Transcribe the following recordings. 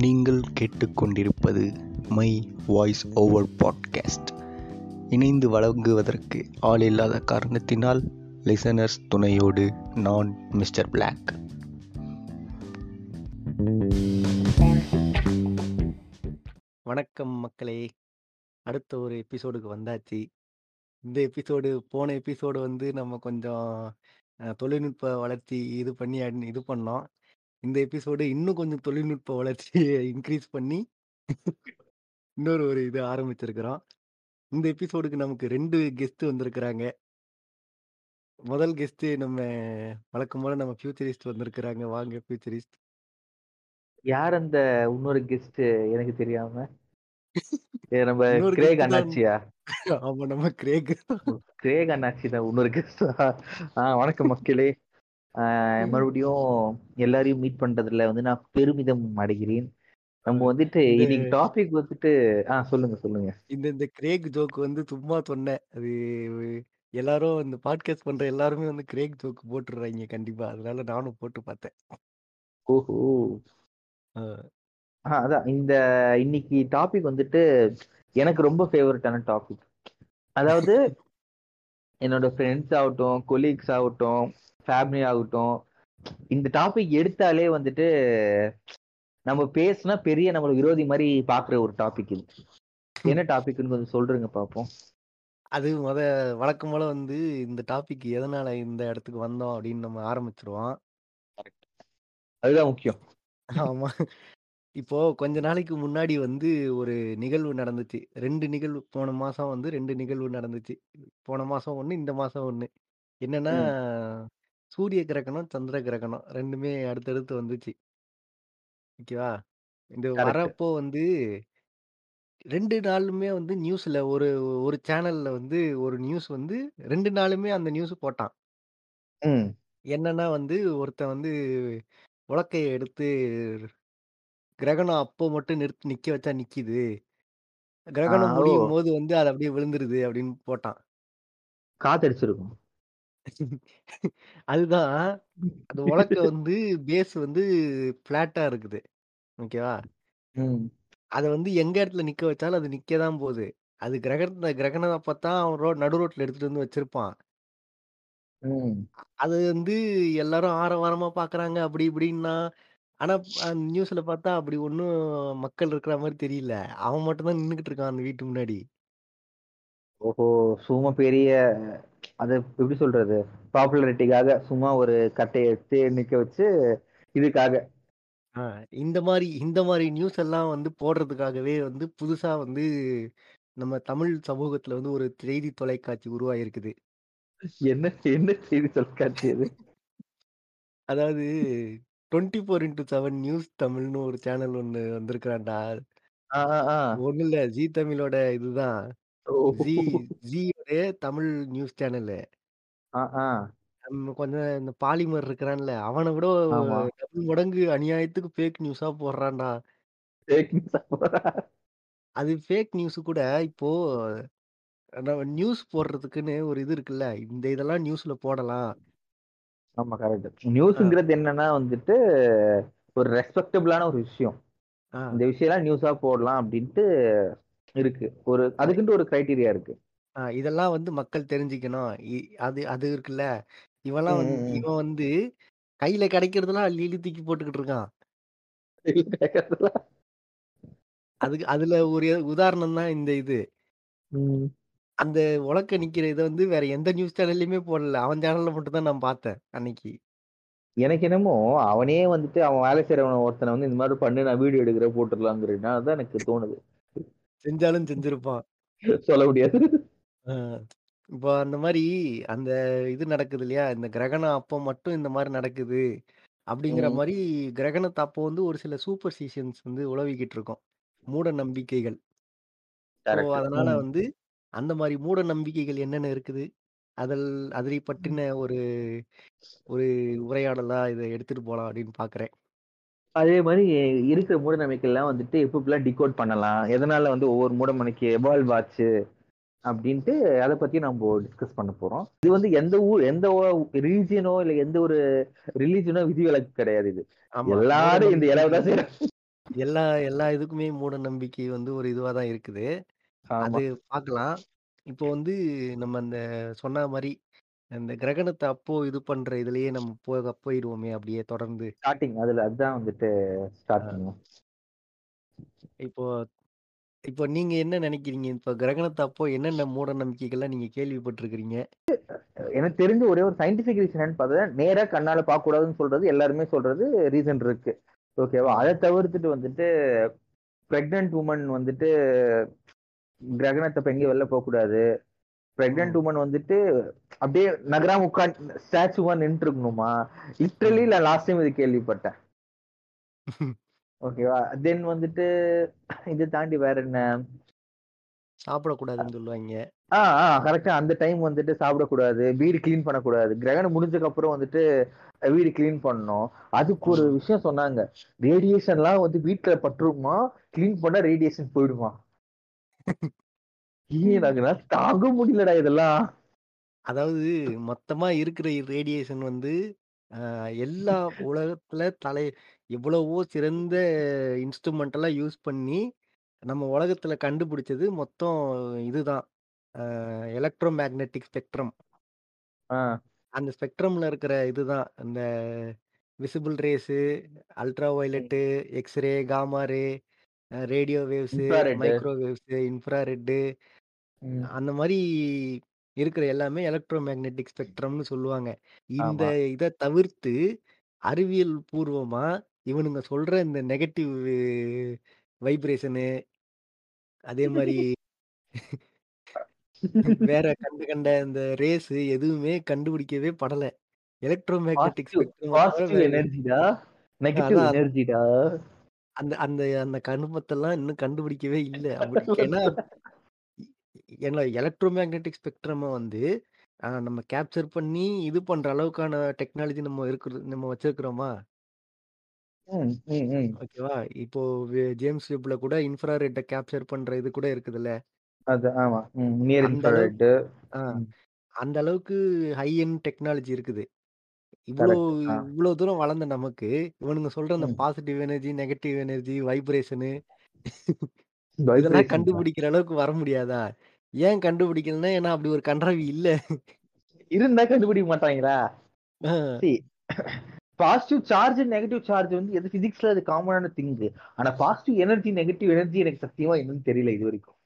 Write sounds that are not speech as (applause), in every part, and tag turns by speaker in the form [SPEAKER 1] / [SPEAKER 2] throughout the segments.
[SPEAKER 1] நீங்கள் கேட்டுக்கொண்டிருப்பது my voice over podcast. இணைந்து வழங்குவதற்கு ஆள் இல்லாத காரணத்தினால் லிசனர்ஸ் துணையோடு நான் மிஸ்டர் பிளாக் வணக்கம் மக்களே. அடுத்த ஒரு எபிசோடுக்கு வந்தாச்சு. இந்த எபிசோடு போன எபிசோடு வந்து நம்ம கொஞ்சம் தொழில்நுட்ப வளர்ச்சி இது பண்ணி இது பண்ணோம். இந்த எபிசோடு இன்னும் கொஞ்சம் தொழில்நுட்ப வளர்ச்சியை இன்க்ரீஸ் பண்ணி இன்னொரு ஒரு இது ஆரம்பிச்சிருக்கிறோம். இந்த எபிசோடுக்கு நமக்கு ரெண்டு கெஸ்ட் வந்திருக்கிறாங்க. முதல் கெஸ்ட் நம்ம வழக்கம் போல நம்ம ஃபியூச்சரிஸ்ட் வந்திருக்கிறாங்க. வாங்க ஃபியூச்சரிஸ்ட்
[SPEAKER 2] யார் அந்த இன்னொரு கெஸ்ட் எனக்கு தெரியாம. ஏ, நம்ம கிரேக். அண்ணாச்சியா?
[SPEAKER 1] ஆமா நம்ம கிரேக்
[SPEAKER 2] கிரேக் அண்ணாச்சி தான் இன்னொரு கெஸ்ட் ஆஹ் வணக்கம் மக்களே. மறுபடியும் எல்லாரையும் மீட் பண்றதுல வந்து நான் பெருமிதம் அடைகிறேன். நம்ம வந்துட்டு இன்னைக்கு டாபிக் வந்துட்டு ஆஹ் சொல்லுங்க சொல்லுங்க.
[SPEAKER 1] இந்த இந்த கிரேக் ஜோக் வந்து சும்மா சொன்னேன். அது எல்லாரும் இந்த பாட்காஸ்ட் பண்ற எல்லாருமே வந்து கிரேக் ஜோக் போட்டுடுறாங்க கண்டிப்பா. அதனால நானும் போட்டு பார்த்தேன்.
[SPEAKER 2] ஓஹோ. அதான். இந்த இன்னைக்கு டாபிக் வந்துட்டு எனக்கு ரொம்ப ஃபேவரட்டான டாபிக் அதாவது (laughs) என்னோட ஃப்ரெண்ட்ஸ் ஆகட்டும் கொலீக்ஸ் ஆகட்டும் ஃபேமிலி ஆகட்டும். இந்த டாபிக் எடுத்தாலே வந்துட்டு நம்ம பேசுனா பெரிய நம்மளுக்கு விரோதி மாதிரி பாக்குற ஒரு டாபிக் இது. என்ன டாபிக்னு கொஞ்சம் சொல்றீங்க பாப்போம்.
[SPEAKER 1] அது முத வழக்கம் போல வந்து இந்த டாபிக் எதனால இந்த இடத்துக்கு வந்தோம் அப்படின்னு நம்ம ஆரம்பிச்சிருவோம்.
[SPEAKER 2] அதுதான் முக்கியம்.
[SPEAKER 1] ஆமா. இப்போ கொஞ்ச நாளைக்கு முன்னாடி வந்து ஒரு நிகழ்வு நடந்துச்சு. ரெண்டு நிகழ்வு போன மாசம் வந்து ரெண்டு நிகழ்வு நடந்துச்சு. போன மாசம் ஒண்ணு இந்த மாசம் ஒண்ணு. என்னன்னா சூரிய கிரகணம் சந்திர கிரகணம் ரெண்டுமே அடுத்தடுத்து வந்துச்சு. ஓகேவா? இந்த
[SPEAKER 2] Correct.
[SPEAKER 1] வரப்போ வந்து ரெண்டு நாளுமே வந்து நியூஸ்ல ஒரு ஒரு சேனல்ல வந்து ஒரு நியூஸ் வந்து ரெண்டு நாளுமே அந்த நியூஸ் போட்டான்.
[SPEAKER 2] ம்.
[SPEAKER 1] என்னன்னா வந்து ஒருத்தன் வந்து உலக்கைய எடுத்து கிரகணம் அப்போ மட்டும் நிறுத்தி நிக்க வச்சா நிக்குது. கிரகணம்
[SPEAKER 2] ஓ.
[SPEAKER 1] முடியும் போது வந்து அது அப்படியே விழுந்துருது அப்படின்னு போட்டான்.
[SPEAKER 2] காத்தடிச்சிருக்கும்.
[SPEAKER 1] அதுதான் அந்த உலக்க வந்து பேஸ் வந்து பிளாட்டா இருக்குது. ஓகேவா
[SPEAKER 2] ம்.
[SPEAKER 1] அத வந்து எங்க இடத்துல நிக்க வச்சாலும் அது நிக்க தான் போகுது. அது கிரகண கிரகணம் அப்பதான் அவன் ரோட் நடு ரோட்ல எடுத்துட்டு வந்து வச்சிருப்பான்.
[SPEAKER 2] ம்.
[SPEAKER 1] அது வந்து எல்லாரும் ஆரவாரமா பாக்குறாங்க அப்படி இப்படின்னா. ஆனா நியூஸ்ல பார்த்தா அப்படி ஒண்ணும் மக்கள் இருக்கிற மாதிரி தெரியல. அவன் மட்டும் தான் நின்னுகிட்டு இருக்கான் அந்த வீட்டு முன்னாடி.
[SPEAKER 2] ஓஹோ! சும்மா பெரிய அது எப்படி சொல்றது? பாப்புலாரிட்டிக்காக சும்மா ஒரு கட்டையை எடுத்து நிக்க வச்சு இதுக்காக.
[SPEAKER 1] இந்த மாதிரி இந்த மாதிரி நியூஸ் எல்லாம் வந்து போடுறதுக்காகவே வந்து புதுசா வந்து நம்ம தமிழ் சமூகத்துல வந்து ஒரு செய்தி தொலைக்காட்சி உருவாயிருக்குது.
[SPEAKER 2] என்ன என்ன செய்தி தொலைக்காட்சி அது?
[SPEAKER 1] அதாவது twenty four into seven news தமிழ்னு ஒரு சேனல் ஒண்ணு வந்திருக்கிறான்டா. ஒண்ணு இல்ல ஜி தமிழோட இதுதான். ஜி ஜியோட தமிழ் நியூஸ் சேனலு.
[SPEAKER 2] ஆ, ஆ.
[SPEAKER 1] நம்ம கொஞ்சம் இந்த பாலிமர் இருக்கிறான்ல அவனை விட
[SPEAKER 2] ஆமா.
[SPEAKER 1] டபுள் மடங்கு அநியாயத்துக்கு ஃபேக் நியூஸா போடுறான்டா.
[SPEAKER 2] Fake news ஆ போறா?
[SPEAKER 1] அது ஃபேக் நியூஸ் கூட இப்போ நம்ம நியூஸ் போடுறதுக்குன்னு ஒரு இது இருக்குல்ல இந்த இதெல்லாம் நியூஸ்ல போடலாம்.
[SPEAKER 2] ஆமா கரெக்ட் நியூஸ்ங்கிறது என்னன்னா வந்துட்டு ஒரு ரெஸ்பெக்டபிளான ஒரு விஷயம்.
[SPEAKER 1] ஆ,
[SPEAKER 2] இந்த விஷயம் நியூஸா போடலாம் அப்படின்ட்டு இருக்கு. ஒரு அதுக்குன்ட்டு ஒரு கிரைட்டீரியா இருக்கு.
[SPEAKER 1] ஆ, இதெல்லாம் வந்து மக்கள் தெரிஞ்சுக்கணும். இ- அது அது இருக்குல்ல. இவன்லாம் வந்து
[SPEAKER 2] ம்.
[SPEAKER 1] இவன் வந்து கையில கிடைக்கிறதெல்லாம் அள்ளி இள்ளி தூக்கி போட்டுக்கிட்டு இருக்கான். அதுக்கு அதுல ஒரு உதாரணம் தான் இந்த இது.
[SPEAKER 2] ம்.
[SPEAKER 1] அந்த உலக்க நிக்கிற இதை வந்து வேற எந்த நியூஸ் சேனல்லையுமே போடல. அவன் சேனல்ல மட்டும் தான் நான் பார்த்தேன் அன்னைக்கு.
[SPEAKER 2] எனக்கு என்னமோ அவனே வந்துட்டு அவன் வேலை செய்யறவன ஒருத்தனை வந்து இந்த மாதிரி பண்ணு நான் வீடியோ எடுக்கிற போட்டுடலாங்கிறதுனால தான் எனக்கு தோணுது.
[SPEAKER 1] செஞ்சாலும் செஞ்சிருப்பான்.
[SPEAKER 2] சொல்ல முடியாது.
[SPEAKER 1] ஆ, இப்போ அந்த மாதிரி அந்த இது நடக்குது இல்லையா? இந்த கிரகணம் அப்போ மட்டும் இந்த மாதிரி நடக்குது. அப்படிங்கிற
[SPEAKER 2] ம்.
[SPEAKER 1] மாதிரி கிரகணத்தை அப்போ வந்து ஒரு சில சூப்பர் ஸ்டிஷன்ஸ் வந்து உலவிக்கிட்டு இருக்கோம். மூட நம்பிக்கைகள். ஸோ. அதனால
[SPEAKER 2] ம்.
[SPEAKER 1] வந்து அந்த மாதிரி மூட நம்பிக்கைகள் என்னென்ன இருக்குது? அதில் அதை பற்றின ஒரு ஒரு உரையாடலா இதை எடுத்துட்டு போலாம் அப்படின்னு பாக்குறேன்
[SPEAKER 2] அதே மாதிரி இருக்கிற மூட நம்பிக்கைலாம் வந்துட்டு எப்படிலாம் டிகோட் பண்ணலாம். எதனால வந்து ஒவ்வொரு மூட நம்பிக்கை எவால்வ் ஆச்சு? அப்படின்ட்டு அதை பத்தி நம்ம டிஸ்கஸ் பண்ண போறோம் இது வந்து எந்த ஊர் எந்த ரீஜியனோ இல்ல எந்த ஒரு ரிலீஜனோ விதிவிலக்கு கிடையாது இது எல்லாரும் இந்த
[SPEAKER 1] மூட
[SPEAKER 2] இளவு தான்
[SPEAKER 1] நம்பிக்கைகள்
[SPEAKER 2] செய்யறாங்க
[SPEAKER 1] எல்லா எல்லா இதுக்குமே மூட நம்பிக்கை வந்து ஒரு இதுவா தான் இருக்குது. அது பார்க்கலாம். இப்போ வந்து நம்ம அந்த சொன்ன மாரி, அந்த கிரகணத்த அப்போ இது பண்ற இதுலயே நம்ம போக போயிருவோமே அப்படியே தொடர்ந்து.
[SPEAKER 2] ஸ்டார்ட்டிங் அதுல அதுதான் வந்துட்டு
[SPEAKER 1] அ
[SPEAKER 2] ஸ்டார்ட்டிங்.
[SPEAKER 1] இப்போ இப்போ நீங்க என்ன நெனைக்கிறீங்க? இப்ப கிரகணத்த அப்போ என்னென்ன மூட நம்பிக்கைகள்லாம் நீங்க கேள்விப்பட்டுருக்கிறீங்க?
[SPEAKER 2] எனக்கு தெரிஞ்ச ஒரே ஒரு சயின்டிஃபிக் ரீசன் என்னன்னு பார்த்தா, நேரா கண்ணால பார்க்கக்கூடாதுன்னு சொல்றது எல்லாருமே சொல்றது ரீசன் இருக்கு. ஓகேவா? அத தவிர்த்துட்டு வந்துட்டு பிரெக்னன்ட் வுமன் வந்துட்டு கிரகணத்த அப்ப எங்கேயும் வெளில போக்கூடாது. பிரெக்னன்ட்
[SPEAKER 1] ம்.
[SPEAKER 2] வுமன் வந்துட்டு அப்படியே நகராம உட்காந்து ஸ்டாச்சுவா நின்னுட்டு இருக்கணுமா? லிட்டரலி
[SPEAKER 1] ம்.
[SPEAKER 2] நான் லாஸ்ட் டைம் இது கேள்விப்பட்டேன். (laughs) ஓகேவா? தென் வந்துட்டு இத தாண்டி வேற என்ன?
[SPEAKER 1] சாப்பிடக்கூடாதுன்னு சொல்லுவாய்ங்க.
[SPEAKER 2] ஆ, ஆ கரெக்ட்டா அந்த டைம் வந்துட்டு சாப்பிடக்கூடாது. வீடு கிளீன் பண்ணக்கூடாது. கிரகணம் முடிஞ்சதுக்கு அப்புறம் வந்துட்டு வீடு கிளீன் பண்ணணும். அதுக்கு ஒரு. விஷயம் சொன்னாங்க. ரேடியேஷன்லாம் வந்து வீட்ல பட்டுருமா, கிளீன் பண்ணா ரேடியேஷன் போயிடுமா. (laughs) ஏய் எனக்குலாம் தாங்க முடியலடா இதெல்லாம்.
[SPEAKER 1] அதாவது மொத்தமா இருக்கிற ரேடியேஷன் வந்து அ எல்லா உலகத்துல தலை எவ்வளவோ சிறந்த இன்ஸ்ட்ருமென்ட் எல்லாம் யூஸ் பண்ணி, நம்ம உலகத்துல கண்டுபிடிச்சது மொத்தம் இதுதான். அ எலக்ட்ரோ மேக்னெட்டிக் ஸ்பெக்ட்ரம்.
[SPEAKER 2] ஆ,
[SPEAKER 1] அந்த ஸ்பெக்ட்ரம்ல இருக்கிற இதுதான். இந்த விசிபிள் ரேஸு, அல்ட்ரா
[SPEAKER 2] ம்.
[SPEAKER 1] வயலட்டு, எக்ஸ்ரே, காமா ரே, அ radio waves,
[SPEAKER 2] infrared.
[SPEAKER 1] Micro waves, infrared
[SPEAKER 2] ம்.
[SPEAKER 1] அந்த மாரி இருக்கிற எல்லாமே எலக்ட்ரோ மேக்னெட்டிக் ஸ்பெக்ட்ரம்னு சொல்லுவாங்க. இந்த
[SPEAKER 2] ஆமா.
[SPEAKER 1] இத தவிர்த்து அறிவியல் பூர்வமா இவனுங்க சொல்ற இந்த நெகட்டிவ் வைப்ரேஷனு அதே மாரி வேற (laughs) கண்ட கண்ட இந்த ரேஸு எதுவுமே கண்டுபிடிக்கவே படல. எலக்ட்ரோ மேக்னெட்டிக்
[SPEAKER 2] பாசிட்டிவ்
[SPEAKER 1] ஸ்பெக்ட்ரம தவிர
[SPEAKER 2] பாசிட்டிவ்
[SPEAKER 1] வேற எது
[SPEAKER 2] எனர்ஜிடா. நெகட்டிவ்
[SPEAKER 1] அதான்
[SPEAKER 2] எனர்ஜிடா.
[SPEAKER 1] அந்த அந்த அந்த கருமத்தெல்லாம் இன்னும் கண்டுபிடிக்கவே இல்ல. (laughs) அப்படி ஏன்னா ஏன்னா எலக்ட்ரோ மேக்னெட்டிக் ஸ்பெக்ட்ரம வந்து அ நம்ம கேப்சர் பண்ணி இது பண்ற அளவுக்கான டெக்னாலஜி நம்ம இருக்குது நம்ம வச்சிருக்கிறோமா?
[SPEAKER 2] ம், ம், ம்.
[SPEAKER 1] ஓகேவா? இப்போ வெ ஜேம்ஸ் வெப்ல கூட இன்ஃப்ராரெட்ட கேப்சர் பண்ற இது கூட இருக்குதுல்ல.
[SPEAKER 2] அது ஆமா. ம். நியர்
[SPEAKER 1] அந்த அளவுக்கு
[SPEAKER 2] இன்ஃப்ராரெட்.
[SPEAKER 1] ஆ
[SPEAKER 2] ம்.
[SPEAKER 1] அந்த அளவுக்கு ஹை எண்ட் டெக்னாலஜி இருக்குது. இவ்ளோ
[SPEAKER 2] கரெக்ட். ஆ.
[SPEAKER 1] இவ்ளோ தூரம் வளர்ந்த நமக்கு, இவனுங்க சொல்ற அந்த
[SPEAKER 2] ம்.
[SPEAKER 1] Positive energy, negative energy, vibration (laughs) இதெல்லாம். கண்டுபிடிக்கிற அளவுக்கு வர முடியாதா? ஏன் கண்டுபிடிக்கலன்னா, ஏன்னா அப்படி ஒரு கண்ட்ராவி இல்ல.
[SPEAKER 2] இருந்தா கண்டுபிடிக்க சி பாசிட்டிவ் சார்ஜ், நெகட்டிவ் சார்ஜ் வந்து எது பிசிக்ஸ்ல அது காமனான திங்க். ஆனா பாசிட்டிவ் எனர்ஜி, நெகட்டிவ் எனர்ஜி எனக்கு சத்தியமா என்னன்னு தெரியல இதுவரைக்கும்.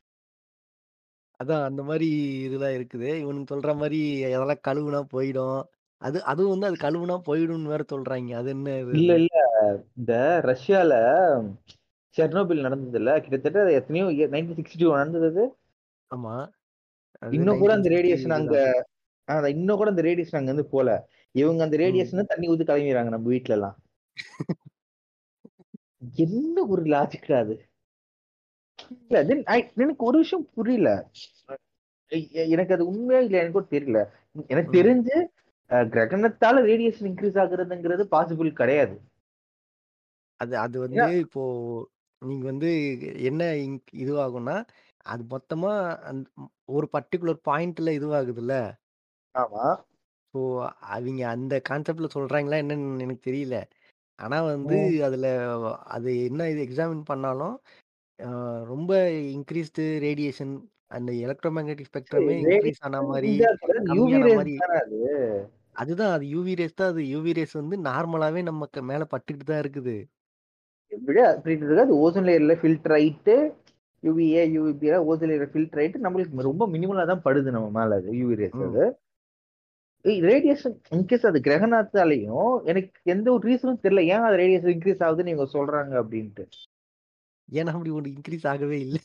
[SPEAKER 1] அதான் அந்த மாரி இதெல்லாம் இருக்குது. இவனுங்க சொல்ற மாரி அதெல்லாம் கழுவுனா போயிடும். அது அதுவும் வந்து அது கழுவுனா போயிடும்னு வேற சொல்றாய்ங்க. அது என்ன இது
[SPEAKER 2] இல்ல? இல்ல. இந்த ரஷ்யால செர்னோபில் நடந்ததுல்ல, கிட்டத்தட்ட எத்தனையோ இயர் 1962 நடந்தது அது.
[SPEAKER 1] ஆமா.
[SPEAKER 2] இன்னும் கூட அந்த
[SPEAKER 1] 1960
[SPEAKER 2] ரேடியேஷன் அங்க இன்னும் கூட அந்த ரேடியேஷன் அங்கருந்து போல. இவங்க அந்த. ரேடியேஷன தண்ணி ஊத்தி கெளம்பிறாங்க நம்ம வீட்லலாம். (laughs) என்ன ஒரு லாஜிக்டா அது? இல்ல எனக்கு ஒரு விஷயம் புரியல. எனக்கு அது உண்மையா இல்ல எனக்கு கூட தெரியல. எனக்கு. தெரிஞ்சு கிரகணத்தால ரேடியேஷன் இன்கிரீஸ் ஆகுறதுங்கிறது பாசிபிள் கிடையாது.
[SPEAKER 1] அது அது வந்து இப்போ நீங்க வந்து என்ன இன் இதுவாகும்னா, அது மொத்தமா அந் ஒரு பர்ட்டிகுலர் பாயிண்ட்ல இதுவாகுதுல்ல.
[SPEAKER 2] ஆமா.
[SPEAKER 1] இப்போ அவிங்க அந்த கான்செப்ட்ல சொல்றாங்களா என்னன்னு எனக்கு தெரியல. ஆனா வந்து. அதுல அது என்ன இது எக்ஸாமின் பண்ணாலும், அ ரொம்ப இன்கிரீஸ்டு ரேடியேஷன் அந்த எலக்ட்ரோ மேக்னெட்டிக் ஸ்பெக்ட்ரமே இன்கிரீஸ் ஆன
[SPEAKER 2] ரேடியேஷன்
[SPEAKER 1] மாரி,
[SPEAKER 2] முடிஞ்சா கூட யூவி
[SPEAKER 1] கம்மியான
[SPEAKER 2] ரேஸ்
[SPEAKER 1] மாரி
[SPEAKER 2] தானே அது.
[SPEAKER 1] அதுதான் அது யூவி ரேஸ் தான் அது. யூவி ரேஸ் வந்து நார்மலாவே நமக்கு மேல பட்டுக்கிட்டு தான் இருக்குது.
[SPEAKER 2] விட அப்படின்றது அது ஓசோன் லேயர்ல ஃபில்டர் ஆயிட்டு யுவிஏ, யுவிபி ஓசோன் லேயர்ல ஃபில்டர் ஆயிட்டு நம்மளுக்கு ரொம்ப மினிமலா தான் படுது நம்ம மேல அது யூவி ரேஸ். அது. ரேடியேஷன் இன்கேஸ் அது கிரகணத்தாலயும் எனக்கு எந்த ஒரு ரீசனும் தெரியல. ஏன் அது ரேடியேஷன் இன்கிரீஸ் ஆகுதுன்னு இவங்க சொல்றாங்க அப்படின்ட்டு.
[SPEAKER 1] ஏன்னா அப்படி ஒண்ணு இன்கிரீஸ் ஆகவே இல்ல.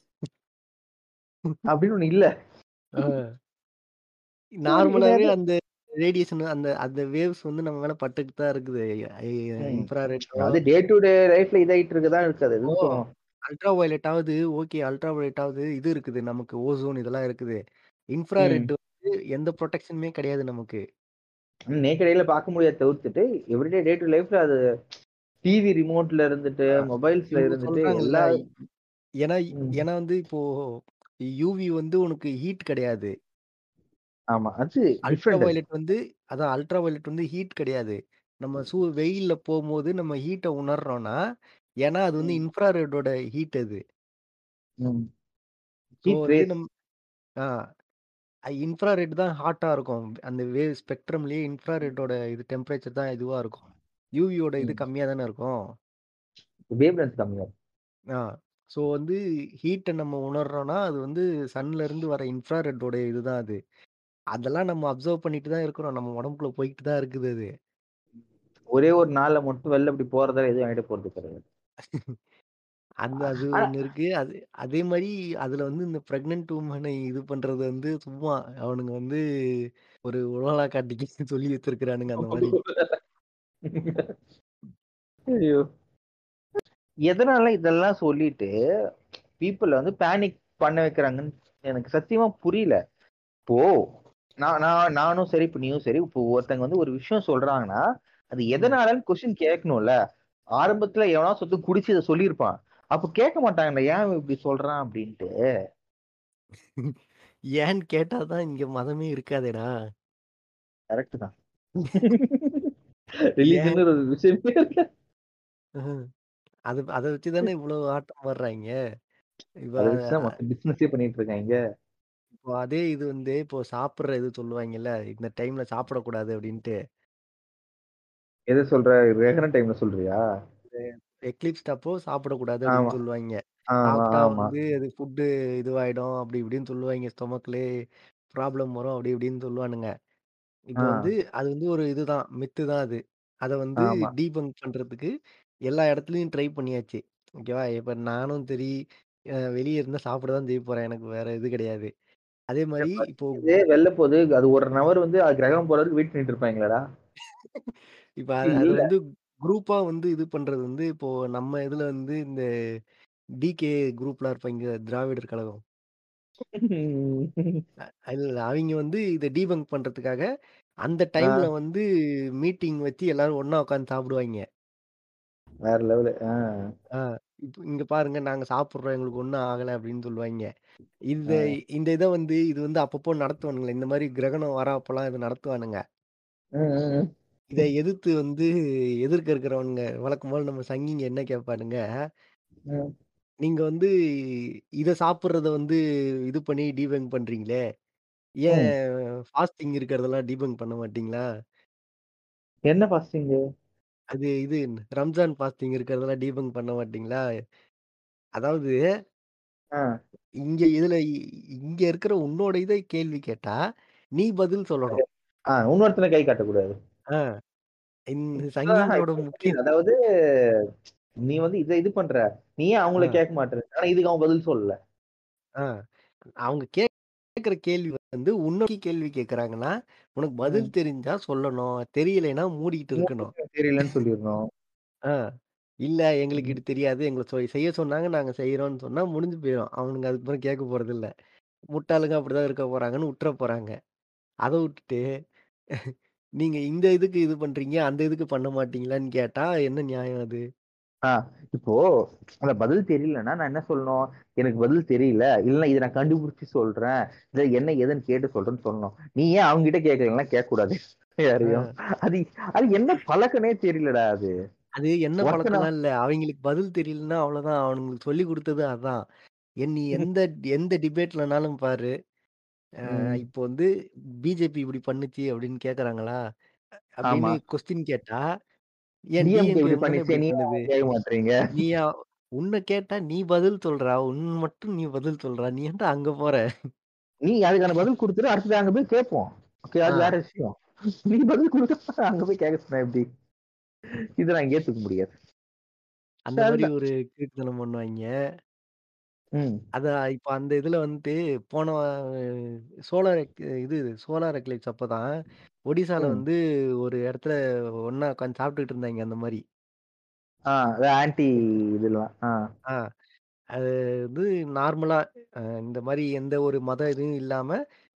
[SPEAKER 2] அப்படின்னு ஒண்ணு இல்ல. என்னது
[SPEAKER 1] அந்த ரேடியேஷன் அந்த அந்த வேவ்ஸ் வந்து நம்ம மேல பட்டுக்கிட்டு தான் இருக்குது. இன்ஃப்ராரெட்டோ
[SPEAKER 2] அது டே டு டே லைஃப்ல இதாயிட்டு இருக்க தான் இருக்கு. அது
[SPEAKER 1] இப்போ
[SPEAKER 2] எதுவும் சொ
[SPEAKER 1] அல்ட்ரா வயலட் ஆவது ஓகே. அல்ட்ரா வயலட் ஆவது இது இருக்குது. நமக்கு ஓசோன் இதெல்லாம் இருக்குது. இன்ஃப்ராரெட் வந்து எந்த புரொடெக்ஷனுமே கிடையாது நமக்கு.
[SPEAKER 2] நேக்கட் ஐல பார்க்க முடியாத தவிர்த்துட்டு எவ்ரிடே டே டு லைஃப்ல அது டிவி ரிமோட்ல இருந்துட்டு, மொபைல்ஸ்ல இருந்துட்டு. எல்லா
[SPEAKER 1] ஏன்னா. ஏன்னா வந்து இப்போ யூவி வந்து உனக்கு ஹீட் கிடையாது.
[SPEAKER 2] ஆமா. அது
[SPEAKER 1] அல்ட்ரா
[SPEAKER 2] டிஃபரண்ட் அது.
[SPEAKER 1] வயலட் வந்து அதான் அல்ட்ரா வயலட் வந்து ஹீட் கிடையாது. நம்ம சூ வெயில்ல போம்போது நம்ம ஹீட்ட உணர்றோம்னா, ஏன்னா, அது வந்து. இன்ஃப்ராரெட்டோட ஹீட் அது. ஸோ
[SPEAKER 2] ஹீட்
[SPEAKER 1] வந்து
[SPEAKER 2] ரேஸ்.
[SPEAKER 1] நம் ஆ இன்ஃப்ராரெட் தான் ஹாட்டா இருக்கும். அந்த வேவ் ஸ்பெக்ட்ரம்லயே. இன்ஃப்ராரெட்டோட இது டெம்பரேச்சர் தான் இதுவா இருக்கும். யூவியோட இது
[SPEAKER 2] ம்.
[SPEAKER 1] கம்மியா தானே இருக்கும்.
[SPEAKER 2] வேவ் லென்த் கம்மியா இருக்கும்.
[SPEAKER 1] ஆ. ஸோ வந்து ஹீட்ட நம்ம உணர்றோம்னா, அது வந்து சன்ல இருந்து வர இன்ஃப்ராரெட்டோட இதுதான் அது. அதெல்லாம் நம்ம அப்சர்வ் பண்ணிட்டு தான் இருக்கிறோம். நம்ம உடம்புக்குள்ள போயிட்டு தான் இருக்குது அது.
[SPEAKER 2] ஒரே ஒரு நாள்ல மட்டும் வெளில இப்படி போறதால எதுவும் ஆயிட போறது கிடையாது.
[SPEAKER 1] அந்த அது ஒண்ணு இருக்கு. அது அதே மாரி அதுல வந்து இந்த பிரெக்னன்ட் வுமன இது பண்றது வந்து சும்மா அவனுங்க வந்து ஒரு உலகளா காட்டிக்கு (laughs) சொல்லி வச்சிருக்கிறானுங்க அந்த மாரி.
[SPEAKER 2] ஐயோ! எதனால இதெல்லாம் சொல்லிட்டு பீப்பிள வந்து பேனிக் பண்ண வைக்கிறாங்கன்னு எனக்கு சத்தியமா புரியல. இப்போ நான் நான் நானும் சரி, இப்ப நீயும் சரி, இப்போ ஒருத்தங்க வந்து ஒரு விஷயம் சொல்றாங்கன்னா, அது. எதனாலன்னு கொஸ்டின் கேட்கணும்ல. ஆரம்பத்துல எவனாவது ஒருத்தன் குடிச்சு இத சொல்லியிருப்பான். அப்ப கேட்க மாட்டாங்கல்ல, ஏன் இப்படி சொல்றான் அப்படின்ட்டு. (laughs)
[SPEAKER 1] ஏன்னு கேட்டா தான் இங்க மதமே இருக்காதேடா.
[SPEAKER 2] கரெக்ட் தான். (laughs)
[SPEAKER 1] ஏன்
[SPEAKER 2] ரிலிஜன்னு ஒரு விஷயமே.
[SPEAKER 1] அது அத வச்சு தானே இவ்வளோ ஆட்டம்
[SPEAKER 2] மொத்த பிசினஸே பண்ணிட்டு இருக்காய்ங்க.
[SPEAKER 1] இப்போ அதே இது வந்து இப்போ சாப்பிடுற இது சொல்லுவாங்கல்ல, இந்த டைம்ல சாப்பிடக்கூடாது அப்டின்ட்டு.
[SPEAKER 2] எத சொல்ற? கிரகண டைம்ல சொல்றியா?
[SPEAKER 1] எக்லிப்ஸ்ட் அப்போ சாப்பிடக்கூடாது
[SPEAKER 2] ஆமா. ஆமா,
[SPEAKER 1] சாப்பிட்டா
[SPEAKER 2] ஆமா.
[SPEAKER 1] வந்து அது ஃபுட்டு இதுவாயிடும் அப்டி இப்டின்னு சொல்லுவாய்ங்க. ஸ்டொமக்லயே ப்ராப்ளம் வரும் அப்டி இப்டின்னு சொல்லுவானுங்க. இப்போ வந்து அது வந்து ஒரு இதுதான் மித்து தான் அது. அத வந்து
[SPEAKER 2] ஆமா.
[SPEAKER 1] டீபங்க் பண்றதுக்கு எல்லா இடத்துலயும் ட்ரை பண்ணியாச்சு. ஓகேவா? இப்ப நானும் சரி அ வெளிய இருந்தா சாப்பிட தான் செய்ய போறேன். எனக்கு வேற இது கிடையாது. அதே மாரி இப்போ
[SPEAKER 2] வெள்ல போது. அது 1 ஹவர் வந்து கிரகம் போறதுக்கு வெயிட் பண்ணிட்டு இருப்பாய்ங்களாடா?
[SPEAKER 1] இப்ப அது. வந்து குரூப்பா வந்து இது பண்றது வந்து இப்போ நம்ம இதுல வந்து இந்த டிகே குரூப்லாம் இருப்பாய்ங்க திராவிடர் கழகம். (laughs) அவிங்க வந்து இத டீபங்க் பண்றதுக்காக அந்த டைம்ல வந்து மீட்டிங் வச்சு எல்லாரும் ஒண்ணா உட்கார்ந்து சாப்பிடுவாய்ங்க.
[SPEAKER 2] வேற லெவலு.
[SPEAKER 1] இப்ப இங்க பாருங்க நாங்க சாப்பிடுறோம். எங்களுக்கு ஒண்ணும் ஆகல அப்படின்னு சொல்லுவாய்ங்க. இந்த
[SPEAKER 2] ஆ.
[SPEAKER 1] இந்த இத வந்து இது வந்து அப்பப்போ நடத்துவானுங்களே. இந்த மாரி கிரகணம் வர்றப்பலாம் இத நடத்துவானுங்க. இத எதிர்த்து வந்து எதிர்க்க இருக்கிறவனுங்க வழக்கம் போல நம்ம சங்கிங்க என்ன கேட்பானுங்க, நீங்க வந்து இத சாப்பிடுறத வந்து இது பண்ணி டீபங்க் பண்றீங்களே, ஏன். ஃபாஸ்டிங் இருக்கிறதெல்லாம் டீபங்க் பண்ண மாட்டீங்களா?
[SPEAKER 2] என்ன ஃபாஸ்டிங்கு?
[SPEAKER 1] அது இது ரம்ஜான் ஃபாஸ்டிங் இருக்கிறதெல்லாம் டீபங்க் பண்ண மாட்டீங்களா? அதாவது
[SPEAKER 2] ஆ.
[SPEAKER 1] இங்க இதுல இ இங்க இருக்கிற உன்னோட இத கேள்வி கேட்டா, நீ பதில் சொல்லணும்.
[SPEAKER 2] ஆ இன்னொருத்தன கை காட்டக்கூடாது.
[SPEAKER 1] ஆ இந்த
[SPEAKER 2] ஆஹா
[SPEAKER 1] சங்கிங்களோட
[SPEAKER 2] இப்ப
[SPEAKER 1] முக்கிய
[SPEAKER 2] புரியுது. அதாவது நீ வந்து இத இது பண்ற. நீ ஏன் அவங்கள
[SPEAKER 1] ஆ,
[SPEAKER 2] கேட்க மாட்ற? ஆனா இதுக்கு அவன் பதில் சொல்லல.
[SPEAKER 1] ஆ. அவங்க கேட்கிற கேள்வி வந்து உன்னோட கேள்வி கேட்கறாங்கன்னா, உனக்கு
[SPEAKER 2] ம்.
[SPEAKER 1] பதில் தெரிஞ்சா சொல்லணும். தெரியலைன்னா மூடிக்கிட்டு இருக்கணும்.
[SPEAKER 2] தெரியலன்னு சொல்லிறணும்.
[SPEAKER 1] ஆ. இல்ல எங்களுக்கு
[SPEAKER 2] ம்.
[SPEAKER 1] இது தெரியாது. எங்கள சொ செய்ய சொன்னாங்க. நாங்க செய்றோம்ன்னு சொன்னா முடிஞ்சு போயிரும். அவனுங்க அதுக்கப்புறம் கேட்க போறதில்ல. முட்டாளுங்க அப்படிதான் இருக்க போறாங்கன்னு உட்ற போறாங்க. அத விட்டுட்டு, நீங்க இந்த இதுக்கு இது பண்றீங்க, அந்த இதுக்கு பண்ண மாட்டீங்களான்னு கேட்டா என்ன நியாயம் அது?
[SPEAKER 2] ஆ இப்போ அந்த பதில் தெரியலன்னா நான் என்ன சொல்லணும்? எனக்கு பதில் தெரியல. இல்ல இத நான் கண்டுபிடிச்சு சொல்றேன். இத என்ன ஏதுன்னு கேட்டு சொல்றேன்னு சொல்லணும். நீ ஏன் அவங்ககிட்ட கேட்கலன்னா கேட்கக்கூடாது. யாரையும்.
[SPEAKER 1] ஆ.
[SPEAKER 2] அது அது என்ன பழக்கம்னே தெரியலடா அது.
[SPEAKER 1] அது என்ன பழக்கம்லாம் இல்ல. அவைங்களுக்கு பதில் தெரியலன்னா அவ்வளோதான். அவனுங்களுக்கு சொல்லிக் குடுத்தது அதான். நீ எந்த எந்த டிபேட்லனாலும் பாரு. இப்போ வந்து பிஜேபி இப்படி பண்ணுச்சு அப்படின்னு கேட்கறாங்களா? அப்படின்னு. கொஸ்டின் கேட்டா, ஏன்? நீயா உன்ன கேட்டா நீ பதில் சொல்றா. உன் மட்டும் நீ பதில் சொல்றா. நீ ஏன்டா அங்க போற?
[SPEAKER 2] நீ அதுக்கான பதில் குடுத்துரு. அடுத்தது அங்க போய் கேட்போம். ஓகே அது வேற விஷயம். நீ பதில் குடுத்தா அங்க போய் கேட்க சொன்னா எப்படி? இத நான் ஏத்துக்க முடியாது.
[SPEAKER 1] அந்த
[SPEAKER 2] சரிதான்.
[SPEAKER 1] ஒரு கிறுக்குத்தனம் பண்ணுவாய்ங்க.
[SPEAKER 2] ம்,
[SPEAKER 1] அதான் இப்ப அந்த இதுல வந்துட்டு போன சோலார் எக் இது சோலார் எக்லிப்ஸ் அப்பதான் ஒடிசால
[SPEAKER 2] ம்.
[SPEAKER 1] வந்து ஒரு இடத்துல ஒண்ணா உட்காந்து சாப்பிட்டுட்டு இருந்தாய்ங்க அந்த மாரி.
[SPEAKER 2] ஆ அது ஆன்டி இதெல்லாம். ஆ.
[SPEAKER 1] ஆ அது வந்து நார்மலா அ இந்த மாரி எந்த ஒரு மத இதுவும் இல்லாம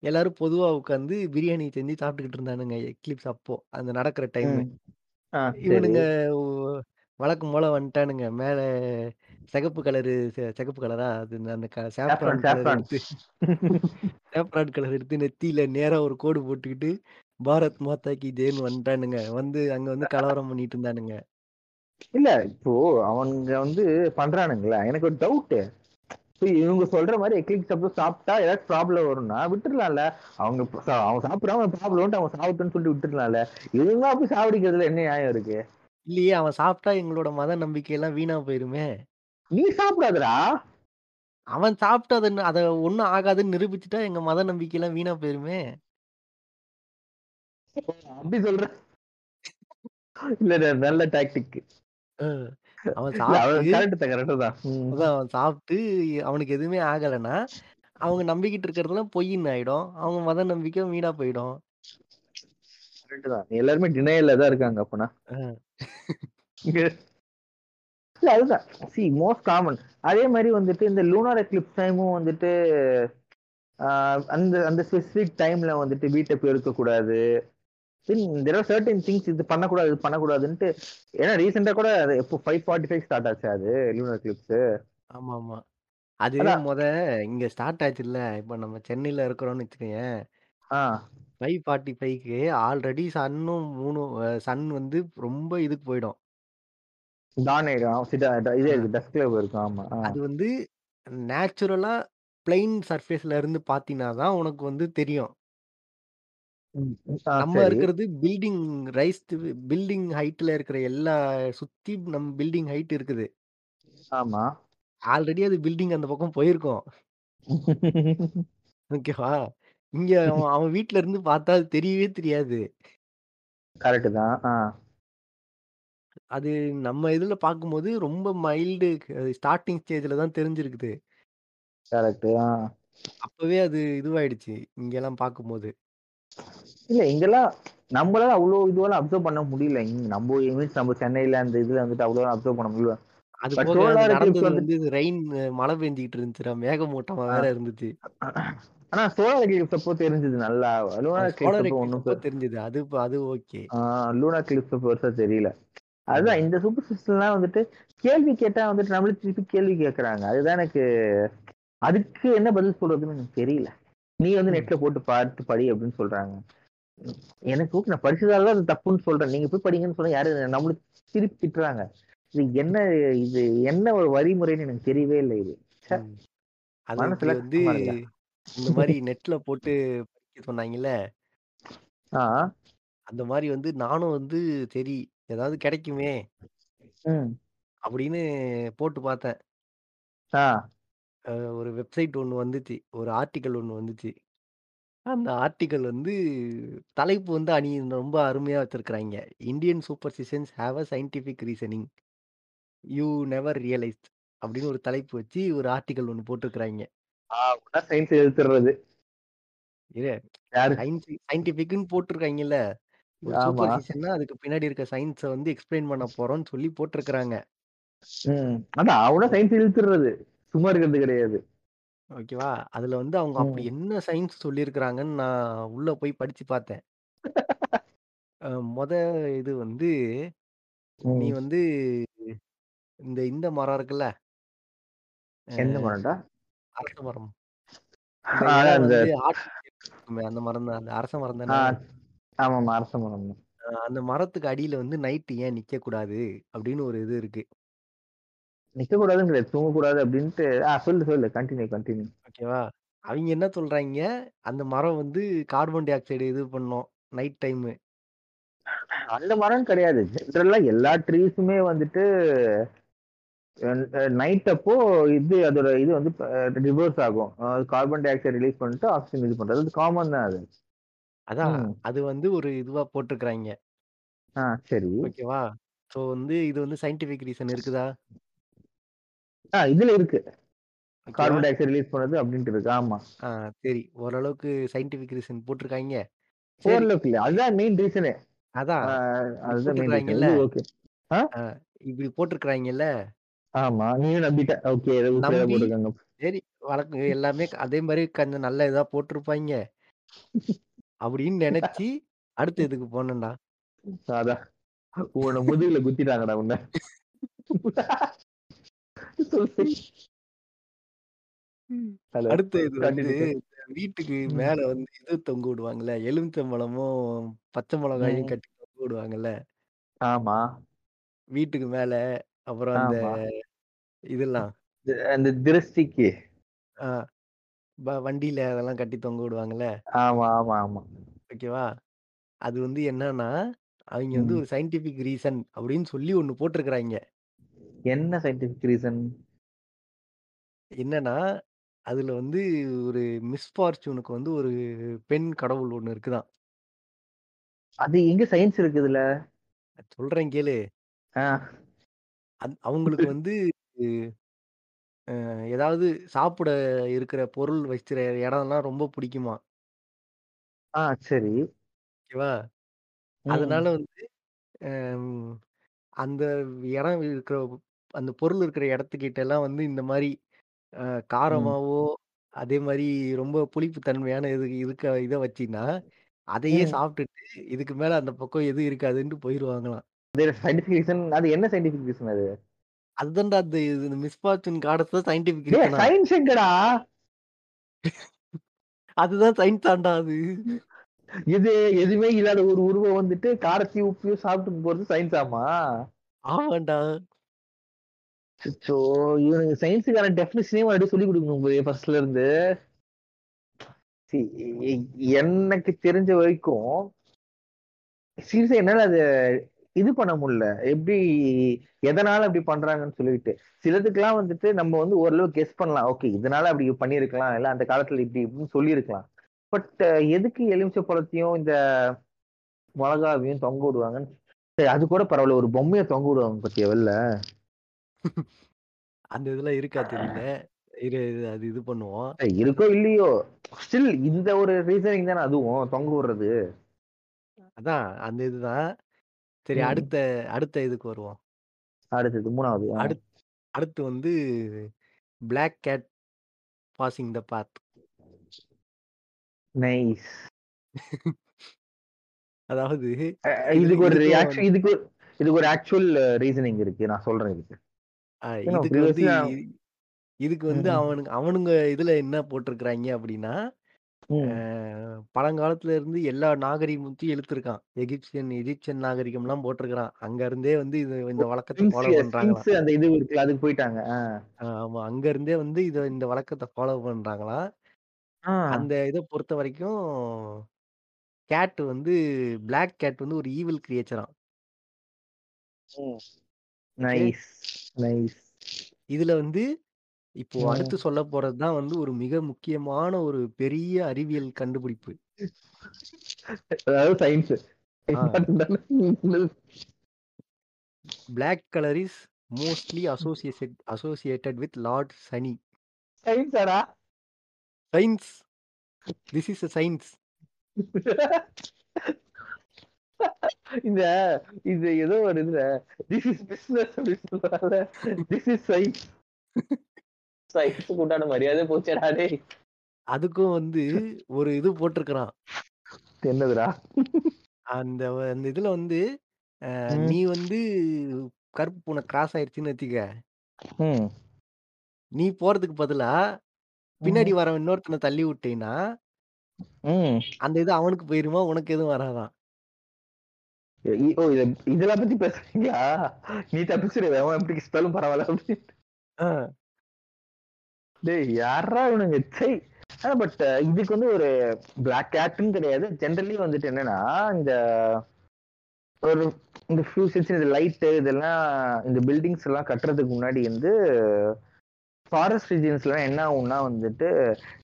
[SPEAKER 1] எல்லாரும் பொதுவா உட்காந்து பிரியாணி செஞ்சு சாப்பிட்டுக்கிட்டு இருந்தானுங்க எக்லிப்ஸ் அப்போ. அந்த நடக்கிற டைமு.
[SPEAKER 2] ம். ஆ சரி.
[SPEAKER 1] இவனுங்க வழக்கம் போல வந்துட்டானுங்க. மேல சிகப்பு கலரு சிகப்பு கலரா? அது அந்த
[SPEAKER 2] சாஃப்ரான்
[SPEAKER 1] கலர்
[SPEAKER 2] சேஃப்ரான்
[SPEAKER 1] கலர் எடுத்து நெத்தியில நேரா ஒரு கோடு போட்டுக்கிட்டு, பாரத் மாதா கி ஜெய்ன்னு வந்துட்டானுங்க. வந்து அங்க வந்து கலவரம் பண்ணிட்டு இருந்தானுங்க.
[SPEAKER 2] இல்ல இப்போ அவனுங்க வந்து பண்றானுங்கல்ல எனக்கு ஒரு டவுட் இவங்க சொல்ற மாதிரி எக்லிக் சப்போஸ் சாப்பிட்டா ஏதாச்சும் ப்ராப்ளம் வரும்னா விட்டுறலாம்ல அவங்க அவன் சாப்பிடாம ப்ராப்ளம் அவன் சாப்பிட்டுன்னு சொல்லிட்டு விட்டுறலாம்ல இவங்க அப்படி சாவடிக்கிறதுல என்ன நியாயம் இருக்கு
[SPEAKER 1] இல்லையே அவன் சாப்பிட்டா எங்களோட மத நம்பிக்கையெல்லாம் வீணா போயிருமே!
[SPEAKER 2] நீ சாப்பிடாதடா
[SPEAKER 1] அவன் சாப்பிட்டு அத அத ஒண்ணும் ஆகாதுன்னு நிரூபிச்சுட்டா எங்க மத நம்பிக்கையெல்லாம் வீணா போயிருமே!
[SPEAKER 2] அப்படி சொல்ற இல்ல நல்ல டாக்டிக்.
[SPEAKER 1] அவன்
[SPEAKER 2] அவன்
[SPEAKER 1] சாப்பிட்டு அவனுக்கு எதுவுமே ஆகலன்னா, அவங்க நம்பிக்கிட்டு இருக்கிறதெல்லாம் பொய்ன்னு ஆயிடும். அவங்க மத நம்பிக்கை வீணா போயிடும்.
[SPEAKER 2] எல்லாருமே டினையல்ல தான் இருக்காங்க அப்பனா. இல்ல அதுதான் சி மோஸ்ட் காமன் அதே மாதிரி வந்துட்டு இந்த லூனார் எக்லிப்ஸ் டைமும் வந்துட்டு அந்த அந்த ஸ்பெசிபிக் டைம்ல வந்துட்டு வீட்டை பெருக்க கூடாது தெர் ஆர் சர்டன் திங்ஸ் இது பண்ணக்கூடாது இது பண்ணக்கூடாதுன்ட்டு ஏன்னா ரீசெண்டா கூட அது எப்போ ஃபைவ் ஃபார்ட்டி ஃபைவ் ஸ்டார்ட் ஆச்சு அது லூனார் எக்லிப்ஸ்
[SPEAKER 1] ஆமாமா. அது
[SPEAKER 2] அதான்
[SPEAKER 1] மொத இங்க ஸ்டார்ட் ஆச்சுல்ல. இப்ப நம்ம சென்னையில இருக்கிறோம்னு வச்சுக்கயேன்.
[SPEAKER 2] ஆ
[SPEAKER 1] 5:45க்கு ஆல்ரெடி சன்னும் 3 அ சன் வந்து ரொம்ப இதுக்கு போயிடும்.
[SPEAKER 2] டான் ஆயிடும் சிட்டா இதே
[SPEAKER 1] ஆ.
[SPEAKER 2] இருக்கு டஸ்க்ல இருக்கும் ஆமா.
[SPEAKER 1] அது வந்து நேச்சுரலா பிளெயின் சர்ஃபேஸ்ல இருந்து பார்த்தீன்னா தான் உனக்கு வந்து தெரியும். நம்ம இருக்கிறது பில்டிங் ரைஸ்டு பில்டிங் ஹைட்ல இருக்கிற எல்லா சுத்தி நம் பில்டிங் ஹைட் இருக்குது.
[SPEAKER 2] ஆமா
[SPEAKER 1] ஆல்ரெடி அது பில்டிங் அந்த பக்கம் போயிருக்கும். (laughs) ஓகேவா? இங்க அவன் வீட்ல இருந்து பார்த்தா அது தெரியவே தெரியாது.
[SPEAKER 2] கரெக்ட் தான்
[SPEAKER 1] அது நம்ம இதுல பார்க்கும்போது ரொம்ப மைல்டு ஸ்டார்ட்டிங் ஸ்டேஜ்ல தான் தெரிஞ்சிருக்குது.
[SPEAKER 2] கரெக்ட் ஆ
[SPEAKER 1] அப்பவே அது இதுவாயிடுச்சு. இங்கெல்லாம் பார்க்கும்போது.
[SPEAKER 2] இல்ல இங்கெல்லாம் நம்மளால அவ்வளவு இதுவெல்லாம் அப்சர்வ் பண்ண முடியல இங்க நம்ம மீன்ஸ் நம்ம சென்னையில அந்த இதுல வந்துட்டு அவ்வளவு அப்சர்வ் பண்ண முடியல
[SPEAKER 1] அது
[SPEAKER 2] பட்
[SPEAKER 1] போக அது
[SPEAKER 2] சோலார் எக்லிப்ஸ்
[SPEAKER 1] நடந்தது
[SPEAKER 2] வந்து
[SPEAKER 1] வந்து ரெயின் மழை பெஞ்சுகிட்டு இருந்துச்சுடா. மேகமூட்டமா
[SPEAKER 2] ஆ,
[SPEAKER 1] வேற இருந்துச்சு.
[SPEAKER 2] ஆனா சோலார் எக்லிப்ஸ் அப்போ தெரிஞ்சது நல்லா லூனா
[SPEAKER 1] அது
[SPEAKER 2] எக்லிப்ஸ்
[SPEAKER 1] சோலார்
[SPEAKER 2] அப்போ
[SPEAKER 1] எக்லிப்ஸ்
[SPEAKER 2] ஒன்றும்
[SPEAKER 1] அப்போ தெரிஞ்சது. அது அது ஓகே.
[SPEAKER 2] லூனா எக்லிப்ஸ் பெருசா தெரியல. அதுதான் இந்த சூப்பர் சிஸ்டம்லாம் வந்துட்டு கேள்வி கேட்டா வந்துட்டு நம்மளுக்கு திருப்பி கேள்வி கேட்கறாங்க அதுதான் எனக்கு அதுக்கு என்ன பதில் சொல்றதுன்னு எனக்கு தெரியல. நீ வந்து. நெட்ல போட்டு பார்த்து படி அப்படின்னு சொல்றாங்க. எனக்கு ஓகே நான் படிச்சதால அது தப்புன்னு சொல்றேன். நீங்க போய் படிங்கன்னு சொன்னா யாரு நம்மளுக்கு திருப்பி திட்டுறாங்க. இது என்ன இது என்ன ஒரு வழிமுறைன்னு எனக்கு தெரியவே இல்லை இது. மனசுல
[SPEAKER 1] வந்து இந்த மாரி நெட்ல போட்டு படிக்க சொன்னாங்கல்ல. அந்த மாரி வந்து நானும் வந்து சரி ஏதாவது கிடைக்குமே
[SPEAKER 2] ம்
[SPEAKER 1] அப்படின்னு போட்டு பார்த்தேன்.
[SPEAKER 2] ஆ
[SPEAKER 1] அ ஒரு வெப்சைட் ஒண்ணு வந்துச்சு. ஒரு ஆர்டிக்கிள் ஒண்ணு வந்துச்சு. அந்த ஆர்டிக்கிள் வந்து தலைப்பு வந்து அணி ரொம்ப அருமையா வச்சிருக்கிறாய்ங்க. Indian superstitions have a scientific reasoning. You never realised அப்படின்னு ஒரு தலைப்பு வச்சு ஒரு ஆர்டிக்கிள் ஒண்ணு போட்டிருக்கிறாய்ங்க.
[SPEAKER 2] ஆ சயின்ஸ் எழுத்துறது
[SPEAKER 1] இரு
[SPEAKER 2] யாரு
[SPEAKER 1] சயின்ஸ் சயின்டிஃபிக்ன்னு போட்டிருக்காய்ங்கல்ல. ஒரு
[SPEAKER 2] ஆமா
[SPEAKER 1] சூப்பர்ஸ்டிஷன்னா அதுக்கு பின்னாடி இருக்க சயின்ஸ வந்து எக்ஸ்பிளைன் பண்ண போறோம்ன்னு சொல்லி போட்டிருக்கிறாங்க.
[SPEAKER 2] ம் அதான் அவனா சயின்ஸ் இழுத்துறது சும்மா இருக்கிறது கிடையாது
[SPEAKER 1] ஓகேவா? அதுல வந்து அவங்க அப்படி
[SPEAKER 2] ம்
[SPEAKER 1] என்ன சயின்ஸ் சொல்லியிருக்கிறாங்கன்னு நான் உள்ள போய் படிச்சு பார்த்தேன். அ மொத இது வந்து நீ
[SPEAKER 2] ம்
[SPEAKER 1] வந்து இந்த இந்த மரம் இருக்குல்ல,
[SPEAKER 2] எந்த மரம்டா
[SPEAKER 1] அரச மரம். (laughs) இந்த
[SPEAKER 2] ஆ,
[SPEAKER 1] இலை
[SPEAKER 2] அதான் இந்த
[SPEAKER 1] வந்து ஆட்டு இருக்குமே அந்த மரம் தான். அந்த அரச மரம்
[SPEAKER 2] ஆ,
[SPEAKER 1] தானே?
[SPEAKER 2] ஆமாமா அரச மரம்
[SPEAKER 1] அந்த மரத்துக்கு அடியில வந்து நைட் ஏன் நிக்கக்கூடாது? அப்படின்னு ஒரு இது இருக்கு.
[SPEAKER 2] நிக்க கூடாதுன்னு கிடையாது தூங்க கூடாது அப்படின்ட்டு ஆ சொல்லு சொல்லு கண்டினியூ கண்டினியூ
[SPEAKER 1] ஓகேவா? அவிங்க என்ன சொல்றாய்ங்க, அந்த மரம் வந்து கார்பன் டை ஆக்சைடு இது பண்ணும். Night time.
[SPEAKER 2] அந்த மரம் கிடையாது ஜென்ரலா எல்லா ட்ரீஸுமே வந்துட்டு நைட் அப்போ இது அதோட இது வந்து ரிவர்ஸ் ஆகும் கார்பன் டை ஆக்சைடு ரிலீஸ் பண்ணிட்டு ஆக்சிஜன் இது பண்றது அது காமன் தான் அது
[SPEAKER 1] அதான்
[SPEAKER 2] ம்
[SPEAKER 1] அது வந்து ஒரு இதுவா போட்டிருக்கிறாய்ங்க.
[SPEAKER 2] ஆ சரி
[SPEAKER 1] ஓகேவா? ஸோ வந்து இது வந்து சயன்டிஃபிக் ரீசன் இருக்குதா?
[SPEAKER 2] ஆ இதுல இருக்கு
[SPEAKER 1] ஓகேவா?
[SPEAKER 2] கார்பன் டை ஆக்சைடு ரிலீஸ் பண்ணது அப்படின்ட்டு இருக்கு ஆமா
[SPEAKER 1] ஆ சரி. ஓரளவுக்கு சயின்டிஃபிக் ரீசன் போட்டிருக்காய்ங்க. சரி.
[SPEAKER 2] ஓரளவுக்கு இல்ல அதுதான் மெயின் ரீசனே
[SPEAKER 1] அதான். இப்படி
[SPEAKER 2] அதுதான் மெயின் ரீசன்
[SPEAKER 1] போட்டிருக்கிறாய்ங்கல்ல.
[SPEAKER 2] இது ஓகே ஆ
[SPEAKER 1] ஆ இப்படி போட்டிருக்கிறாய்ங்கல்ல.
[SPEAKER 2] ஆமா நீயும் நம்பிட்ட ஓகே ஏதோ
[SPEAKER 1] நம்பி
[SPEAKER 2] போட்டிருக்காங்க
[SPEAKER 1] சரி வழக்கம் எல்லாமே அதே மாரி கொஞ்சம் நல்ல இதா போட்டிருப்பாய்ங்க. அப்படின்னு நெனச்சு அடுத்த இதுக்கு போனேன்டா.
[SPEAKER 2] அதான் உன்னை முதுகுல குத்திட்டாங்கடா உன்னை
[SPEAKER 1] அடுத்த இது வந்து வீட்டுக்கு மேல வந்து இது தொங்க விடுவாங்கல்ல. எலுமிச்சம்பழமும், பச்சை மிளகாயும் கட்டி தொங்க விடுவாங்கல்ல.
[SPEAKER 2] ஆமா
[SPEAKER 1] வீட்டுக்கு மேல, அப்புறம் அந்த. இதெல்லாம்.
[SPEAKER 2] அந்த திருஷ்டிக்கு.
[SPEAKER 1] வண்டியில அதெல்லாம் கட்டி தொங்க விடுவாங்கல்ல.
[SPEAKER 2] ஆமா, ஆமா, ஆமா.
[SPEAKER 1] ஓகேவா? அது வந்து என்னன்னா, அவைங்க வந்து
[SPEAKER 2] ம்.
[SPEAKER 1] ஒரு சயன்டிஃபிக் ரீசன் அப்படின்னு சொல்லி ஒண்ணு போட்டிருக்கிறாய்ங்க.
[SPEAKER 2] என்ன சயன்டிஃபிக் ரீசன்?
[SPEAKER 1] என்னன்னா, அதுல வந்து ஒரு மிஸ்ஃபார்ச்சூனுக்கு வந்து ஒரு பெண் கடவுள் ஒண்ணு இருக்குதாம்.
[SPEAKER 2] அது எங்க சயன்ஸ் இருக்கு இதுல?
[SPEAKER 1] சொல்றேன் கேளு.
[SPEAKER 2] ஆ.
[SPEAKER 1] அந் அவங்களுக்கு வந்து ஏதாவது சாப்பிட இருக்கிற பொருள் வைக்கிற இடம்லாம் ரொம்ப பிடிக்குமாம்.
[SPEAKER 2] ஆ சரி.
[SPEAKER 1] ஓகேவா? அதனால. வந்து அம் அந்த இடம் இருக்கிற அந்த பொருள் இருக்கிற இடத்துக்கிட்டலாம் வந்து இந்த மாரி அ
[SPEAKER 2] ம்.
[SPEAKER 1] காரமாவோ, அதே மாரி ரொம்ப புளிப்பு தன்மையான இது இருக்க இத வச்சீன்னா, அதையே
[SPEAKER 2] ம்.
[SPEAKER 1] சாப்பிட்டுட்டு இதுக்கு மேல அந்த பக்கம் எதுவும் இருக்காதுன்ட்டு போயிருவாங்களாம்.
[SPEAKER 2] அது சயன்டிஃபிக் ரீசன் அது என்ன சயன்டிஃபிக் ரீசன் அது?
[SPEAKER 1] அதுதான்டா காடஸ் தான் சயன்டிஃபிக்
[SPEAKER 2] டேய்
[SPEAKER 1] ரீசனா.
[SPEAKER 2] சயன்ஸ் எங்கடா?
[SPEAKER 1] அதுதான் சயின்ஸ் தான்டா அது.
[SPEAKER 2] இது எதுவுமே இல்லாத ஒரு உருவம் வந்துட்டு காரத்தையும், உப்பையும் சாப்பிட்டு போறது சயன்ஸாமா?
[SPEAKER 1] ஆமான்டா.
[SPEAKER 2] அச்சச்சோ! இவனுங்க சயன்ஸுக்கான டெஃபினிஷனே மறுபடியும் சொல்லிக் குடுக்கணும் ஃபர்ஸ்ட்ல இருந்து. சி எனக்கு தெரிஞ்ச வரைக்கும், சீரியஸா என்னால அத இது பண்ண முடியல. எப்படி எதனால அப்படி பண்றாங்கன்னு சொல்லிட்டு. சிலதுக்கெல்லாம் வந்துட்டு நம்ம வந்து ஓரளவு கெஸ் பண்ணலாம். ஓகே இதனால அப்படி பண்ணியிருக்கலாம். இல்ல அந்த காலத்துல இப்படி இப்படின்னு சொல்லியிருக்கலாம். பட் எதுக்கு எலுமிச்சை பழத்தையும், இந்த மொளகாவையும் தொங்க விடுவாங்கன்னு சரி அது கூட பரவால்ல. ஒரு பொம்மைய தொங்க விடுவாங்க பாத்தியா வெளில?
[SPEAKER 1] அந்த இதெல்லாம் இருக்கா தெரியல. இரு அது இது பண்ணுவோம்.
[SPEAKER 2] இருக்கோ இல்லையோ, ஸ்டில் இந்த ஒரு ரீசனிங் தானே அதுவும் தொங்க விடுறது.
[SPEAKER 1] அதான் அந்த இதுதான். சரி
[SPEAKER 2] ம்.
[SPEAKER 1] அடுத்த அடுத்த இதுக்கு வருவோம்.
[SPEAKER 2] அடுத்தது 3வது. ஆ.
[SPEAKER 1] அடுத் அடுத்து வந்து black cat passing the path.
[SPEAKER 2] Nice.
[SPEAKER 1] அதாவது
[SPEAKER 2] அ இதுக்கு ஒரு
[SPEAKER 1] இதுக்கும்
[SPEAKER 2] ரியாக்ஷன் இதுக்கு ஒரு- இதுக்கு ஒரு ஆக்சுவல் ரீசனிங் இருக்கு. நான் சொல்றேன் இதுக்கு. ஏன்னா
[SPEAKER 1] இதுக்கு வந்து இதுக்கு வந்து
[SPEAKER 2] ம்,
[SPEAKER 1] அவனுங்க அவனுங்க இதுல என்ன போட்டிருக்கிறாய்ங்க அப்படின்னா,
[SPEAKER 2] ம்.
[SPEAKER 1] பழங்காலத்துல இருந்து எல்லா நாகரிகத்தையும் இழுத்துருக்கான். Egyptian Egyptian நாகரிகம்லாம் போட்டிருக்கிறான். அங்க இருந்தே வந்து இது இந்த வழக்கத்த
[SPEAKER 2] ஸ்பிங்ஸ்
[SPEAKER 1] ஃபாலோ பண்றாங்களாம்.
[SPEAKER 2] அந்த இது இருக்குல்ல அதுக்கு போயிட்டாங்க. ஆ.
[SPEAKER 1] ஆமா. அங்க இருந்தே வந்து இத இந்த வழக்கத்த ஃபாலோ பண்றாங்களாம்.
[SPEAKER 2] ஆ.
[SPEAKER 1] அந்த இத பொறுத்தவரைக்கும் கேட் வந்து பிளாக் கேட் வந்து ஒரு ஈவில் கிரியேச்சராம்.
[SPEAKER 2] ம்.
[SPEAKER 1] ஓகே.
[SPEAKER 2] Nice, nice.
[SPEAKER 1] இதுல வந்து இப்போ அடுத்து
[SPEAKER 2] ம்.
[SPEAKER 1] சொல்லப் போறது தான் வந்து ஒரு மிக முக்கியமான ஒரு பெரிய அறிவியல் கண்டுபிடிப்பு.
[SPEAKER 2] அதாவது science.
[SPEAKER 1] Ah. Black colour is mostly associated associated with Lord Shani.
[SPEAKER 2] சயின்ஸாடா?
[SPEAKER 1] Science. This is a science.
[SPEAKER 2] இந்த இது ஏதோ ஒரு இதுல திஸ் இஸ் பிசினஸ் அப்படின்னு சொல்றாங்க. This is science. சயின்ஸுக்கு உண்டான மரியாதை போச்சேடா டேய்.
[SPEAKER 1] அதுக்கும் வந்து ஒரு இது போட்டிருக்கிறான்.
[SPEAKER 2] என்னதுடா?
[SPEAKER 1] அந்த அந்த இதுல வந்து. நீ வந்து கருப்பு பூனை கிராஸ் ஆயிருச்சுன்னு வச்சுக்க. நீ போறதுக்கு பதிலா பின்னாடி. வரவன் இன்னொருத்தன தள்ளி விட்டீன்னா,
[SPEAKER 2] ம்.
[SPEAKER 1] அந்த இது அவனுக்கு போயிருமா, உனக்கு எதுவும் வராதாம்.
[SPEAKER 2] இ ஓ இத இதெல்லாம் பத்தி பேசுறீங்களா? நீ தப்பிச்சிருவ. எவன் எப்படி பரவால்ல அப்படின்னு. டேய் யார்றா இவனுங்க? ஆனா பட் இதுக்கு வந்து ஒரு பிளாக் கேட்ன்னு கிடையாது. ஜெனரலி வந்துட்டு என்னன்னா, இந்த ஒரு இந்த ஃபியூச்சர்ஸ் இந்த லைட்டு இதெல்லாம் இந்த பில்டிங்ஸ் எல்லாம் கட்டுறதுக்கு முன்னாடி வந்து ஃபாரஸ்ட் ரீஜியன்ஸ்லாம் என்ன ஆகும்னா வந்துட்டு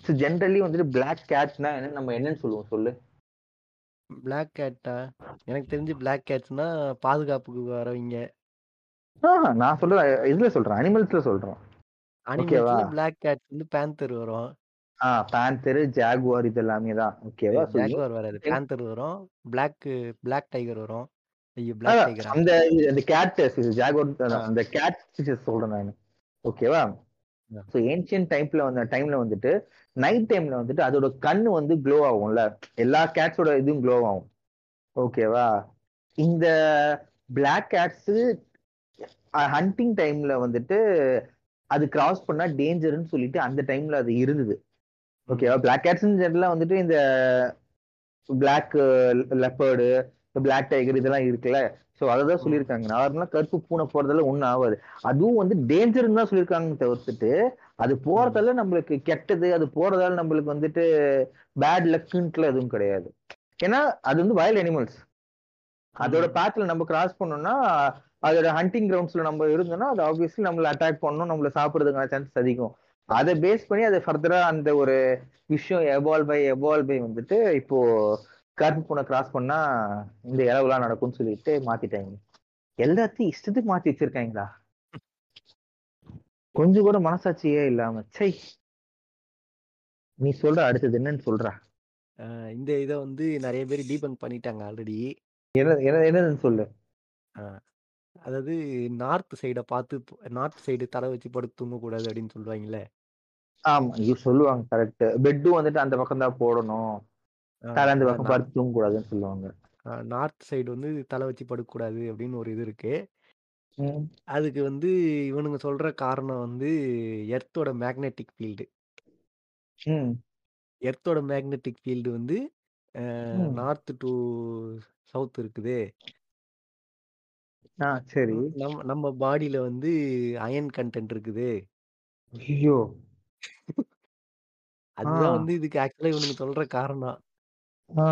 [SPEAKER 2] ஸோ ஜென்ரலி வந்துட்டு பிளாக் கேட்னா என்ன நம்ம என்னன்னு சொல்லுவோம் சொல்லு?
[SPEAKER 1] பிளாக் கேட்டா? எனக்கு தெரிஞ்சு பிளாக் கேட்ஸ்னா பாதுகாப்புக்கு வரவைங்க.
[SPEAKER 2] நான் சொல்றது இதுல சொல்றேன். அனிமல்ஸ்ல சொல்றேன். ஓகேவா?
[SPEAKER 1] பிளாக் கேட்ஸ் வந்து பேந்தர் வரும்.
[SPEAKER 2] ஆ பேந்தர், ஜாகுவார் இது எல்லாமே தான். ஓகேவா?
[SPEAKER 1] ஜாகுவார் வராது. பேந்தர் வரும். பிளாக் பிளாக் டைகர் வரும். ஐயோ! பிளாக் டைகரா?
[SPEAKER 2] அந்த அந்த கேட் ஜாகுவார்
[SPEAKER 1] ஆ.
[SPEAKER 2] அந்த கேட் சொல்றேன் நானு. ஓகேவா?
[SPEAKER 1] ஆ.
[SPEAKER 2] ஸோ ஏன்ஷியன்ட் டைம்ல வந்த டைம்ல வந்துட்டு நைட் டைம்ல வந்துட்டு அதோட கண்ணு வந்து க்ளோ ஆகும்ல. எல்லா கேட்ஸோட இதுவும் க்ளோ ஆகும். ஓகேவா? இந்த பிளாக் கேட்ஸ் ஹண்டிங் டைம்ல வந்துட்டு அது கிராஸ் பண்ணா டேஞ்சர்ன்னு சொல்லிட்டு அந்த டைம்ல அது இருந்தது. ஓகேவா? பிளாக் கேட்ஸ் ஜெனரலா வந்துட்டு இந்த பிளாக் லெப்பர்டு, பிளாக் டைகர் இதெல்லாம் இருக்குல்ல சோ அததான்
[SPEAKER 1] ம்.
[SPEAKER 2] சொல்லியிருக்காங்க நார்மலா கருப்பு பூனை போறதால ஒண்ணும் ஆகாது அதுவும் வந்து டேஞ்சர்னு தான் சொல்லியிருக்காங்க தவிர்த்துட்டு அது. போறதால நம்மளுக்கு கெட்டது அது போறதால நம்மளுக்கு வந்துட்டு பேட் லக்குன்ட்டுல எதுவும் கிடையாது ஏன்னா அது வந்து வயல்ட் அனிமல்ஸ் அதோட
[SPEAKER 1] ம்.
[SPEAKER 2] பேத்ல நம்ம கிராஸ் பண்ணோம்னா அதோட ஹண்டிங் கிரவுண்ட்ஸ்ல நம்ம இருந்தோம்னா அது ஆப்வியஸ்லி நம்மள அட்டாக் பண்ணணும் நம்மள சாப்பிடுறதுக்கான சான்சஸ் அதிகம். அதை பேஸ் பண்ணி அதை ஃபர்தரா அந்த ஒரு விஷயம் எவால்வ் பை எவால்வ் பை வந்துட்டு இப்போ கருப்பு பூனை கிராஸ் பண்ணா இந்த இளவுலாம் நடக்கும்னு சொல்லிட்டு மாத்திட்டாங்க. எல்லாத்தையும் இஷ்டத்துக்கு மாத்தி வச்சிருக்காங்களா? கொஞ்சம் கூட மனசாட்சியே இல்லாம சை நீ சொல்ற அடுத்தது என்னன்னு சொல்றா.
[SPEAKER 1] இந்த இத வந்து நெறைய பேர் டீபங்க் பண்ணிட்டாங்க ஆல்ரெடி.
[SPEAKER 2] என்ன என்ன என்னதுன்னு சொல்லு.
[SPEAKER 1] அதாவது நார்த் சைட பார்த்து நார்த் சைடு தல வச்சு படுத்து தூங்கக்கூடாது அப்படின்னு சொல்லுவாங்கல்ல.
[SPEAKER 2] ஆமா ஐயோ சொல்லுவாங்க கரெக்ட் பெட்டும் வந்துட்டு அந்த பக்கம் தான் போடணும் தலை அந்த பக்கம் படுத்து தூங்க கூடாதுன்னு சொல்லுவாங்க
[SPEAKER 1] நார்த் சைடு வந்து தல வச்சு படுக்கக்கூடாது அப்படின்னு ஒரு இது இருக்கு. அதுக்கு வந்து இவனுங்க சொல்ற காரணம் வந்து எர்த்தோட மேக்னெட்டிக் ஃபீல்டு. எர்த்தோட மேக்னெட்டிக் ஃபீல்டு வந்து. நார்த் டூ சவுத் இருக்குது.
[SPEAKER 2] ஆ சரி
[SPEAKER 1] நம்ம நம்ம பாடியில வந்து அயர்ன் கன்டென்ட் இருக்குது.
[SPEAKER 2] ஐயோ ஆ
[SPEAKER 1] அதுதான் வந்து இதுக்கு ஆக்சுவலா இவனுங்க சொல்ற காரணம்.
[SPEAKER 2] ஆ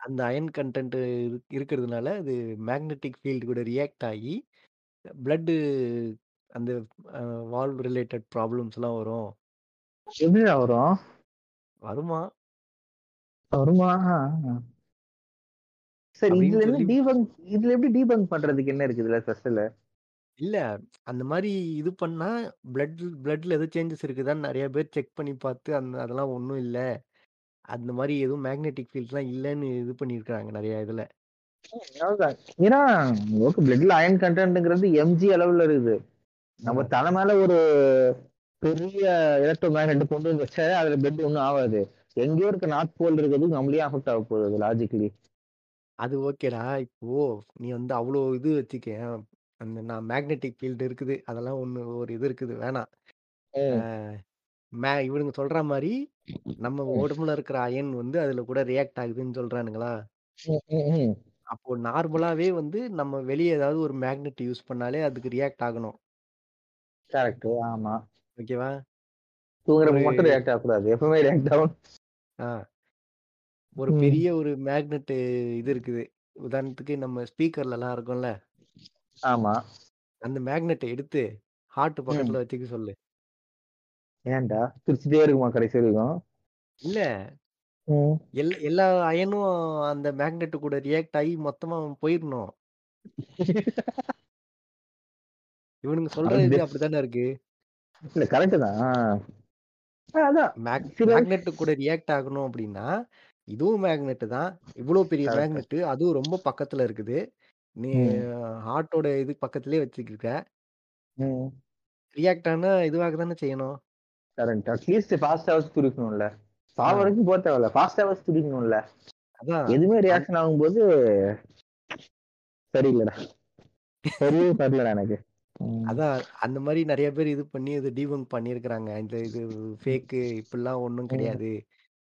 [SPEAKER 1] அந்த அயர்ன் கன்டென்ட் இருக் இருக்கிறதுனால அது மேக்னெட்டிக் ஃபீல்டு கூட ரியாக்ட் ஆகி பிளட் அந்த அ வால்வ் ரிலேட்டட் ப்ராப்ளம்ஸ்லாம் வரும்.
[SPEAKER 2] எப்படிடா வரும்
[SPEAKER 1] வருமா?
[SPEAKER 2] வருமா ஆ. சரி இதுல என்ன டீபங்க் இதுல எப்படி டீபங்க் பண்றதுக்கு என்ன இருக்கு இதுல ஸ்பெஷல்
[SPEAKER 1] இல்ல அந்த மாரி இது பண்ணா பிளட் பிளட்ல எதுவும் சேஞ்சஸ் இருக்குதான்னு நெறைய பேர் செக் பண்ணி பார்த்து அந்த அதெல்லாம் ஒண்ணும் இல்ல. அந்த மாரி எதுவும் மேக்னெட்டிக் ஃபீல்ட்லாம் இல்லன்னு இது பண்ணியிருக்காங்க நெறைய இதுல.
[SPEAKER 2] ஏன்னா ஓகே பிளட்ல அயன் கண்டென்ட்ங்கிறது எம்ஜி அளவுல இருக்குது. நம்ம தலை மேல ஒரு பெரிய எலக்ட்ரோ மேக்னெட் கொண்டு வந்து வச்சா அதுல பெட் ஒன்றும் ஆகாது எங்கேயோ இருக்க நார்த் போல் இருக்கிறது நம்மளே அஃபெக்ட் ஆக போகுது லாஜிக்கலி
[SPEAKER 1] அது ஓகேடா. இப்போ நீ வந்து அவ்ளோ இது வச்சுக்கயேன். அந்த நான் மேக்னெட்டிக் ஃபீல்டு இருக்குது. அதெல்லாம் ஒண்ணு ஒரு இது இருக்குது வேணாம். மே இவனுங்க சொல்ற மாரி நம்ம உடம்புல இருக்கிற அயன் வந்து அதுல கூட ரியாக்ட் ஆகுதுன்னு சொல்றானுங்களா? அப்போ நார்மலாவே வந்து நம்ம வெளிய ஏதாவது ஒரு மேக்னெட் யூஸ் பண்ணாலே அதுக்கு ரியாக்ட் ஆகணும்.
[SPEAKER 2] கரெக்ட் ஆமா
[SPEAKER 1] ஓகேவா?
[SPEAKER 2] தூங்குறப்ப மட்டும் ரியாக்ட் ஆகக்கூடாது எப்பவுமே ரியாக்ட் ஆகும்
[SPEAKER 1] ஆ ஒரு
[SPEAKER 2] ம்.
[SPEAKER 1] பெரிய ஒரு மேக்னெட் இது இருக்குது. உதாரணத்துக்கு நம்ம ஸ்பீக்கர்லலாம் இருக்கும்ல.
[SPEAKER 2] ஆமா
[SPEAKER 1] அந்த மேக்னெட்ட எடுத்து ஹார்ட்
[SPEAKER 2] ம்.
[SPEAKER 1] பக்கத்துல வச்சுக்க சொல்லு.
[SPEAKER 2] ஏன்டா பிரிச்சுட்டே இருக்குமா கடைசி வரைக்கும்
[SPEAKER 1] இல்ல
[SPEAKER 2] ம்.
[SPEAKER 1] எல் எல்லா அயனும் அந்த மேக்னெட் கூட ரியாக்ட் ஆகி மொத்தமா போயிரணும். இவனுங்க சொல்ற
[SPEAKER 2] அது
[SPEAKER 1] இது
[SPEAKER 2] def-
[SPEAKER 1] அப்படித்தானே இருக்கு.
[SPEAKER 2] இல்ல கரெக்ட் தான் அதான்
[SPEAKER 1] மேக்
[SPEAKER 2] சில
[SPEAKER 1] மேக்னெட் கூட ரியாக்ட் ஆகணும் அப்படின்னா, இதுவும் மேக்னெட் தான். இவ்ளோ பெரிய மேக்னெட் அதுவும் ரொம்ப பக்கத்துல இருக்குது. நீ ஹார்ட்டோட இது பக்கத்திலேயே வச்சுக்கிருக்க.
[SPEAKER 2] ம்
[SPEAKER 1] ரியாக்ட் ஆனா இதுவாக தானே செய்யணும்.
[SPEAKER 2] கரெக்ட் அட்லீஸ்ட் ஃபாஸ்டாவது துடிக்கணும்ல
[SPEAKER 1] ஆ
[SPEAKER 2] சாவ வரைக்கும் போக தேவையில்ல ஃபாஸ்டாவது துடிக்கணும்ல
[SPEAKER 1] அதான்.
[SPEAKER 2] எதுவுமே ரியாக்ஷன் ஆகும்போது சரியில்லடா சரியே வரலடா எனக்கு.
[SPEAKER 1] அதான் அந்த மாரி நெறைய பேர் இது பண்ணி இத டீபங்க் பண்ணியிருக்கிறாங்க. இந்த இது ஃபேக்கு இப்படிலாம் ஒண்ணும்
[SPEAKER 2] ம்.
[SPEAKER 1] கிடையாது.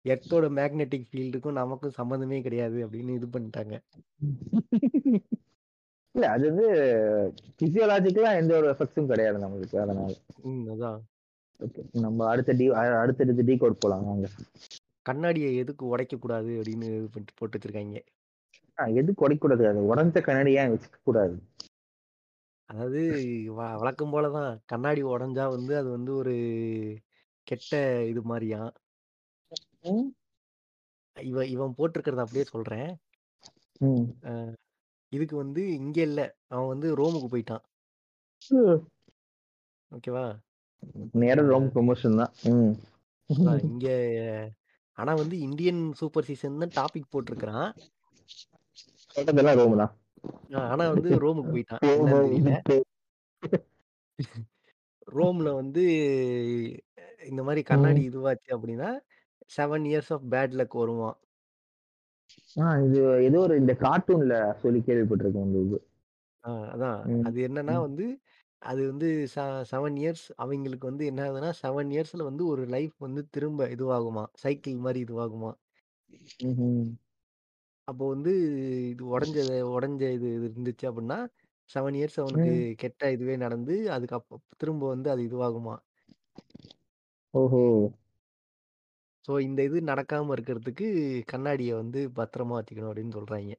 [SPEAKER 1] எர்த்தோட மேக்னெட்டிக் ஃபீல்டுக்கும் நமக்கும் சம்மந்தமே கிடையாது அப்படின்னு இது பண்ணிட்டாங்க. (laughs)
[SPEAKER 2] இல்ல அது வந்து பிசியோலாஜிக்கலா எந்த ஒரு எஃபெக்ட்ஸும் கிடையாது நம்மளுக்கு அதனால.
[SPEAKER 1] அதான்.
[SPEAKER 2] ஓகே நம்ம அடுத்த டி அடுத்தடுத்து டீ கோட் போலாம் வாங்க
[SPEAKER 1] கண்ணாடிய எதுக்கு உடைக்கக்கூடாது அப்படின்னு இது பண்ணிட்டு போட்டு வச்சிருக்காய்ங்க.
[SPEAKER 2] ஆ, எது குறைக்கூடாது அது உடஞ்ச கண்ணாடி ஏன் வச்சுக்க கூடாது
[SPEAKER 1] அதாவது வழக்கம் போல தான். கண்ணாடி உடைஞ்சா வந்து அது வந்து ஒரு கெட்ட இது மாரியாம்.
[SPEAKER 2] ம்.
[SPEAKER 1] இவன் இவன் போட்டிருக்கிறத அப்படியே சொல்றேன்.
[SPEAKER 2] ம்.
[SPEAKER 1] அ இதுக்கு வந்து இங்க இல்ல. அவன் வந்து ரோமுக்கு போயிட்டான். ஓகேவா?
[SPEAKER 2] நேரா
[SPEAKER 1] அ
[SPEAKER 2] ரோம் ப்ரொமோஷன் தான் ம்.
[SPEAKER 1] அதான் இங்க ஆனா வந்து இந்தியன் சூப்பர் சீசன் தான் டாபிக் போட்டிருக்கிறான்.
[SPEAKER 2] ரோம் தான்
[SPEAKER 1] அ ஆனா வந்து ரோமுக்கு போயிட்டான். என்னன்னு தெரியல. ரோம்ல வந்து இந்த மாரி
[SPEAKER 2] ம்.
[SPEAKER 1] கண்ணாடி இதுவாச்சு அப்படின்னா, 7 இயர்ஸ் ஆஃப் பேட் லக் வருமாம்.
[SPEAKER 2] ஆ இது ஏதோ ஒரு இந்த கார்ட்டூன்ல சொல்லி கேள்விப்பட்டிருக்கேன் இந்த இது
[SPEAKER 1] அதான். அது என்னன்னா. வந்து, அது வந்து ச 7 இயர்ஸ் அவைங்களுக்கு வந்து என்ன ஆகுதுன்னா, 7 இயர்ஸ்ல வந்து ஒரு லைஃப் வந்து திரும்ப இதுவாகுமாம். சைக்கிள் மாரி இதுவாகுமாம்.
[SPEAKER 2] ம்ஹும்.
[SPEAKER 1] அப்போ வந்து இது உடைஞ்சத உடைஞ்ச இது இது இருந்துச்சு அப்படின்னா, 7 இயர்ஸ் அவனுக்கு. கெட்ட இதுவே நடந்து, அதுக்கு அப்ப திரும்ப வந்து அது இதுவாகுமா.
[SPEAKER 2] ஓஹோ!
[SPEAKER 1] ஸோ இந்த இது நடக்காம இருக்கிறதுக்கு கண்ணாடிய வந்து பத்திரமா வச்சுக்கணும் அப்படின்னு சொல்றாய்ங்க.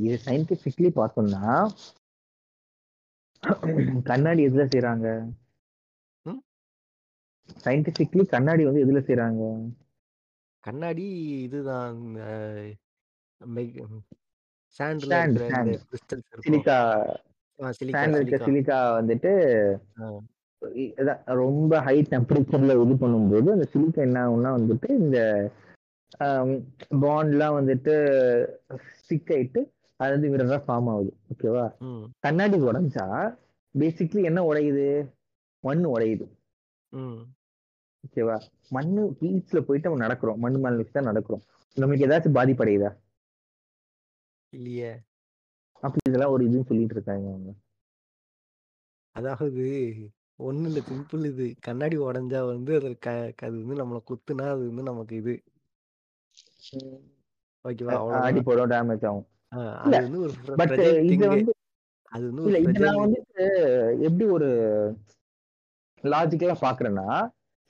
[SPEAKER 2] இது சயின்டிபிக்கலி பார்த்தோம்னா கண்ணாடி எதுல செய்றாங்க?
[SPEAKER 1] ம்.
[SPEAKER 2] கண்ணாடி வந்து எதுல செய்றாங்க?
[SPEAKER 1] கண்ணாடி இதுதான் அ மெக் சாண்ட்ல
[SPEAKER 2] சாண்ட்
[SPEAKER 1] இருக்கிற இந்த
[SPEAKER 2] சாண்ட்.
[SPEAKER 1] கிறிஸ்டல்ஸ் இருக்கும்.
[SPEAKER 2] சிலிக்கா
[SPEAKER 1] ஆ சிலிக்கா,
[SPEAKER 2] சாண்ட்ல இருக்க
[SPEAKER 1] சிலிக்கா.
[SPEAKER 2] சிலிக்கா வந்துட்டு
[SPEAKER 1] ஆ.
[SPEAKER 2] ரொம்ப ஹை டெம்பரேச்சர்ல இது பண்ணும்போது, அந்த சிலிக்கா என்ன ஆகும்னா வந்துட்டு, இந்த பாண்ட்லாம் வந்துட்டு ஸ்டிக் ஆயிட்டு, அது வந்து மிரரா ஃபார்ம் ஆகுது. ஓகேவா? கண்ணாடி உடைஞ்சா, பேசிக்கலி என்ன உடையுது? மண்ணு உடையுது. ஓகேவா? மண்ணு ஹீல்ஸ்ல போயிட்டு நம்ம நடக்கிறோம். மண்ணு மேல தான் நடக்கிறோம். நமக்கு ஏதாச்சும் பாதிப்படையுதா?
[SPEAKER 1] இல்லையே.
[SPEAKER 2] அப்ப இதெல்லாம் ஒரு இதுன்னு சொல்லிட்டு இருக்காங்க அவங்க.
[SPEAKER 1] அதாவது ஒண்ணும் இல்ல சிம்பிள் இது. கண்ணாடி உடைஞ்சா வந்து அது க அது வந்து நம்மள குத்துனா, அது வந்து நமக்கு இது.
[SPEAKER 2] ம்.
[SPEAKER 1] ஓகேவா?
[SPEAKER 2] அ
[SPEAKER 1] அவ்வளோதான்.
[SPEAKER 2] அடிபடும், டேமேஜ் ஆகும்.
[SPEAKER 1] ஆ
[SPEAKER 2] இல்ல.
[SPEAKER 1] அது வந்து ஒரு ஃப்ர
[SPEAKER 2] பட்
[SPEAKER 1] ஃப்ரெஜைல்
[SPEAKER 2] இது
[SPEAKER 1] திங்கு.
[SPEAKER 2] வந்து
[SPEAKER 1] அது வந்து
[SPEAKER 2] இல்ல இத
[SPEAKER 1] ஃப்ரெஜைல்
[SPEAKER 2] நான்
[SPEAKER 1] இது.
[SPEAKER 2] வந்துட்டு எப்படி ஒரு லாஜிக்கலா பார்க்குறேன்னா,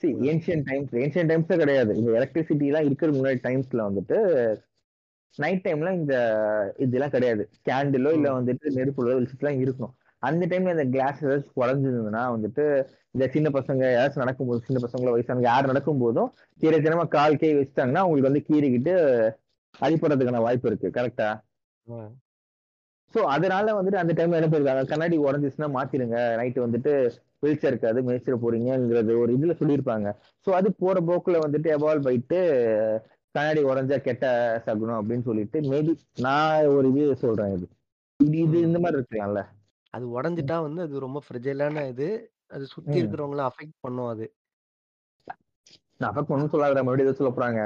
[SPEAKER 2] சி
[SPEAKER 1] ம்.
[SPEAKER 2] ஏன்ஷியன்ட் டைம்ஸ் ஏன்ஷியன்ட் டைம்ஸ்ல கிடையாது. இந்த எலக்ட்ரிசிட்டிலாம் இருக்கிறதுக்கு முன்னாடி டைம்ஸ்ல வந்துட்டு, நைட் டைம்ல இந்த இதெல்லாம் கிடையாது. கேண்டிலோ இல்ல
[SPEAKER 1] ம்.
[SPEAKER 2] வந்துட்டு நெருப்புல வெளிச்சத்துலாம் இருக்கும். அந்த டைம்ல இந்த கிளாஸ் ஏதாச்சும் உடைஞ்சிருந்ததுன்னா வந்துட்டு, இந்த சின்ன பசங்க யாராச்சும் நடக்கும்போது, சின்ன பசங்களோ, வயசானவங்க யார் நடக்கும்போதும், தெரியாத்தனமா கால், கை வச்சுட்டாங்கன்னா, அவங்களுக்கு வந்து கீறிக்கிட்டு அடிபடுறதுக்கான வாய்ப்பு இருக்கு. கரெக்ட்டா?
[SPEAKER 1] ஆ.
[SPEAKER 2] ஸோ அதனால வந்துட்டு அந்த டைம்ல என்ன பண்ணிருக்காங்க, கண்ணாடி உடைஞ்சிச்சுன்னா மாத்திருங்க. நைட் வந்துட்டு வெளிச்சம் இருக்காது, மேய்ச்சல் போறீங்கங்கிறது ஒரு இதுல சொல்லியிருப்பாங்க. ஸோ அது போற போக்குல வந்துட்டு எவால்வ் ஆயிட்டு, கண்ணாடி உடைஞ்சா கெட்ட சகுனம் அப்படின்னு சொல்லிட்டு, மேபி நான் ஒரு இது சொல்றேன் இது. இது. இந்த மாரி இருக்கலாம்ல.
[SPEAKER 1] அது. உடைஞ்சுட்டா வந்து அது ரொம்ப ஃப்ரெஜைலான இது. அது சுத்தி
[SPEAKER 2] ம்.
[SPEAKER 1] இருக்கிறவங்கள அஃபெக்ட் பண்ணும் அது.
[SPEAKER 2] நான் பண்ணும்னு சொல்லாதடா, மறுபடியும் ஏதோ சொல்லப் போறாங்க.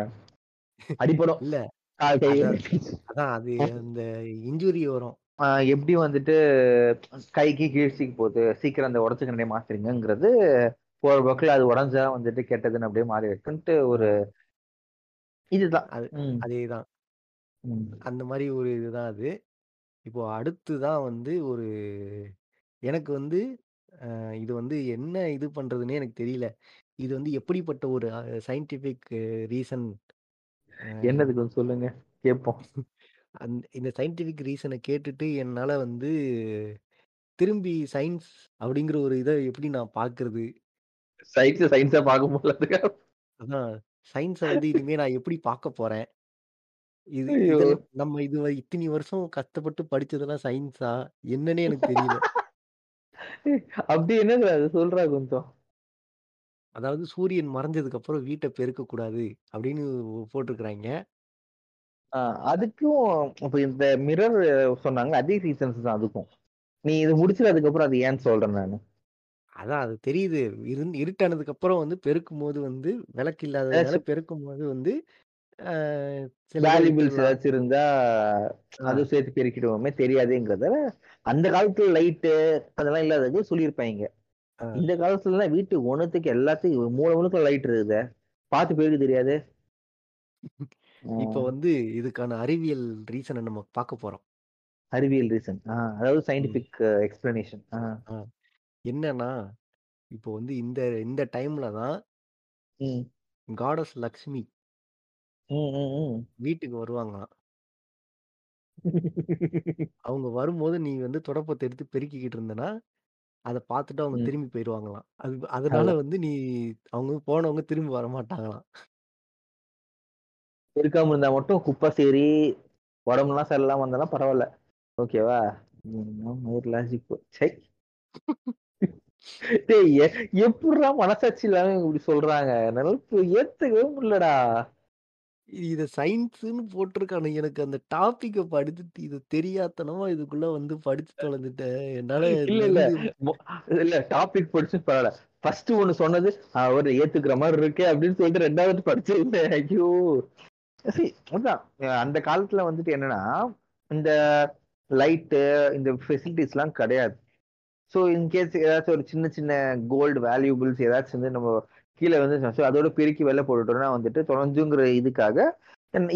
[SPEAKER 2] அடிபடும்.
[SPEAKER 1] இல்ல.
[SPEAKER 2] கால், கை
[SPEAKER 1] அத (laughs) அதான் அது அந்த இன்ஜூரி வரும்.
[SPEAKER 2] ஆ எப்படி வந்துட்டு கைக்கு கீழ்ச்சிக்கு போகுது. சீக்கிரம் அந்த உடைச்ச கண்ணாடிய மாத்துறீங்கங்கிறது, போற போக்குல அது உடைஞ்சா வந்துட்டு கெட்டதுன்னு அப்படியே மாறி இருக்குன்ட்டு ஒரு. இதுதான்.
[SPEAKER 1] அது
[SPEAKER 2] ம்.
[SPEAKER 1] அதேதான்.
[SPEAKER 2] ம்.
[SPEAKER 1] அந்த மாரி ஒரு இதுதான் அது. இப்போ அடுத்து தான் வந்து ஒரு எனக்கு வந்து அ இது வந்து என்ன இது பண்றதுன்னே எனக்கு தெரியல. இது வந்து எப்படிப்பட்ட ஒரு அ சயின்டிஃபிக் ரீசன் அ
[SPEAKER 2] என்னது கொஞ்சம் சொல்லுங்க. கேட்போம்.
[SPEAKER 1] அந் இந்த சயின்டிஃபிக் ரீசன கேட்டுட்டு என்னால வந்து திரும்பி சயின்ஸ் அப்படிங்கிற ஒரு இத எப்படி நான் பார்க்கறது?
[SPEAKER 2] சயின்ஸ சயின்ஸா பார்க்க முடியல.
[SPEAKER 1] அதான் சயின்ஸ வந்து இனிமே நான் எப்படி பார்க்க போறேன்? இது
[SPEAKER 2] ஐயோ!
[SPEAKER 1] இதெல்லாம் நம்ம இது இத்தனி வருஷம் கஷ்டப்பட்டு படிச்சதெல்லாம் சயின்ஸா? என்னன்னே எனக்கு தெரியல.
[SPEAKER 2] அப்படி என்னங்க அது சொல்றா கொஞ்சம்.
[SPEAKER 1] அதாவது சூரியன் மறைஞ்சதுக்கு அப்புறம் வீட்ட பெருக்கக்கூடாது அப்படின்னு போட்டிருக்கிறாய்ங்க.
[SPEAKER 2] ஆ அதுக்கும் இப்ப இந்த மிரர் சொன்னாங்கல்ல, அதே ரீசன்ஸ் தான் அதுக்கும். நீ இது முடிச்சுட்டு அதுக்கப்புறம் அது ஏன்னு சொல்றேன் நானு.
[SPEAKER 1] அதான் அது தெரியுது. இருந் இருட்டானதுக்கு அப்புறம் வந்து பெருக்கும்போது வந்து விளக்கு இல்லாததுனால
[SPEAKER 2] ஏதாச்சும்
[SPEAKER 1] பெருக்கும்போது வந்து
[SPEAKER 2] வேல்யூபிள்ஸ். ஏதாச்சும் இருந்தா. அதுவும் சேர்த்து பெருக்கிடுவோமே தெரியாதேங்கிறத, அந்த காலத்துல லைட்டு அதெல்லாம் இல்லாதது சொல்லியிருப்பாய்ங்க.
[SPEAKER 1] ஆ.
[SPEAKER 2] இந்த காலத்துலலாம் வீட்டு ஒண்ணுத்துக்கு எல்லாத்துக்கும் மூல முழுக்க லைட் இருக்குதே. பார்த்து பெருக்க தெரியாது.
[SPEAKER 1] இப்ப. வந்து இதுக்கான அறிவியல் ரீசன நம்ம பார்க்க போறோம்.
[SPEAKER 2] அறிவியல் ரீசன். அதாவது
[SPEAKER 1] ம்.
[SPEAKER 2] Scientific explanation.
[SPEAKER 1] என்னன்னா, இப்போ வந்து இந்த இந்த டைம்ல தான். காடஸ் லக்ஷ்மி
[SPEAKER 2] ம், ம், ம்.
[SPEAKER 1] வீட்டுக்கு வருவாங்களாம். (laughs) அவங்க வரும்போது நீ வந்து துடைப்பத்த எடுத்து பெருக்கிக்கிட்டு இருந்தன்னா, அத பார்த்துட்டு அவங்க
[SPEAKER 2] ம்.
[SPEAKER 1] திரும்பி போயிருவாங்களாம். அது அதனால
[SPEAKER 2] அதான்.
[SPEAKER 1] வந்து நீ அவங்க போனவங்க திரும்பி வரமாட்டாங்களாம்.
[SPEAKER 2] பெருக்காம இருந்தா மட்டும் குப்பை சேரி, உடம்புலாம் சரியில்லாம இருந்தாலும் பரவால்ல. ஓகேவா? ம் ஒரு லாஜிக் ச்சை! டேய் எ எப்புட்றா மனசாட்சி இல்லாம இப்படி சொல்றாங்க? என்னால ஏத்துக்கவே முடியலடா.
[SPEAKER 1] இத சயின்ஸ்ன்னு போட்டிருக்கானு எனக்கு அந்த டாபிக்க படிச்சுட்டு இது தெரியாத்தனமா இதுக்குள்ள வந்து படிச்சு தொலைஞ்சுட்டேன். என்னால
[SPEAKER 2] இல்ல, இல்ல.
[SPEAKER 1] இதுலருந்து
[SPEAKER 2] மொ இல்ல டாபிக் படிச்சு பரவால்ல. ஃபர்ஸ்ட் ஒண்ணு சொன்னது, அவரு ஏத்துக்கிற மாரி இருக்கே அப்படின்னு சொல்லிட்டு 2வது படிச்சிருந்தேன். ஐயோ! சி அதான் அந்த காலத்துல வந்துட்டு என்னன்னா, இந்த லைட்டு, இந்த ஃபெசிலிட்டீஸ்லாம் கிடையாது. ஸோ இன்கேஸ் ஏதாச்சும் ஒரு சின்ன சின்ன கோல்டு வேல்யூபிள்ஸ் ஏதாச்சும் வந்து நம்ம கீழ வந்து அதோட பெருக்கி வெளில போட்டுட்டோம்னா வந்துட்டு தொலைஞ்சுங்கிற இதுக்காக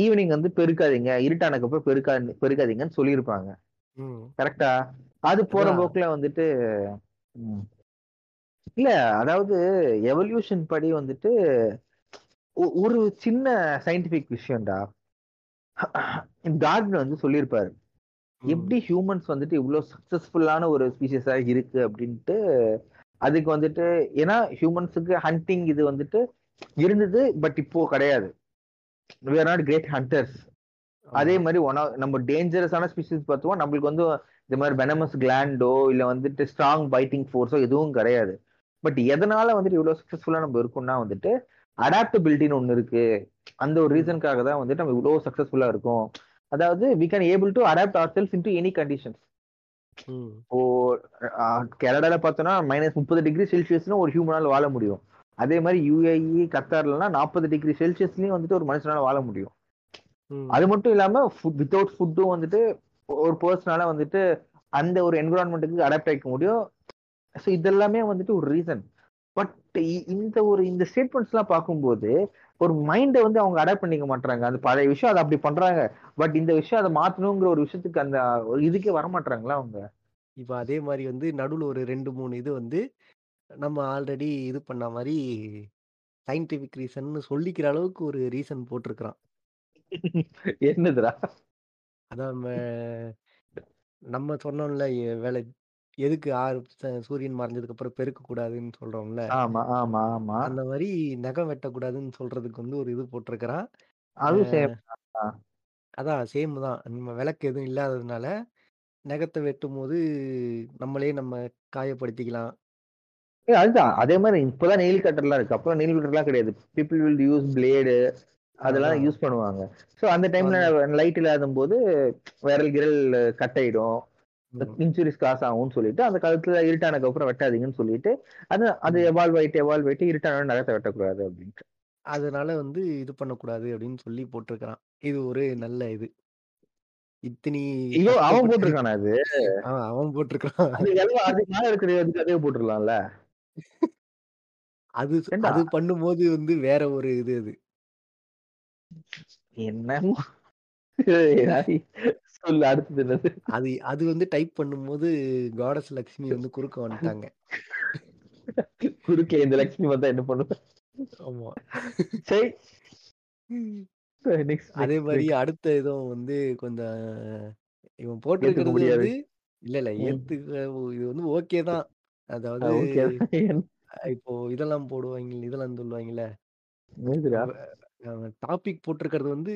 [SPEAKER 2] ஈவினிங் வந்து பெருக்காதீங்க இருட்டானக்கு அப்புறம் பெருக்கா பெருக்காதீங்கன்னு சொல்லியிருப்பாங்க. கரெக்டா அது போற. போக்குல வந்துட்டு. இல்ல அதாவது எவல்யூஷன் படி வந்துட்டு ஒரு சின்ன சயின்டிபிக் விஷயம்டா டார்வின் வந்து சொல்லியிருப்பாரு. எப்படி ஹியூமன்ஸ் வந்துட்டு இவ்வளவு சக்சஸ்ஃபுல்லான ஒரு ஸ்பீசிஸா இருக்கு அப்படின்ட்டு அதுக்கு வந்துட்டு ஏன்னா ஹியூமன்ஸுக்கு ஹண்டிங் இது வந்துட்டு இருந்தது பட் இப்போ கிடையாது we are not great hunters அதே. மாதிரி ஒன் நம்ம டேஞ்சரஸான ஸ்பீசிஸ் பார்த்தோம் நம்மளுக்கு வந்து இந்த மாதிரி வெனமஸ் கிளாண்டோ இல்ல வந்துட்டு ஸ்ட்ராங் பைட்டிங் ஃபோர்ஸோ எதுவும் கிடையாது பட் எதனால வந்துட்டு இவ்வளவு சக்சஸ்ஃபுல்லா நம்ம இருக்கோம்னா வந்துட்டு அடாப்டபிலிட்டின்னு ஒண்ணு இருக்கு அந்த ஒரு. ரீசனுக்காக தான் வந்துட்டு நம்ம இவ்வளவு சக்சஸ்ஃபுல்லா இருக்கோம் அதாவது we can able to adapt our cells into any conditions. இப்போ கனடால பார்த்தோம்னா மைனஸ் முப்பது டிகிரி செல்சியஸ்ல ஒரு ஹியூமனால வாழ முடியும். அதே மாதிரி யூஏஇ கத்தார்லனா நாற்பது டிகிரி செல்சியஸ்லயும் வந்துட்டு ஒரு மனுஷனால வாழ முடியும். அது மட்டும் இல்லாம ஃபுட் வித்தவுட் ஃபுட்டும் வந்துட்டு ஒரு பர்சனால வந்துட்டு அந்த ஒரு என்விரான்மெண்ட்டுக்கு அடாப்ட் ஆகிக்க முடியும். ஸோ இதெல்லாமே வந்துட்டு ஒரு ரீசன் பட் இந்த ஒரு இந்த ஸ்டேட்மெண்ட்ஸ் எல்லாம் பார்க்கும்போது ஒரு மைண்டை வந்து அவங்க அடாப்ட் பண்ணிக்க மாட்டாங்க அந்த பழைய விஷயம் அதை அப்படி பண்றாங்க. பட் இந்த விஷயம் அதை மாத்தணுங்கிற ஒரு விஷயத்துக்கு அந்த ஒரு இதுக்கே வர மாட்டாங்களா அவங்க?
[SPEAKER 1] இப்ப அதே மாரி வந்து நடுவுல ஒரு 2, 3 இது வந்து நம்ம ஆல்ரெடி இது பண்ண மாரி சயின்டிஃபிக் ரீசன்னு சொல்லிக்கிற அளவுக்கு ஒரு ரீசன் போட்டிருக்கிறான். (laughs)
[SPEAKER 2] என்னதுடா?
[SPEAKER 1] அதான் நம்ம சொன்னோம்ல வேலை எதுக்கு 6 ச சூரியன் மறைஞ்சதுக்கு அப்புறம் பெருக்கக்கூடாதுன்னு சொல்றோம்ல.
[SPEAKER 2] ஆமா ஆமா ஆமா
[SPEAKER 1] அந்த மாரி நகம் வெட்டக்கூடாதுன்னு சொல்றதுக்கு வந்து ஒரு இது போட்டிருக்கிறான். அ
[SPEAKER 2] அதுவும் சேம்
[SPEAKER 1] அதான் சேம் தான். நம்ம விளக்கு எதுவும் இல்லாததுனால, நகத்த வெட்டும்போது நம்மளே நம்ம காயப்படுத்திக்கலாம்.
[SPEAKER 2] அதுதான் அதே மாதிரி இப்பதான் நெயில் கட்டர்லாம் இருக்கு அப்புறம் நெயில் கட்டர்லாம் கிடையாது பீப்புள் வில் யூஸ் பிளேடு அதெல்லாம்
[SPEAKER 1] அதான்.
[SPEAKER 2] யூஸ் பண்ணுவாங்க ஸோ அந்த டைம்ல லைட் இல்லாத போது விரல் கிரல் கட் ஆயிடும். இன்சூரிஸ் காசு ஆகும்னு சொல்லிட்டு அந்த காலத்துல இருட்டானதுக்கு அப்புறம் வெட்டாதீங்கன்னு சொல்லிட்டு அது அது. எவால்வ் ஆயிட்டு எவால்வ் ஆயிட்டு இருட்டான நகத்தை வெட்டக்கூடாது அப்படின்ட்டு
[SPEAKER 1] அதனால வந்து இது பண்ணக்கூடாது அப்படின்னு சொல்லி போட்டிருக்கிறான். இது ஒரு நல்ல இது. இத்தினி
[SPEAKER 2] ஐயோ அவன் போட்டிருக்கானா அது
[SPEAKER 1] அவன் போட்டிருக்கிறான்.
[SPEAKER 2] அது எல்லாம் அது மேல இருக்கிறதுக்கு அதே போட்டுருலாம்ல
[SPEAKER 1] அது ஸ்
[SPEAKER 2] ஏண்டா
[SPEAKER 1] அது பண்ணும்போது வந்து வேற ஒரு இது அது.
[SPEAKER 2] என்னமோ ஏதாவது சொல்லு அடுத்தது என்னது
[SPEAKER 1] அது அது வந்து டைப் பண்ணும்போது காடஸ் லக்ஷ்மி வந்து குறுக்க வந்துட்டாங்க.
[SPEAKER 2] குறுக்கே இந்த லட்சுமி வந்தா என்ன பண்ணுவேன்
[SPEAKER 1] ஆமா.
[SPEAKER 2] சரி
[SPEAKER 1] அதே
[SPEAKER 2] நெக்ஸ்ட்
[SPEAKER 1] அடுத்த இதுவும் வந்து கொஞ்சம் இவன் போட்டிருக்கிறது வந்து இல்ல, இல்ல. ஏத்துக்க இது வந்து ஓகே தான். அதாவது இப்போ இதெல்லாம் போடுவாங்க இதெல்லாம் சொல்லுவாங்கல்ல. டாபிக் போட்டிருக்கிறது வந்து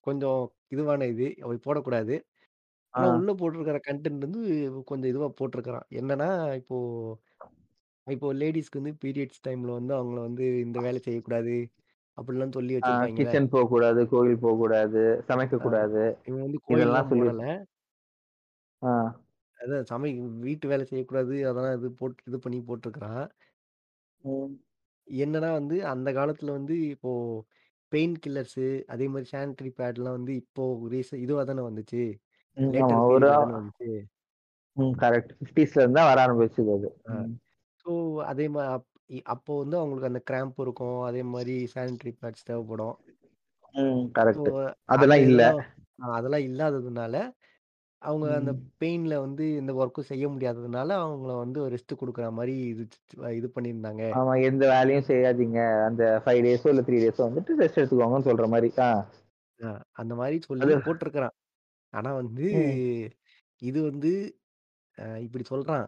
[SPEAKER 1] கொஞ்சம் இதுவான இது. அப்படி போடக்கூடாது.
[SPEAKER 2] ஆ
[SPEAKER 1] ஆனா உள்ள போட்டிருக்கிற கன்டென்ட் வந்து கொஞ்சம் இதுவா போட்டிருக்கிறான். என்னன்னா, இப்போ இப்போ லேடீஸ்க்கு வந்து பீரியட்ஸ் டைம்ல வந்து அவங்கள வந்து இந்த வேலை செய்யக்கூடாது. அப்படிலாம் சொல்லி வச்சிருப்பாங்கல்ல.
[SPEAKER 2] கிச்சன் போக கூடாது கோவில் போக கூடாது சமைக்க
[SPEAKER 1] ஆ
[SPEAKER 2] கூடாது
[SPEAKER 1] இவன் வந்து
[SPEAKER 2] இதெல்லாம்
[SPEAKER 1] கோயில்லாம்
[SPEAKER 2] சொல்லி
[SPEAKER 1] போடல.
[SPEAKER 2] ஆ
[SPEAKER 1] அதான் சமை வீட்டு வேலை செய்யக்கூடாது. அதெல்லாம் இது போட்டு இது பண்ணி போட்டிருக்கிறான்.
[SPEAKER 2] ம்.
[SPEAKER 1] என்னன்னா வந்து அந்த காலத்துல வந்து இப்போ பெயின் கில்லர்ஸு அதே மாரி சானிட்டரி பேட்லாம் வந்து இப்போ ரீச இதுவா தானே வந்துச்சு.
[SPEAKER 2] ம், ஆமா
[SPEAKER 1] லேட்டர்
[SPEAKER 2] ஒரு
[SPEAKER 1] பீரியட்ல தானே வந்துச்சு.
[SPEAKER 2] ம் கரெக்ட் ஃபிஃப்டிஸ்ல இருந்தா வர ஆரம்பிச்சது அது. ம்.
[SPEAKER 1] ஸோ அதே மா அப் இ அப்போ வந்து அவங்களுக்கு அந்த கிராம்ப் இருக்கும். அதே மாரி சானிட்டரி பேட்ஸ் தேவைப்படும்.
[SPEAKER 2] ம்
[SPEAKER 1] ஸோ
[SPEAKER 2] கரெக்ட்
[SPEAKER 1] அந்த
[SPEAKER 2] அதெல்லாம் இல்ல
[SPEAKER 1] இதெல்லாம் அதெல்லாம் இல்லாததுனால, அவங்க அந்த
[SPEAKER 2] ம்.
[SPEAKER 1] பெயின்ல வந்து எந்த ஒர்க்கும் செய்ய முடியாததுனால, அவங்கள வந்து ரெஸ்ட் குடுக்குற மாரி இது இது பண்ணியிருந்தாங்க.
[SPEAKER 2] ஆமா எந்த வேலையும் செய்யாதீங்க அந்த ஃபைவ் டேஸோ இல்ல த்ரீ டேஸோ வந்துட்டு ரெஸ்ட் எடுத்துக்கோங்கன்னு சொல்ற மாதிரி ஆ
[SPEAKER 1] அந்த மாரி சொல்லி
[SPEAKER 2] அது
[SPEAKER 1] போட்டிருக்கிறான். ஆனா வந்து
[SPEAKER 2] ம்
[SPEAKER 1] இது வந்து அ இப்படி சொல்றான்.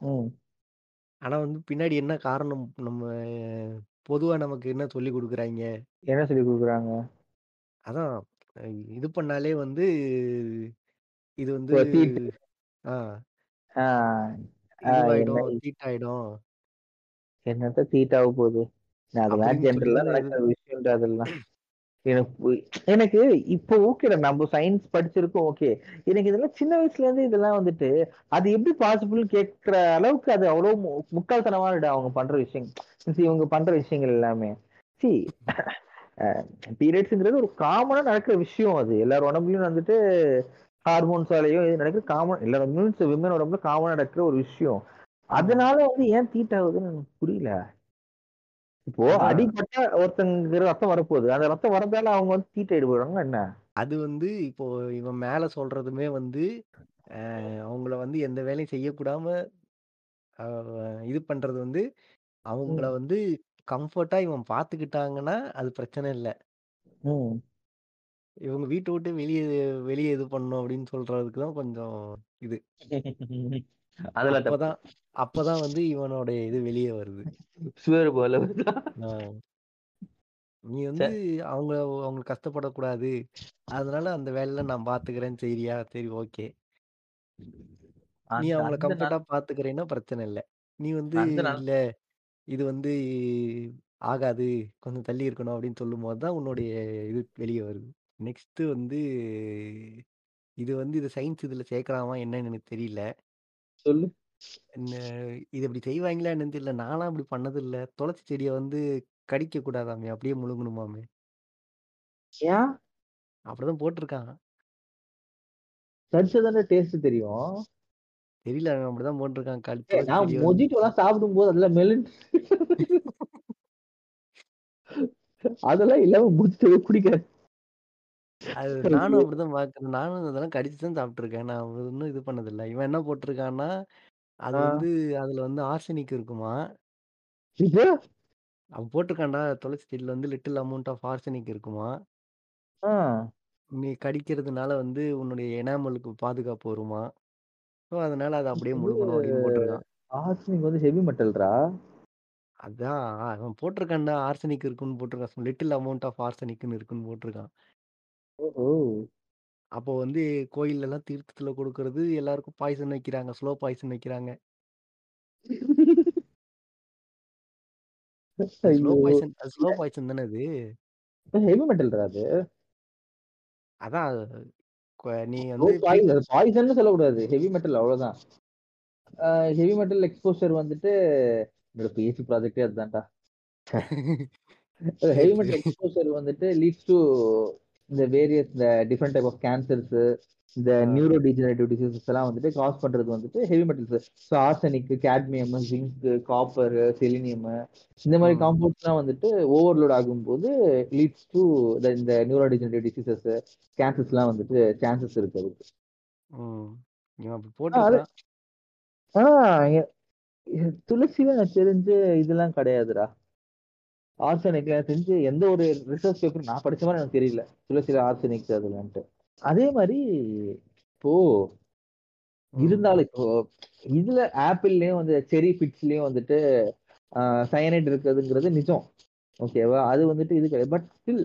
[SPEAKER 2] ம்
[SPEAKER 1] ஆனா வந்து பின்னாடி என்ன காரணம் நம்ம பொதுவா நமக்கு என்ன சொல்லிக் குடுக்குறாய்ங்க?
[SPEAKER 2] என்ன சொல்லி கொடுக்குறாங்க
[SPEAKER 1] அதான் இது பண்ணாலே வந்து இது வந்து
[SPEAKER 2] இப்போ தீட்டு.
[SPEAKER 1] ஆ.
[SPEAKER 2] ஆ. ஆ, என்ன
[SPEAKER 1] இதுவாயிடும், தீட்டாயிடும்.
[SPEAKER 2] என்னத்த தீட்டாக போகுது? நான் அதெல்லாம்
[SPEAKER 1] அப்படின்னு சொல்லி
[SPEAKER 2] ஜென்ரலா
[SPEAKER 1] தானே
[SPEAKER 2] நடக்கிற விஷயம் அதெல்லாம். எனக்கு எனக்கு இப்போ ஓகேடா நம்ம சயின்ஸ் படிச்சிருக்கோம் ஓகே எனக்கு இதெல்லாம் சின்ன வயசுல இருந்து இதெல்லாம் வந்துட்டு அது எப்படி பாசிபிள் கேட்கிற அளவுக்கு அது அவ்வளவு மு- முட்டாள்தனமானடா அவங்க பண்ற விஷயம். See, இவங்க பண்ற விஷயங்கள் எல்லாமே. சி பீரியட்ஸ்ங்கிறது ஒரு காமனா நடக்கிற விஷயம் அது. எல்லார் உடம்புலயும் வந்துட்டு ஹார்மோன்ஸாலேயும் இது நடக்கிற காமன் எல்லா மீன்ஸ் விமன் உடம்புல காமனா நடக்கிற ஒரு விஷயம். அதனால வந்து ஏன் தீட்டாகுதுன்னு எனக்கு புரியல இப்போ
[SPEAKER 1] அதான்.
[SPEAKER 2] அடிபட்டா ஒருத்தங்க ரத்தம் வரப்போகுது. அந்த ரத்தம் வரதால அவங்க வந்து தீட்டாயிட்டு போயிடுவாங்களா என்ன?
[SPEAKER 1] அது வந்து இப்போ இவன் மேல சொல்றதுமே வந்து, அவங்கள வந்து எந்த வேலையும் செய்யக்கூடாம, இது பண்றது வந்து, அவங்கள. வந்து கம்ஃபர்ட்டா இவன் பார்த்துக்கிட்டாங்கன்னா, அது பிரச்சனை இல்ல. இவங்க வீட்ட விட்டு வெளிய வெளிய இது பண்ணணும் அப்படின்னு சொல்றதுக்கு தான் கொஞ்சம் இது.
[SPEAKER 2] அதுல.
[SPEAKER 1] அப்பதான் அப்பதான் வந்து இவனுடைய இது வெளிய வருது.
[SPEAKER 2] சுவர் போல.
[SPEAKER 1] நீ வந்து! அவங்க அவங்க கஷ்டப்படக்கூடாது. அதனால அந்த வேலையெல்லாம் நான் பார்த்துக்கிறேன் செய்றியா? சரி ஓகே. நீ அவங்கள கம்ஃபர்ட்டா
[SPEAKER 2] நா
[SPEAKER 1] பார்த்துக்கிறேன்னா பிரச்சனை இல்ல. நீ வந்து இல்ல இது வந்து ஆகாது. கொஞ்சம் தள்ளி இருக்கணும் அப்படின்னு சொல்லும்போது தான் உன்னுடைய இது வெளிய வருது. நெக்ஸ்ட்டு வந்து இது வந்து இது சயின்ஸ் இதுல சேர்க்கலாமா என்னன்னு எனக்கு தெரியல.
[SPEAKER 2] சொல்லு.
[SPEAKER 1] என்ன இது இப்படி செய்வாங்களா என்னன்னு தெரியல. நான்லாம் அப்படி பண்ணதில்ல. துளசி செடிய வந்து கடிக்க கூடாதாமே, அப்படியே முழுங்கணுமாமே.
[SPEAKER 2] ஏன்?
[SPEAKER 1] அப்படிதான் போட்டுருக்கான்.
[SPEAKER 2] கடிச்சா தானே டேஸ்ட் தெரியும்.
[SPEAKER 1] தெரியல அவன் அப்படிதான் போட்டுருக்கான். கல்
[SPEAKER 2] ஏய்
[SPEAKER 1] துளசி
[SPEAKER 2] நான்
[SPEAKER 1] செடிய வந்து
[SPEAKER 2] மொஜிட்டோலாம் சாப்பிடும்போது அதெல்லாம் மெலன் (laughs) அதெல்லாம் இல்லாம முடிச்சவே குடிக்காது. (laughs)
[SPEAKER 1] அது நானும் அப்படிதான் பார்க்குறேன். நானும் அதெல்லாம் கடிச்சு தான் சாப்பிட்டுருக்கேன். நான் ஒண்ணும் இது பண்ணதில்ல. இவன் என்ன போட்டுருக்கான்னா, அது
[SPEAKER 2] ஆ.
[SPEAKER 1] வந்து அதுல வந்து ஆர்சனிக் இருக்குமாம்.
[SPEAKER 2] இது?
[SPEAKER 1] அவன் போட்டுருக்கான்டா துளசி செடியில வந்து லிட்டில் அமௌண்ட் ஆஃப் ஆர்சனிக் இருக்குமாம்.
[SPEAKER 2] ஆ.
[SPEAKER 1] நீ கடிக்கிறதுனால வந்து உன்னுடைய எனாமலுக்கு பாதுகாப்பு வருமாம். ஸோ அதனால அத அப்படியே
[SPEAKER 2] வந்து
[SPEAKER 1] முழுங்கணும் அப்படின்னு போட்டுருக்கான்.
[SPEAKER 2] ஆர்சனிக் வந்து ஹெவி மெட்டல்ரா.
[SPEAKER 1] அதான் அவன் போட்டுருக்கான்டா ஆர்சனிக் இருக்குன்னு போட்டுருக்கான். லிட்டில் அமௌண்ட் ஆஃப் ஆர்சனிக்ன்னு இருக்குன்னு போட்டுருக்கான்.
[SPEAKER 2] ஓஹோ!
[SPEAKER 1] அப்போ வந்து கோயில்லலாம் தீர்த்தத்துல குடுக்குறது எல்லாருக்கும் பாய்சன் வைக்கிறாங்க. ஸ்லோ பாய்சன் வைக்கிறாங்க. அது ஸ்லோ
[SPEAKER 2] ஐயோ!
[SPEAKER 1] பாய்சன் அது ஸ்லோ
[SPEAKER 2] இல்ல
[SPEAKER 1] பாய்சன் தானே அது?
[SPEAKER 2] ஹெவி மெட்டல்ரா அது.
[SPEAKER 1] அதான் கொ நீ வந்து ப்ரீ
[SPEAKER 2] பாய்சன் பாய்சன்னு சொல்லக்கூடாது. ஹெவி மெட்டல் அவ்வளோதான். ஆ ஹெவி மெட்டல் எக்ஸ்போஷர் வந்துட்டு என்னோட பிஹெச்டி ப்ராஜெக்ட்டே அதுதான்டா. (laughs)
[SPEAKER 1] சரி,
[SPEAKER 2] ஹெவி மெட்டல். எக்ஸ்போஷர் வந்துட்டு லீட்ஸ் டூ இந்த வேரியஸ் இந்த டிஃபரெண்ட் டைப் ஆஃப் கேன்சர்ஸ் இந்த. நியூரோ டிஜெனரேட்டிவ் டிசீசஸ் எல்லாம் வந்துட்டு காஸ் பண்றது வந்துட்டு heavy metals so arsenic cadmium zinc copper selenium இந்த மாதிரி
[SPEAKER 1] ம்.
[SPEAKER 2] காம்பவுண்ட்ஸ்லாம் வந்துட்டு ஓவர்லோட் ஆகும்போது லீட்ஸ் டு இந்த நியூரோ டிஜெனரேட்டிவ் டிசீசஸ் கேன்சர்ஸ்லாம் வந்துட்டு சான்சஸ் இருக்கு அதுக்கு துளசில எனக்கு தெரிஞ்சு இதெல்லாம் கிடையாதுடா ஆர்சனிக் எனக்கு தெரிஞ்சு எந்த ஒரு ரிசர்ச் பேப்பர் நான் படிச்ச மாதிரி எனக்கு தெரியல. துளசில ஆர்சனிக் அதுலன்ட்டு. அதே மாதிரி இப்போ. இருந்தாலும் இப்போ இதுல ஆப்பிள்லயும் வந்து செரி பிட்ஸ்லயும் வந்துட்டு சயனைட் இருக்குதுங்கிறது நிஜம். ஓகேவா அது வந்துட்டு இது கிடையாது. பட் ஸ்டில்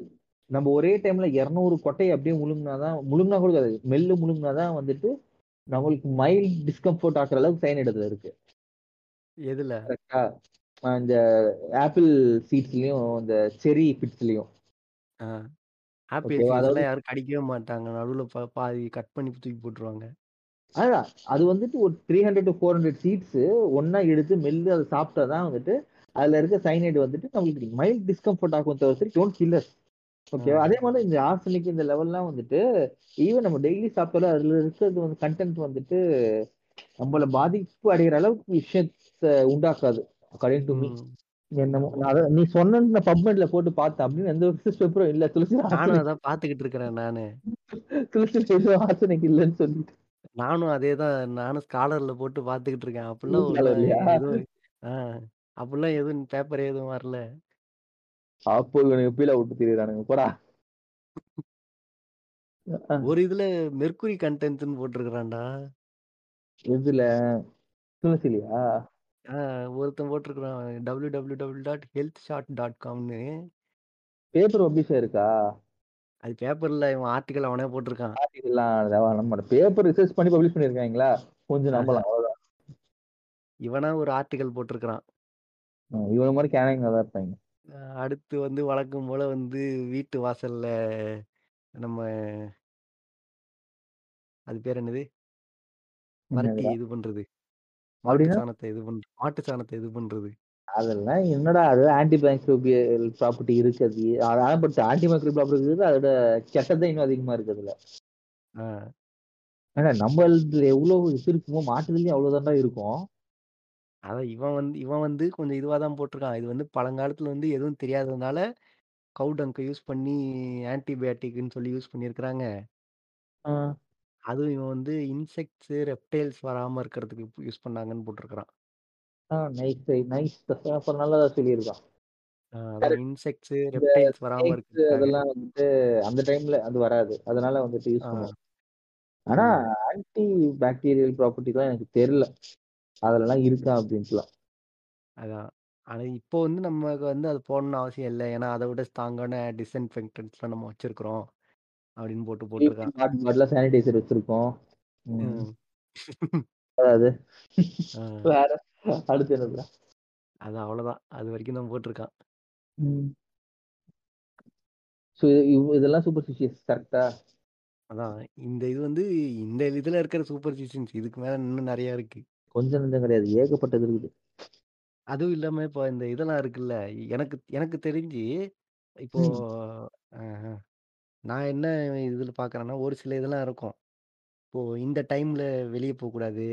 [SPEAKER 2] நம்ம ஒரே டைம்ல 200 கொட்டையை அப்படியே முழுங்கினாதான் முழுங்கினா கூட கிடையாது. மெல்லு முழுங்கினாதான் வந்துட்டு நம்மளுக்கு மைல்ட் டிஸ்கம்ஃபர்ட் ஆக்குற அளவுக்கு அதுல இருக்கு.
[SPEAKER 1] எதுல?
[SPEAKER 2] கரெக்டா இந்த ஆப்பிள் சீட்ஸ்லயும் இந்த செரி பிட்ஸ்லயும்.
[SPEAKER 1] ஆப்பிள் சீட்ஸ்லாம் யாரும் கடிக்கவே மாட்டாங்க. நடுவுல பாதி கட் பண்ணி தூக்கி போட்டுருவாங்க.
[SPEAKER 2] அதான் அது வந்துட்டு ஒரு three hundred to four hundred seeds ஒன்னா எடுத்து மெல்லு அதை சாப்பிட்டாதான் வந்துட்டு அதுல இருக்க சைனைடு வந்துட்டு நம்மளுக்கு மைல்ட் டிஸ்கம்ஃபர்ட் ஆகும் தவிர்த்து டோன்ட் கில்லர் ஓகேவா
[SPEAKER 1] ம்.
[SPEAKER 2] அதே மாதிரி இந்த ஆர்சனிக் இந்த லெவல்லாம் வந்துட்டு ஈவன் நம்ம டெய்லி சாப்பிட்டாலும் அதுல இருக்கிறது வந்து கண்டென்ட் வந்துட்டு நம்மள பாதிப்பு அடைகிற அளவுக்கு விஷயத்த உண்டாக்காது அக்கார்டிங் டு மீ. என்னமோ நான் அத நீ சொன்ன பப்மெட்ல போட்டு பார்த்தேன் அப்படின்னு எந்த ஒரு பேப்பரும் இல்ல துளசி
[SPEAKER 1] நானும் அதான் பார்த்துக்கிட்டு இருக்கிறேன் நானு.
[SPEAKER 2] துளசி ஆர்சனிக் இல்லைன்னு சொல்லிட்டு
[SPEAKER 1] நானும் அதேதான் நானும் ஸ்காலர்ல போட்டு பார்த்துக்கிட்டு இருக்கேன். அப்படிலாம். அப்படிலாம் எதுவும் பேப்பர் எதுவும் வரல.
[SPEAKER 2] அப்போ இவனுக்கு பீல விட்டு திரியிறானுங்க போடா
[SPEAKER 1] ஒரு இதுல மெர்க்குரி கன்டென்ட்ன்னு போட்டிருக்கிறான்டா.
[SPEAKER 2] எதுல துளசிலையா
[SPEAKER 1] ஆ ஒருத்தன் போட்டிருக்கிறான் www.healthshot.comன்னு.
[SPEAKER 2] பேப்பர் பப்ளிஷ் இருக்கா
[SPEAKER 1] அது பேப்பர்ல இவன் ஆர்டிக்கல் அவனே போட்டிருக்கான்.
[SPEAKER 2] அதெல்லாம் நம்ம பேப்பர் ரிசர்ச் பண்ணி பப்ளிஷ் பண்ணிருக்காங்களா கொஞ்சம்
[SPEAKER 1] ஆஹ.
[SPEAKER 2] நம்பலாம் அவ்வளவுதான்
[SPEAKER 1] இவனா ஒரு ஆர்டிக்கல் போட்டிருக்கிறான்.
[SPEAKER 2] அஹ், இவன மாதிரி கேனங்க தான் இருப்பாங்க
[SPEAKER 1] அ அடுத்து வந்து வழக்கம் போல வந்து வீட்டு வாசல்ல நம்ம அது பேர் என்னது? வரட்டி
[SPEAKER 2] என்னதுடா
[SPEAKER 1] இது பண்றது. மாட்டு
[SPEAKER 2] அப்படின்னா
[SPEAKER 1] சாணத்த இது பண்றது. மாட்டு சாணத்த இது பண்றது.
[SPEAKER 2] அதெல்லாம் என்னடா அது ஆன்டி மைக்ரோபியல் ப்ராப்பர்ட்டி இருக்குது அதான் பட் ஆன்டி மைக்ரோபியல் ப்ராப்பர்ட்டி இருக்குது அதோட கெட்டதை இன்னும் அதிகமா இருக்குதுல
[SPEAKER 1] ஆ.
[SPEAKER 2] ஏன்னா நம்மளதுல எவ்வளவு இது இருக்குமோ மாட்டுதுலயும் அவ்வளவுதான்டா இருக்கும்
[SPEAKER 1] அதான் இவன் வந்து இவன் வந்து கொஞ்சம் இதுவா தான் போட்டுருக்கான். இது வந்து பழங்காலத்துல வந்து எதுவும் தெரியாததுனால, கவ் டங்க யூஸ் பண்ணி ஆன்டிபயாட்டிக்ன்னு சொல்லி யூஸ் பண்ணியிருக்கிறாங்க. அதுவும் இவன் வந்து இன்செக்ட்ஸ், ரெப்டைல்ஸ் வராம இருக்கிறதுக்கு யூஸ் பண்ணாங்கன்னு போட்டுருக்கான்.
[SPEAKER 2] ஆ நைஸ் நைஸ். அப்ப நல்லதா சொல்லியிருக்கான்.
[SPEAKER 1] ஆ அதான்
[SPEAKER 2] கரெக்ட்.
[SPEAKER 1] இன்செக்ட்ஸ்,
[SPEAKER 2] இந்த
[SPEAKER 1] ரெப்டைல்ஸ் வராம இருக்கிறதுக்காக.
[SPEAKER 2] அதெல்லாம் வந்துட்டு அந்த டைம்ல அது வராது. அதனால வந்துட்டு யூஸ்
[SPEAKER 1] ஆ.
[SPEAKER 2] பண்ணுவோம். ஆனா
[SPEAKER 1] ம்.
[SPEAKER 2] ஆன்டி பாக்டீரியல் ப்ராப்பர்ட்டிலாம் எனக்கு தெரியல. அதுலலாம் இருக்கா அப்டின்ட்டுலாம்.
[SPEAKER 1] அதான். ஆனா இப்போ வந்து நமக்கு வந்து அது போடணும்னு அவசியம் இல்ல. ஏன்னா அத விட ஸ்ட்ராங்கான டிஸ்இன்ஃபெக்டன்ட்ஸ்லாம் நம்ம வச்சிருக்கிறோம். அப்படின்னு போட்டு
[SPEAKER 2] பாட்டிலா சானிடைசர் வச்சிருக்கோம். அதாவது. வேற அடுத்து என்னதுடா?
[SPEAKER 1] அது அவ்வளோதான். அது வரைக்கும் தான் போட்டுருக்கான்.
[SPEAKER 2] ஸோ இதெல்லாம் சூப்பர்ஸ்டிஷியஸ் கரெக்ட்டா?
[SPEAKER 1] அதான். இந்த இது வந்து இந்த இதுல இருக்கிற சூப்பர்ஸ்டிஷன்ஸ் இதுக்கு மேல இன்னும் நெறைய இருக்கு.
[SPEAKER 2] கொஞ்சம் நஞ்சம் கிடையாது. ஏகப்பட்டது இருக்குது.
[SPEAKER 1] அதுவும் இல்லாம இப்போ இந்த இதெல்லாம் இருக்குல்ல. எனக்கு எனக்கு தெரிஞ்சு இப்போ நான் என்ன இதுல பார்க்குறேன்னா, ஒரு சில இதெல்லாம் இருக்கும். இப்போ இந்த டைம்ல வெளிய போக்கூடாது.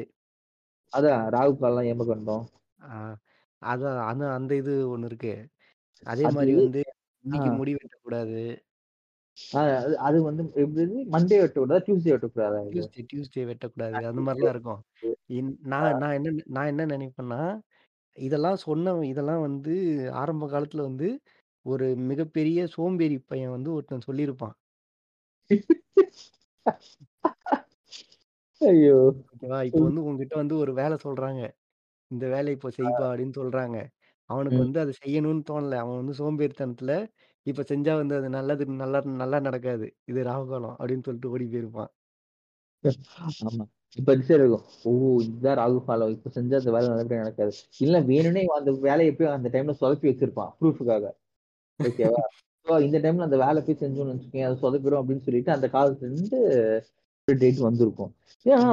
[SPEAKER 2] அதான் ராகு காலம், யமகண்டம்.
[SPEAKER 1] ஆ அதான் அந்த அந்த இது ஒண்ணு இருக்கு. அதே
[SPEAKER 2] அது
[SPEAKER 1] மாரி வந்து
[SPEAKER 2] ஆ.
[SPEAKER 1] இன்னைக்கு முடி வெட்டக்கூடாது.
[SPEAKER 2] ஆ அது அது வந்து எப்படி மண்டே வெட்டக்கூடாதா? டியூஸ்டே வெட்டக்கூடாதா இது?
[SPEAKER 1] டியூஸ்டே டியூஸ்டே வெட்டக்கூடாது. அந்த மாரிலாம் இருக்கும். இன் நான் நான் என்ன நான் என்ன நினைப்பேன்னா, இதெல்லாம் சொன்ன இதெல்லாம் வந்து ஆரம்ப காலத்துல வந்து ஒரு மிகப்பெரிய சோம்பேறி பையன் வந்து ஒருத்தன் சொல்லியிருப்பான்.
[SPEAKER 2] ஐயோ!
[SPEAKER 1] ஓகேவா? இப்போ வந்து உன்கிட்ட வந்து ஒரு வேல சொல்றாங்க. இந்த வேலைய இப்போ செய்ப்பா அப்படின்னு சொல்றாங்க. அவனுக்கு
[SPEAKER 2] ம்.
[SPEAKER 1] வந்து அத செய்யணும்னு தோணல. அவன் வந்து சோம்பேறித்தனத்துல, இப்ப செஞ்சா வந்து அது நல்லது நல்லா நல்லா நடக்காது. இது ராகுகாலம் அப்படின்னு சொல்லிட்டு ஓடி போயிருப்பான்.
[SPEAKER 2] ஆமா. இப்ப இருக்கும். ஓ! இதுதான் ராகு காலம். இப்ப செஞ்சா அந்த வேலை நல்லபடியா நடக்காது. இல்ல வேணும்னே அந்த வேலைய போய் அந்த டைம்ல சொதப்பி வச்சிருப்பான். ப்ரூஃப்க்காக. ஓகேவா? ஸோ இந்த டைம்ல அந்த வேலை போய் செஞ்சோம்னு வச்சுக்கோயேன், அது சொதப்பிரும் அப்படின்னு சொல்லிட்டு அந்த காலத்துலருந்து ஒரு டேட் வந்திருக்கும். ஏன்னா.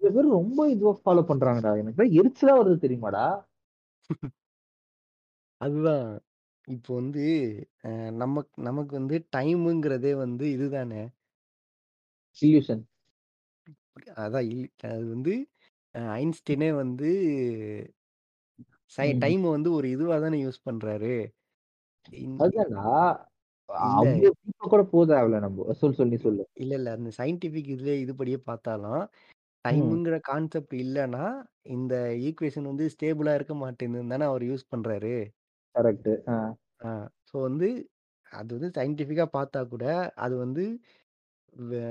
[SPEAKER 2] சில பேர் ரொம்ப இதுவா ஃபாலோ பண்றாங்கடா. எனக்கு எரிச்சலா வருது தெரியுமாடா?
[SPEAKER 1] அதுதான். இப்போ வந்து அ நமக் நமக்கு வந்து டைமுங்கிறதே வந்து இதுதானே.
[SPEAKER 2] இல்யூஷன்.
[SPEAKER 1] அதான் அது வந்து ஐன்ஸ்டீனே வந்து. டைம வந்து ஒரு இதுவா தானே யூஸ் பண்றாரு. இன்
[SPEAKER 2] அதுதான்டா.
[SPEAKER 1] இல்ல
[SPEAKER 2] கூட போ தேவையில்ல நம்ப. சொல்லு, சொல்லு சொல்லு.
[SPEAKER 1] இல்ல, இல்ல. அந்த சயின்டிஃபிக் இதுலயே இதுபடியே பார்த்தாலும்,
[SPEAKER 2] ம்.
[SPEAKER 1] டைம்ங்கிற கான்செப்ட் இல்லன்னா, இந்த ஈக்குவேஷன் வந்து ஸ்டேபிளா இருக்க மாட்டேங்குதுன்னு தானே அவரு யூஸ் பண்றாரு.
[SPEAKER 2] கரெக்ட்டு. ஆ.
[SPEAKER 1] ஸோ வந்து அது வந்து சயின்டிஃபிக்கா பார்த்தா கூட, அது வந்து வே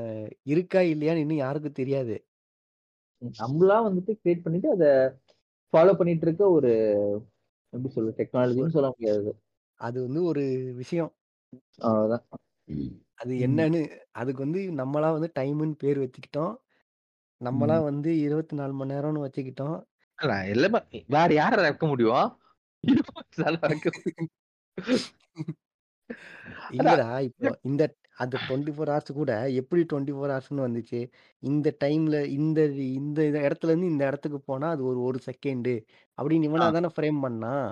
[SPEAKER 1] இருக்கா இல்லையான்னு இன்னும் யாருக்கும் தெரியாது.
[SPEAKER 2] நம்பளா வந்துட்டு கிரியேட் பண்ணிட்டு அத ஃபாலோ பண்ணிட்டு இருக்க ஒரு எப்படி சொல்றது?
[SPEAKER 1] ஒ
[SPEAKER 2] டெக்னாலஜின்னு சொல்ல முடியாது.
[SPEAKER 1] அது வந்து ஒரு விஷயம்.
[SPEAKER 2] அவ்வளவுதான்.
[SPEAKER 1] அது
[SPEAKER 2] ம்.
[SPEAKER 1] என்னன்னு அதுக்கு வந்து நம்மளா வந்து டைம்ன்னு பேர் வச்சுக்கிட்டோம். நம்மளா
[SPEAKER 2] ம்.
[SPEAKER 1] வந்து 24 மணி நேரம்னு வச்சுக்கிட்டோம்.
[SPEAKER 2] இல்ல எல்லாமே வேற யார வைக்க முடியும்? வைக்க அதான்.
[SPEAKER 1] இல்லடா, இப்போ இந்த அந்த 24 ஹார்ஸ் கூட எப்படி 24 ஹார்ஸ்ன்னு வந்துச்சு? இந்த டைம்ல இந்த இந்த இடத்துலருந்து இந்த இடத்துக்கு போனா அது ஒரு 1 செகண்டு அப்படின்னு
[SPEAKER 2] ஆ
[SPEAKER 1] இவனா தானே ஃப்ரேம் பண்ணான்.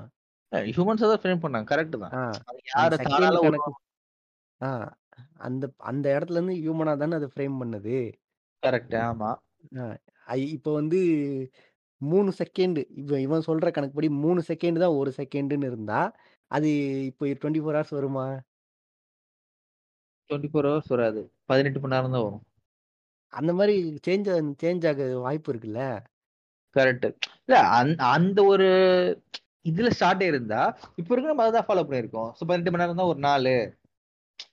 [SPEAKER 2] ஹியூமன்ஸா தான் ஃப்ரேம் பண்ணாங்க. கரெக்ட் தான்.
[SPEAKER 1] அந்த
[SPEAKER 2] யாரு
[SPEAKER 1] ஆ அந்த அந்த இடத்துலருந்து ஹியூமனா தானே அத ஃப்ரேம் பண்ணுது.
[SPEAKER 2] கரெக்ட். ஆமா.
[SPEAKER 1] இப்போ வந்து 3 செகண்ட் இவன் இவன் சொல்ற கணக்குப்படி 3 செகண்ட் தான் 1 செகண்டுன்னு இருந்தா, அது இப்போ 24 ஹார்ஸ் வருமா?
[SPEAKER 2] 24 ஹவர்ஸ் வராது. 18 மணி நேரம் தான் வரும்.
[SPEAKER 1] அந்த மாரி சேஞ்ச் சேஞ்ச் ஆக வாய்ப்பு இருக்குல்ல.
[SPEAKER 2] கரெக்ட். இல்ல அந் அந்த ஒரு இதுல ஸ்டார்ட் ஆயிருந்தா, இப்ப இருக்க நம்ம அதான் ஃபாலோ பண்ணியிருக்கோம். சோ 18 மணி நேரம் தான் ஒரு நாளு.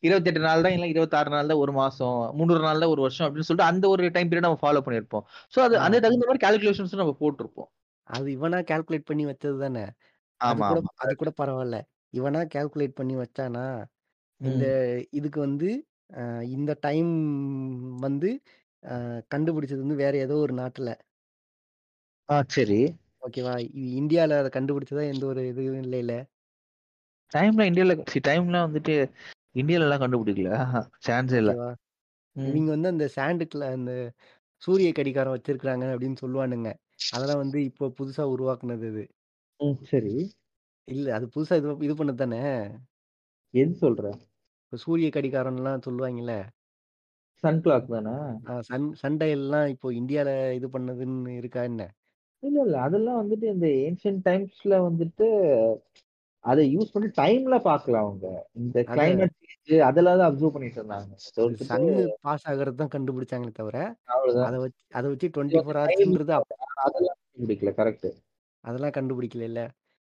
[SPEAKER 2] 28 நாள் தான் இல்ல 26 நாள் தான் 1 மாசம். 300 நாள் தான் 1 வருஷம் அப்படின்னு சொல்லிட்டு அந்த ஒரு டைம் பீரியட் நம்ம ஃபாலோ பண்ணியிருப்போம். சோ அது. அந்த தகுந்த மாரி கால்குலேஷன்ஸும் நம்ம போட்டுருப்போம்.
[SPEAKER 1] அது இவனா கால்குலேட் பண்ணி வச்சது தானே.
[SPEAKER 2] ஆமா.
[SPEAKER 1] அது. கூட பரவால்ல. இவனா கால்குலேட் பண்ணி வச்சானா, இந்த. இதுக்கு வந்து இந்த டைம் வந்து கண்டுபிடிச்சது வந்து வேற ஏதோ ஒரு நாட்டுல.
[SPEAKER 2] ஆ சரி.
[SPEAKER 1] ஓகேவா? இ இந்தியால அத கண்டுபிடிச்சதா எந்த ஒரு இதுவும் இல்லைல்ல.
[SPEAKER 2] டைம்லாம் இந்தியால சி டைம்லாம் வந்துட்டு இந்தியாலலாம் கண்டுபிடிக்கல. ஆஹா சான்ஸே இல்ல.
[SPEAKER 1] இவிங்க வந்து அந்த சாண்டுக்குள்ள அந்த சூரிய கடிகாரம் வச்சிருக்காங்க அப்படின்னு சொல்லுவானுங்க. அதெல்லாம் வந்து இப்போ புதுசா உருவாக்குனது அது.
[SPEAKER 2] சரி.
[SPEAKER 1] இல்ல அது புதுசா இது இது பண்ணது தானே.
[SPEAKER 2] எது சொல்ற?
[SPEAKER 1] இப்ப சூரிய கடிகாரம்லாம் சொல்லுவாங்கல்ல.
[SPEAKER 2] சன் கிளாக் தானா?
[SPEAKER 1] சன் சன் டயல்லாம் இப்போ இந்தியால இது பண்ணதுன்னு இருக்கா என்ன?
[SPEAKER 2] இல்ல, இல்ல. அதெல்லாம் வந்துட்டு இந்த ஏன்ஷியன்ட் டைம்ஸ்ல வந்துட்டு அத யூஸ் பண்ணி டைம்ல பார்க்கல அவங்க. இந்த கிளைமேட் சேஞ்ச் அதெல்லாம் தான் அப்சர்வ் பண்ணிட்டு இருந்தாங்க.
[SPEAKER 1] சன்னு பாஸ் ஆகுறது தான் கண்டுபிடிச்சாங்களே தவிர, அத. வச்சு அத வச்சு
[SPEAKER 2] இது
[SPEAKER 1] 24
[SPEAKER 2] வந்து டைம்
[SPEAKER 1] ஹார்ஸ்ன்றது அப்
[SPEAKER 2] அதெல்லாம் கண்டுபிடிக்கல. கரெக்ட்.
[SPEAKER 1] அதெல்லாம் கண்டுபிடிக்கலைல்ல.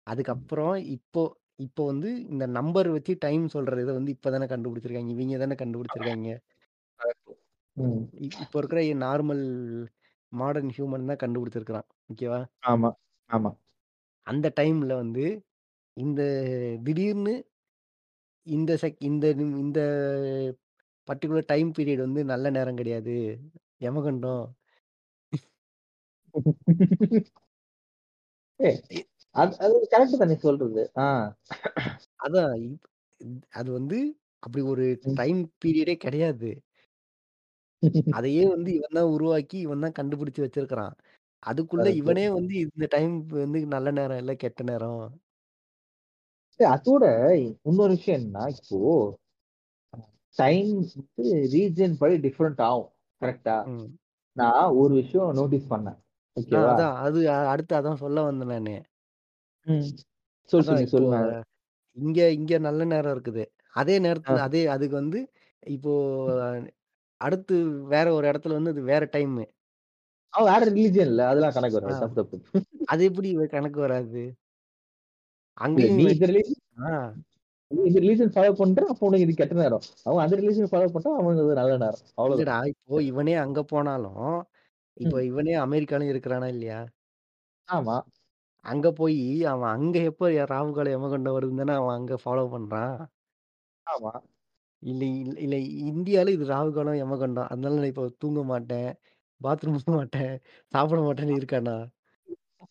[SPEAKER 1] அதுக்கப்புறம் இப்போ இப்போ வந்து இந்த நம்பர் வச்சு டைம் சொல்ற இத வந்து இப்ப தானே கண்டுபிடிச்சிருக்காய்ங்க. இவைங்க தானே. இ இப்போ இருக்கிற நார்மல் மாடர்ன் ஹியூமன் தான் கண்டுபிடிச்சிருக்கிறான். ஓகேவா?
[SPEAKER 2] ஆமா, ஆமா.
[SPEAKER 1] அந்த டைம்ல வந்து இந்த திடீர்னு இந்த செக் இந்த நிம் இந்த பர்ட்டிகுலர் டைம் பீரியட் வந்து நல்ல நேரம் கிடையாது. யமகண்டம். (laughs)
[SPEAKER 2] ஏய்
[SPEAKER 1] இ
[SPEAKER 2] அது அது கரெக்ட் தான் நீ சொல்றது. ஆ.
[SPEAKER 1] அதான் இப் அது வந்து அப்படி ஒரு
[SPEAKER 2] ம்.
[SPEAKER 1] டைம் பீரியடே கிடையாது. (laughs) அதையே வந்து இவன் தான் உருவாக்கி, இவன் தான் கண்டுபிடிச்சு வச்சிருக்கிறான். அதுக்குள்ள
[SPEAKER 2] கரெக்ட்.
[SPEAKER 1] இவனே வந்து இந்த டைம் வந்து நல்ல நேரம் இல்ல, கெட்ட நேரம்.
[SPEAKER 2] அதோட இன்னொரு விஷயம் என்னன்னா, இப்போ டைம் வந்து ரீஜியன் படி டிஃபரெண்ட் ஆகும். கரெக்ட்டா?
[SPEAKER 1] ம்.
[SPEAKER 2] நான் ஒரு விஷயம் நோட்டீஸ் பண்ணேன்.
[SPEAKER 1] ஆ
[SPEAKER 2] ஓகேவா?
[SPEAKER 1] அதான். அது அடுத்து அதான் சொல்ல வந்தேன் நானு.
[SPEAKER 2] ம். சொல்,
[SPEAKER 1] அதான் இப்போ
[SPEAKER 2] சொல்லு
[SPEAKER 1] இங்க இங்க நல்ல நேரம் இருக்குது. அதே
[SPEAKER 2] ஆ.
[SPEAKER 1] நேரத்துல அதே அதுக்கு வந்து இப்போ அடுத்து வேற ஒரு இடத்துல வந்து அது வேற டைமு.
[SPEAKER 2] அவன் வேற ரிலிஜியன்ல அதெல்லாம் கணக்கு வராது. தப்பு, தப்பு.
[SPEAKER 1] அது எப்படி இவ கணக்கு வராது?
[SPEAKER 2] இல்ல
[SPEAKER 1] அங்கேயும்
[SPEAKER 2] நீ இந்த இந்த ரிலிஜன் ஃபாலோ பண்ற, அப்ப உனக்கு இது கெட்ட நேரம். அவன் அந்த ரிலிஜன் ஃபாலோ பண்றான், அவனுக்கு நல்ல நேரம். அவ்வளவுதான்.
[SPEAKER 1] இல்லடா இப்போ இவனே அங்க போனாலும், இப்போ. இவனே அமெரிக்காலயும் இருக்கிறானா இல்லையா?
[SPEAKER 2] ஆமா,
[SPEAKER 1] அங்க போயி அவன் அங்க எப்ப ராகு காலம் யமகண்டம் வருதுன்னு தானே அவன் அங்க ஃபாலோ பண்றான்.
[SPEAKER 2] ஆமா.
[SPEAKER 1] இல்ல இல்ல இல்ல இந்தியால இது ராகு காலம், யமகண்டம். அதனால நான் இப்போ தூங்க மாட்டேன், பாத்ரூம் போ மாட்டேன், சாப்பிட மாட்டேன்னு இருக்கானா?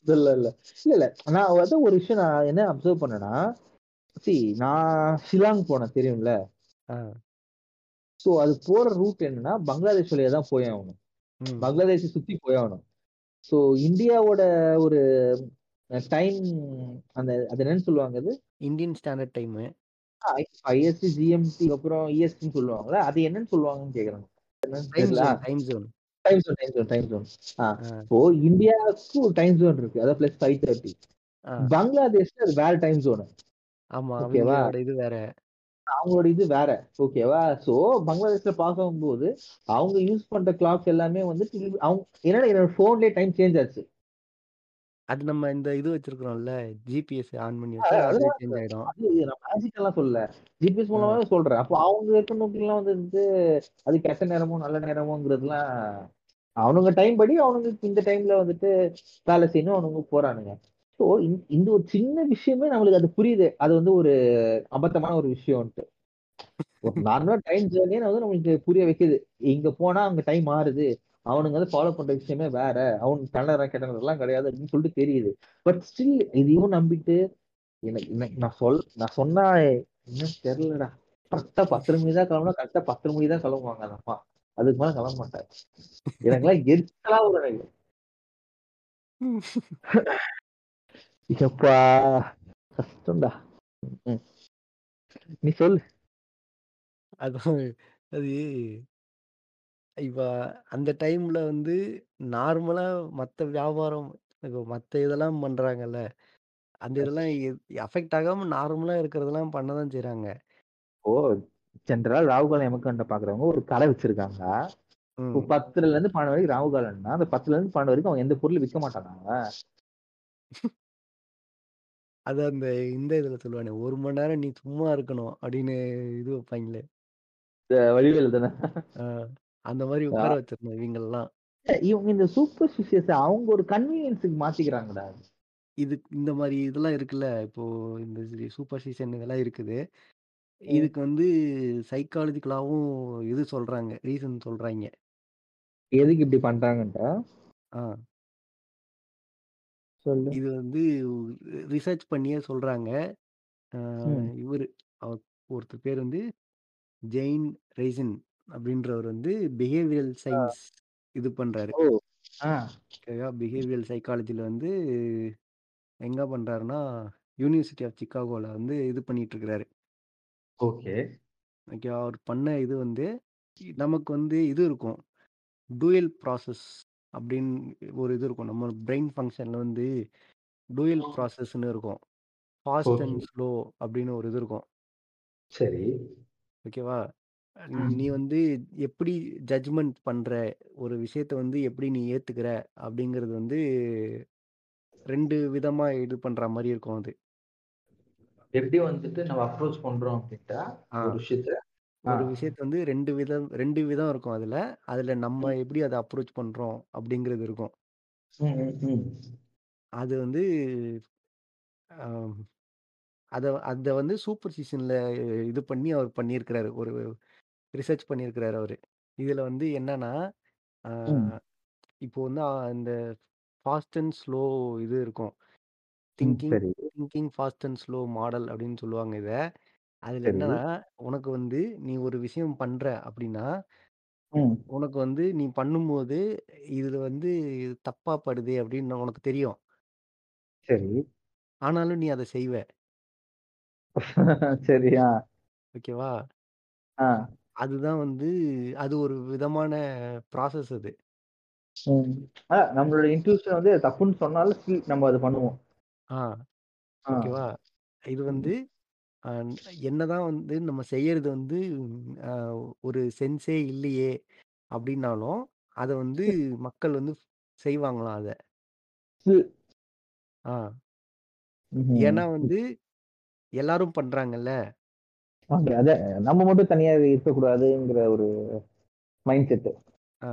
[SPEAKER 2] இல்ல, இல்ல. இல்ல, இல்ல. நான் அதான் ஒரு விஷயம் நான் என்ன அப்சர்வ் பண்ணேன்னா, see நான் ஷில்லாங் போனேன் தெரியும்ல? சோ அது போற ரூட் என்னன்னா, பங்களாதேஷ் வழியா தான் போய் ஆகணும். பங்களாதேஷ சுத்தி போய் ஆகணும். சோ இந்தியாவோட ஒரு டைம் அந்த அது என்னன்னு சொல்லுவாங்க அது?
[SPEAKER 1] Indian standard time.
[SPEAKER 2] IST, GMT அப்புறம் இஎஸ்டின்னு சொல்லுவாங்கல்ல. அது என்னன்னு சொல்லுவாங்கன்னு. என்னன்னு
[SPEAKER 1] time. Zone time zone.
[SPEAKER 2] Time zone, time zone. இப்போ இந்தியாவுக்கு ஒரு டைம் ஜோன் இருக்கு. அதாவது பிளஸ் 5:30.
[SPEAKER 1] ஆ.
[SPEAKER 2] பங்களாதேஷ்ல அது வேற டைம் ஜோன்.
[SPEAKER 1] ஆமா.
[SPEAKER 2] ஓகேவா?
[SPEAKER 1] இது வேற.
[SPEAKER 2] அவங்களோட இது வேற. ஓகேவா? சோ பங்களாதேஷ்ல பார்க்கும்போது, அவங்க யூஸ் பண்ற கிளாக்ஸ் எல்லாமே வந்துட்டு அவங்க என்னடா என்னோட ஃபோன்லயே டைம் சேஞ்ச் ஆச்சு.
[SPEAKER 1] அது நம்ம இந்த இது வச்சிருக்கிறோம்ல, ஜிபிஎஸ் ஆன் பண்ணி வச்சா
[SPEAKER 2] அதெல்லாம்
[SPEAKER 1] சேஞ்ச் ஆயிடும்.
[SPEAKER 2] அது நான் மேஜிக்லாம் சொல்லல. ஜிபிஎஸ். மூலமாவே சொல்றேன். அப்போ அவங்க இருக்க நோக்கிலாம் வந்துட்டு அது கெட்ட நேரமோ, நல்ல நேரமோங்கிறதுலாம் அவனுங்க டைம் படி அவனுங்களுக்கு இந்த டைம்ல வந்துட்டு வேலை செய்யணும் அவனுங்க போறானுங்க. ஸோ இந்த ஒரு சின்ன விஷயமே நம்மளுக்கு அது புரியுது. அது வந்து ஒரு அபத்தமான ஒரு விஷயம்ட்டு ஒரு நார்மலா டைம் ஜர்னியே வந்து நம்மளுக்கு புரிய வைக்குது. இங்க போனா அங்க டைம் மாறுது. அவனுங்க வந்து ஃபாலோ பண்ற விஷயமே வேற. அவன் நல்ல நேரம், கிடையாது அப்படின்னு சொல்லிட்டு தெரியுது. பட் ஸ்டில் இதையும் நம்பிட்டு எனக்கு நான் சொல் நான் சொன்னா இன்னும் தெரியலடா. கரெக்டா பத்து மணி தான் கிளம்புனா, கரெக்டா பத்து மணி தான் கிளம்புவாங்க அந்த அம்மா. அதுக்கு மேல கிளம்ப மாட்டாங்க. எனக்கெல்லாம் எரிச்சலா எனக்கு. எப்பா! கஷ்டம்டா. நீ சொல்லு.
[SPEAKER 1] அதான் அது இப்ப அந்த டைம்ல வந்து நார்மலா மத்த வியாபாரம், இப்ப மத்த இதெல்லாம் பண்றாங்கல்ல. அந்த இதெல்லாம் எ அஃபெக்ட் ஆகாம நார்மலா இருக்கிறதெல்லாம் பண்ண தான் செய்றாங்க.
[SPEAKER 2] இப்போ ஜென்ரலா ராகுகாலம் எமகண்டம் பார்க்குறவங்க ஒரு கடை வச்சிருக்காங்க. இப்போ. 10:00ல இருந்து 12 வரைக்கும் ராகுகாலம்னா, அந்த 10:00ல இருந்து 12 வரைக்கும் அவங்க எந்த பொருளும் விக்க மாட்டானா அவன்?
[SPEAKER 1] அது அந்த இந்த இதுல சொல்லுவானே, 1 மணி நேரம் நீ சும்மா இருக்கணும் அப்படின்னு இது வைப்பாய்ங்களே.
[SPEAKER 2] இந்த வடிவேலு தானே?
[SPEAKER 1] அந்த மாரி உட்கார வச்சிரணும் இவங்களலாம்.
[SPEAKER 2] இவங்க இந்த சூப்பர்ஸ்டிஷியஸ அவங்க ஒரு கன்வீனியன்ஸ்க்கு மாத்திக்கிறாங்கடா.
[SPEAKER 1] இது இந்த மாரி இதெல்லாம் இருக்குல்ல. இப்போ இந்த சூப்பர்ஸ்டிஷன் இதெல்லாம் இருக்குது.
[SPEAKER 2] ம்.
[SPEAKER 1] இதுக்கு வந்து சைக்காலஜிக்கலாவும் இது சொல்றாங்க. ரீசன் சொல்றாய்ங்க.
[SPEAKER 2] எதுக்கு இப்படி பண்றாங்கன்ட்டா?
[SPEAKER 1] ஆ.
[SPEAKER 2] சொல்லு.
[SPEAKER 1] இது வந்து ரிசர்ச் பண்ணியே சொல்றாங்க.
[SPEAKER 2] ம்.
[SPEAKER 1] இவரு அவர் ஒருத்தர் பேர் வந்து ஜெயின் ரெய்சின் அப்படின்றவர் வந்து பிஹேவியரல்
[SPEAKER 2] ஆ.
[SPEAKER 1] சயின்ஸ் இது பண்றாரு.
[SPEAKER 2] ஓ! ஆ.
[SPEAKER 1] ஓகேவா? பிஹேவியரல் சைக்காலஜில வந்து எங்க பண்றாருன்னா, யூனிவர்சிட்டி ஆஃப் சிக்காகோல வந்து இது பண்ணிட்டு இருக்கிறாரு.
[SPEAKER 2] ஓகே.
[SPEAKER 1] ஓகேவா? அவர் பண்ண இது வந்து நமக்கு வந்து இது இருக்கும். டூயல் ப்ராசஸ் அப்படின்னு ஒரு இது இருக்கும். நம்ம பிரெயின் ஃபங்ஷன்ல வந்து டூயல் ப்ராசஸ்ன்னு இருக்கும். Fast
[SPEAKER 2] okay.
[SPEAKER 1] அண்ட் ஸ்லோ அப்படின்னு ஒரு இது இருக்கும்.
[SPEAKER 2] சரி.
[SPEAKER 1] ஓகேவா? நீ
[SPEAKER 2] ம்.
[SPEAKER 1] வந்து எப்படி ஜட்ஜ்மென்ட் பண்ற? ஒரு விஷயத்த வந்து எப்படி நீ ஏத்துக்கிற? அப்படிங்கிறது வந்து 2 விதமா இது பண்ற மாரி இருக்கும் அது.
[SPEAKER 2] எப்படி வந்துட்டு நம்ம அப்ரோச் பண்றோம் அப்படின்ட்டா. ஒரு விஷயத்த?
[SPEAKER 1] ஒரு விஷயத்த வந்து 2 விதம் 2 விதம் இருக்கும் அதுல. அதுல நம்ம. எப்படி அத அப்ரோச் பண்றோம் அப்படிங்கிறது இருக்கும். அது வந்து அத அத வந்து சூப்பர்சிஷன்ல இது பண்ணி அவர் பண்ணியிருக்கிறாரு. ஒரு ரிசர்ச் பண்ணியிருக்கிறாரு அவரு. இதுல வந்து என்னன்னா. இப்போ வந்து இந்த ஃபாஸ்ட் அண்ட் ஸ்லோ இது இருக்கும்.
[SPEAKER 2] ம்.
[SPEAKER 1] திங்கிங்
[SPEAKER 2] சரி,
[SPEAKER 1] thinking fast and slow model அப்படின்னு சொல்லுவாங்க இத. அதுல
[SPEAKER 2] சரி.
[SPEAKER 1] என்னன்னா, உனக்கு வந்து நீ ஒரு விஷயம் பண்ற அப்படின்னா,
[SPEAKER 2] ம்.
[SPEAKER 1] உனக்கு வந்து நீ பண்ணும்போது, இதுல வந்து இது தப்பா படுதே அப்படின்னு உனக்கு தெரியும்.
[SPEAKER 2] சரி.
[SPEAKER 1] ஆனாலும் நீ அத செய்வ. (laughs)
[SPEAKER 2] சரி. ஆ.
[SPEAKER 1] ஓகேவா?
[SPEAKER 2] ஆ.
[SPEAKER 1] அதுதான் வந்து அது ஒரு விதமான ப்ராசஸ் அது.
[SPEAKER 2] ம். நம்மளோட இன்ட்யூஷன் வந்து தப்புன்னு சொன்னாலும் ஸ்டில் நம்ம அத பண்ணுவோம்.
[SPEAKER 1] ஆ
[SPEAKER 2] ஆ.
[SPEAKER 1] ஓகேவா? இது வந்து அ என்னதான் வந்து நம்ம செய்யறது வந்து அ ஒரு சென்ஸே இல்லையே அப்டின்னாலும், அத வந்து மக்கள் வந்து செய்வாங்களாம் அத.
[SPEAKER 2] ஸ்டில்
[SPEAKER 1] ஆ
[SPEAKER 2] ம்ஹ்ம்.
[SPEAKER 1] ஏன்னா வந்து எல்லாரும் பண்றாங்கல்ல.
[SPEAKER 2] ஓகே. அதான் நம்ம மட்டும் தனியா இருக்கக்கூடாதுங்கிற ஒரு மைண்ட் செட்.
[SPEAKER 1] ஆ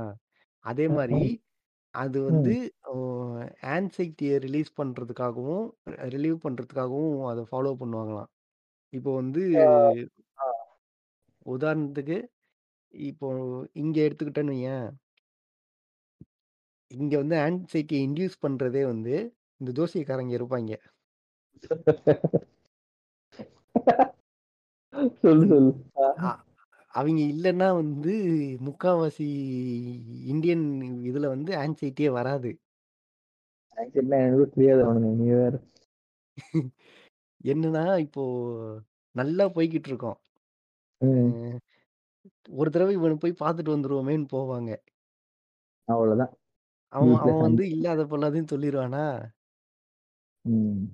[SPEAKER 1] அதே
[SPEAKER 2] ம்,
[SPEAKER 1] மாரி
[SPEAKER 2] ம்,
[SPEAKER 1] அது வந்து
[SPEAKER 2] ம்.
[SPEAKER 1] ஓ ஆங்சைட்டிய ரிலீஸ் பண்றதுக்காகவும், ரிலீவ் பண்றதுக்காகவும் அத ஃபாலோ பண்ணுவாங்களாம். இப்போ வந்து
[SPEAKER 2] ஆ.
[SPEAKER 1] உதாரணத்துக்கு இப்போ இங்க எடுத்துக்கிட்டேன்னு வையேன். இங்க வந்து ஆங்சைட்டிய இன்டியூஸ் பண்றதே வந்து இந்த ஜோசியக்காரங்க இருப்பாய்ங்க. (laughs)
[SPEAKER 2] சொல்லு,
[SPEAKER 1] இந்
[SPEAKER 2] சொல்லு. ஆ.
[SPEAKER 1] அ அவிங்க இல்லன்னா வந்து முக்காவாசி இந்தியன் இதுல வந்து ஆங்சைட்டியே வராது.
[SPEAKER 2] ஆக்சுவலா எனக்கு தெரியாது அவனுங்க. நீ வேற.
[SPEAKER 1] என்னன்னா, இப்போ நல்லா போய்க்கிட்டு இருக்கோம். அ
[SPEAKER 2] ம்.
[SPEAKER 1] ஒரு தடவ இவன போய் பார்த்துட்டு வந்துருவோமேன்னு போவாங்க.
[SPEAKER 2] அவ்வளோதான்.
[SPEAKER 1] அவன்
[SPEAKER 2] வீட்ல
[SPEAKER 1] அவன் வந்து. இல்லாத பொல்லாதையும் சொல்லிருவானா,
[SPEAKER 2] ம்.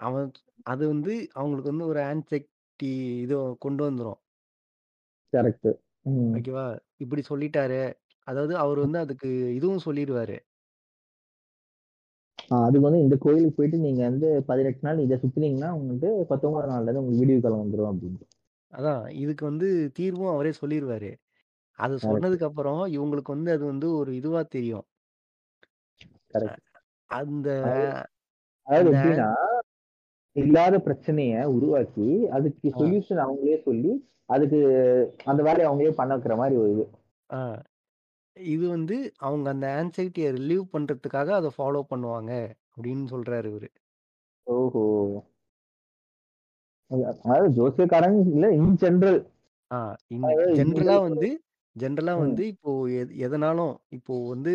[SPEAKER 1] அவன் அது வந்து அவங்களுக்கு வந்து ஒரு ஆங்சைட்டி இது கொண்டு வந்துரும்.
[SPEAKER 2] கரெக்ட்டு. ம்.
[SPEAKER 1] ஓகேவா? இப்படி சொல்லிட்டாரே! அதாவது அவரு வந்து அதுக்கு இதுவும் சொல்லிருவாரு.
[SPEAKER 2] ஆ அதுக்கு வந்து இந்த கோயிலுக்கு போயிட்டு நீங்க வந்து 18 நாள் இத சுத்துனீங்கன்னா, உங்களுக்கு 19 நாள்ல உங்களுக்கு விடிவு காலம் வந்துரும் அப்டின்ட்டு.
[SPEAKER 1] அதான் இதுக்கு வந்து தீர்வும் அவரே சொல்லிருவாரு. அது
[SPEAKER 2] கரெக்ட்,
[SPEAKER 1] சொன்னதுக்கு அப்புறம் இவங்களுக்கு வந்து அது வந்து ஒரு இதுவா தெரியும். அ
[SPEAKER 2] கரெக்ட்.
[SPEAKER 1] அந்த
[SPEAKER 2] அதாவது அதாவது
[SPEAKER 1] அந்த ஆங்
[SPEAKER 2] எப்டின்னா, இல்லாத பிரச்சனைய உருவாக்கி, அதுக்கு சொல்யூஷன் அவங்களே சொல்லி, அதுக்கு அந்த வேலைய அவங்களே பண்ண வைக்கிற மாரி ஒரு இது.
[SPEAKER 1] இது வந்து அவங்க அந்த ஆங்சைட்டிய ரிலீவ் பண்றதுக்காக அத ஃபாலோ பண்ணுவாங்க. அப்படின்னு சொல்றாரு இவரு.
[SPEAKER 2] ஓஹோ! அதாவது ஜோசியக்காரங்க இல்ல இன் ஜெனரல்.
[SPEAKER 1] ஆ இன்
[SPEAKER 2] அதாவது
[SPEAKER 1] ஜென்ரலா வந்து ஜென்ரலா. வந்து இப்போ எது எதனாலும் இப்போ வந்து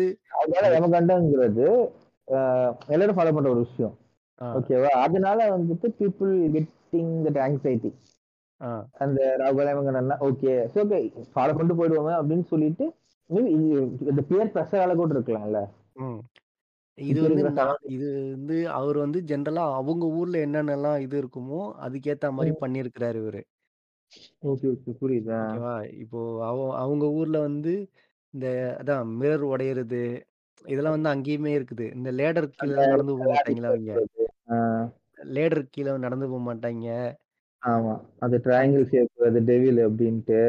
[SPEAKER 2] எல்லாரும் ஃபாலோ பண்ற ஒரு விஷயம். ஓகேவா? அதனால வந்துட்டு பீப்பிள் கெட்டிங் தட் ஆங்சைட்டி.
[SPEAKER 1] ஆ,
[SPEAKER 2] அந்த ராகுகாலம்ங்கிறனால ஓகே. It's okay. ஃபாலோ பண்ணிட்டு போயிடுவோமே அப்படின்னு சொல்லிட்டு, மேபி இந்த பியர் பிரஷரால கூட இருக்கலாம்ல.
[SPEAKER 1] இது வந்து இது வந்து அவரு வந்து ஜென்ரலா அவங்க ஊர்ல என்னென்னலாம் இது இருக்குமோ, அதுக்கேத்த மாரி
[SPEAKER 2] ம்.
[SPEAKER 1] பண்ணியிருக்கிறாரு இவரு.
[SPEAKER 2] Okay, okay. புரியுது.
[SPEAKER 1] இப்போ அவ அவங்க ஊர்ல வந்து இந்த அதான் மிரர் உடையறது, இதெல்லாம் வந்து அங்கேயுமே இருக்குது. இந்த லேடர் கீழலாம் நடந்து
[SPEAKER 2] லேடர்
[SPEAKER 1] போமாட்டாய்ங்களா அவிங்க. லேடர் கீழ நடந்து போமாட்டாய்ங்க.
[SPEAKER 2] ஆமா. அது ட்ரையாங்கிள் ஷேப் அது டெவில் அப்படின்ட்டு.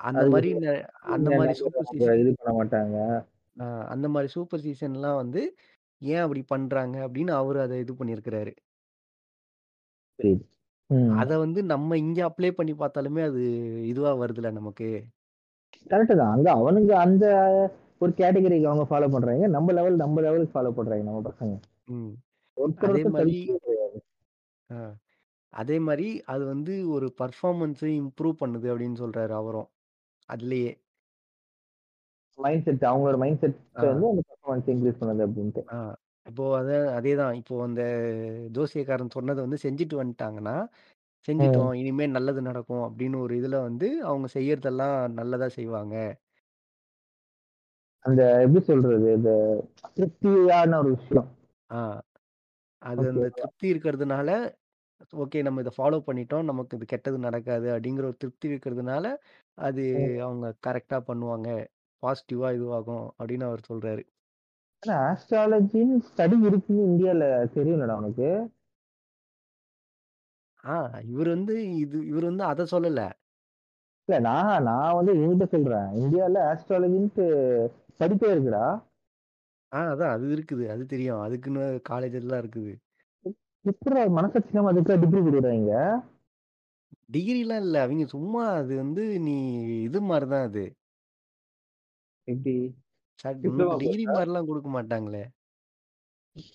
[SPEAKER 1] அந்த ந அந்த
[SPEAKER 2] நம்பர் அவங்க
[SPEAKER 1] சூப்பர்ஸ்டிஷன்
[SPEAKER 2] இது பண்ண மாட்டாங்க.
[SPEAKER 1] அந்த மாரி சூப்பர்ஸ்டிஷன்லாம் வந்து ஏன் அப்படி பண்றாங்க அப்படின்னு அவரு அத இது பண்ணியிருக்கிறாரு. அத வந்து நம்ம இங்க அப்ளை பண்ணி பார்த்தாலுமே அது இதுவா வருதுல்ல நமக்கு.
[SPEAKER 2] கரெக்ட்டு தான். அங்க அவனுங்க அந்த ஒரு கேட்டகரிக்கு அவங்க ஃபாலோ பண்றாங்க. நம்ம லெவல் நம்ம லெவலுக்கு ஃபாலோ பண்றாங்க நம்ம பசங்க.
[SPEAKER 1] அதே. ஆ அதே மாரி அது வந்து ஒரு பெர்ஃபார்மன்ஸ இம்ப்ரூவ் பண்ணுது அப்படின்னு சொல்றாரு அவரும். அதிலேயே.
[SPEAKER 2] மைண்ட் செட் அவங்களோட மைண்ட்
[SPEAKER 1] ஆ,
[SPEAKER 2] செட்ட வந்து அந்த பெர்ஃபார்மன்ஸ் இன்கிரீஸ் பண்ணுது அப்டின்ட்டு.
[SPEAKER 1] ஆ. இப்போ அத அதேதான். இப்போ அந்த ஜோசியக்காரன் சொன்னத வந்து செஞ்சுட்டு வந்துட்டாங்கன்னா. செஞ்சுட்டோம். இனிமே நல்லது நடக்கும் அப்படின்னு ஒரு இதுல வந்து அவங்க செய்யறதெல்லாம் நல்லதா செய்வாங்க.
[SPEAKER 2] அந்த எப்படி சொல்றது? இந்த திருப்தியான ஒரு விஷயம்.
[SPEAKER 1] அது. அந்த திருப்தி இருக்கிறதுனால, ஓகே நம்ம இத ஃபாலோ பண்ணிட்டோம். நமக்கு இது கெட்டது நடக்காது அப்படிங்கிற ஒரு திருப்தி இருக்கிறதுனால, அது. அவங்க கரெக்ட்டா பண்ணுவாங்க. பாசிட்டிவா இதுவாகும் அப்படின்னு அவர் சொல்றாரு.
[SPEAKER 2] ஆனா ஆஸ்ட்ராலஜின்னு ஸ்டடி இருக்குன்னு இந்தியால தெரியும்லடா உனக்கு?
[SPEAKER 1] ஆ இவரு வந்து இது இவரு வந்து அத சொல்லல.
[SPEAKER 2] இல்ல நான் நான் வந்து என்கிட்ட சொல்றேன். இந்தியால ஆஸ்ட்ராலஜின்ட்டு படிப்பே இருக்குடா.
[SPEAKER 1] ஆ அதான் அது இருக்குது. அது தெரியும். அதுக்குன்னு காலேஜ் எல்லாம் இருக்குது.
[SPEAKER 2] எப்புட்றா மனசாட்சி இல்லாம அதுக்கெல்லாம் டிகிரி குடுக்குறாய்ங்க?
[SPEAKER 1] டிகிரிலாம் இல்ல. அவிங்க சும்மா அது வந்து நீ இது மாரி தான் அது.
[SPEAKER 2] எப்படி?
[SPEAKER 1] டிகிரி? மாரிலாம் குடுக்க மாட்டாங்களே!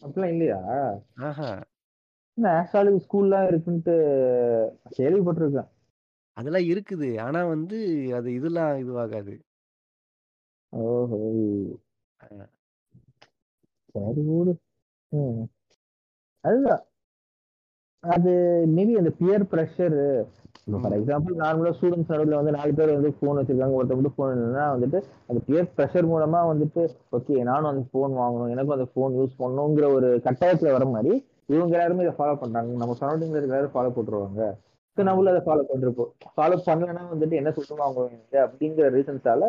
[SPEAKER 2] அப்படிலாம் இல்லையா?
[SPEAKER 1] ஆஹா!
[SPEAKER 2] ஆஸ்ட்ராலஜி ஸ்கூல்லாம் இருக்குன்ட்டு கேள்விப்பட்டுருக்கேன்.
[SPEAKER 1] அதெல்லாம் இருக்குது. ஆனா வந்து அது இதெல்லாம் இதுவாகாது.
[SPEAKER 2] ஓஹோ! சரி விடு. ம். அதுதான். அது மேபி அந்த பியர் பிரஷரு இப்போ ஃபார்
[SPEAKER 1] ம்.
[SPEAKER 2] எக்ஸாம்பிள் நார்மலா ஸ்டூடண்ட்ஸ் நடுவுல வந்து 4 பேர் வந்து ஃபோன் வச்சிருக்காங்க. ஒருத்தன் மட்டும் ஃபோன் இல்லன்னா வந்துட்டு, அந்த பியர் பிரஷர் மூலமா வந்துட்டு, ஓகே நானும் அந்த ஃபோன் வாங்கணும். எனக்கும் அந்த ஃபோன் யூஸ் பண்ணணுங்கிற ஒரு கட்டாயத்துல வர மாரி, இவங்க எல்லாருமே இத ஃபாலோ பண்றாங்க. நம்ம சரவுண்டிங்ல இருக்கிற எல்லாரும் ஃபாலோ போட்டுருவாங்க. சோ நம்மளும் அத ஃபாலோ பண்றப்போ, ஃபாலோ பண்ணலன்னா வந்துட்டு என்ன சொல்லுவாங்க இவங்க அப்படிங்கிற ரீசன்ஸால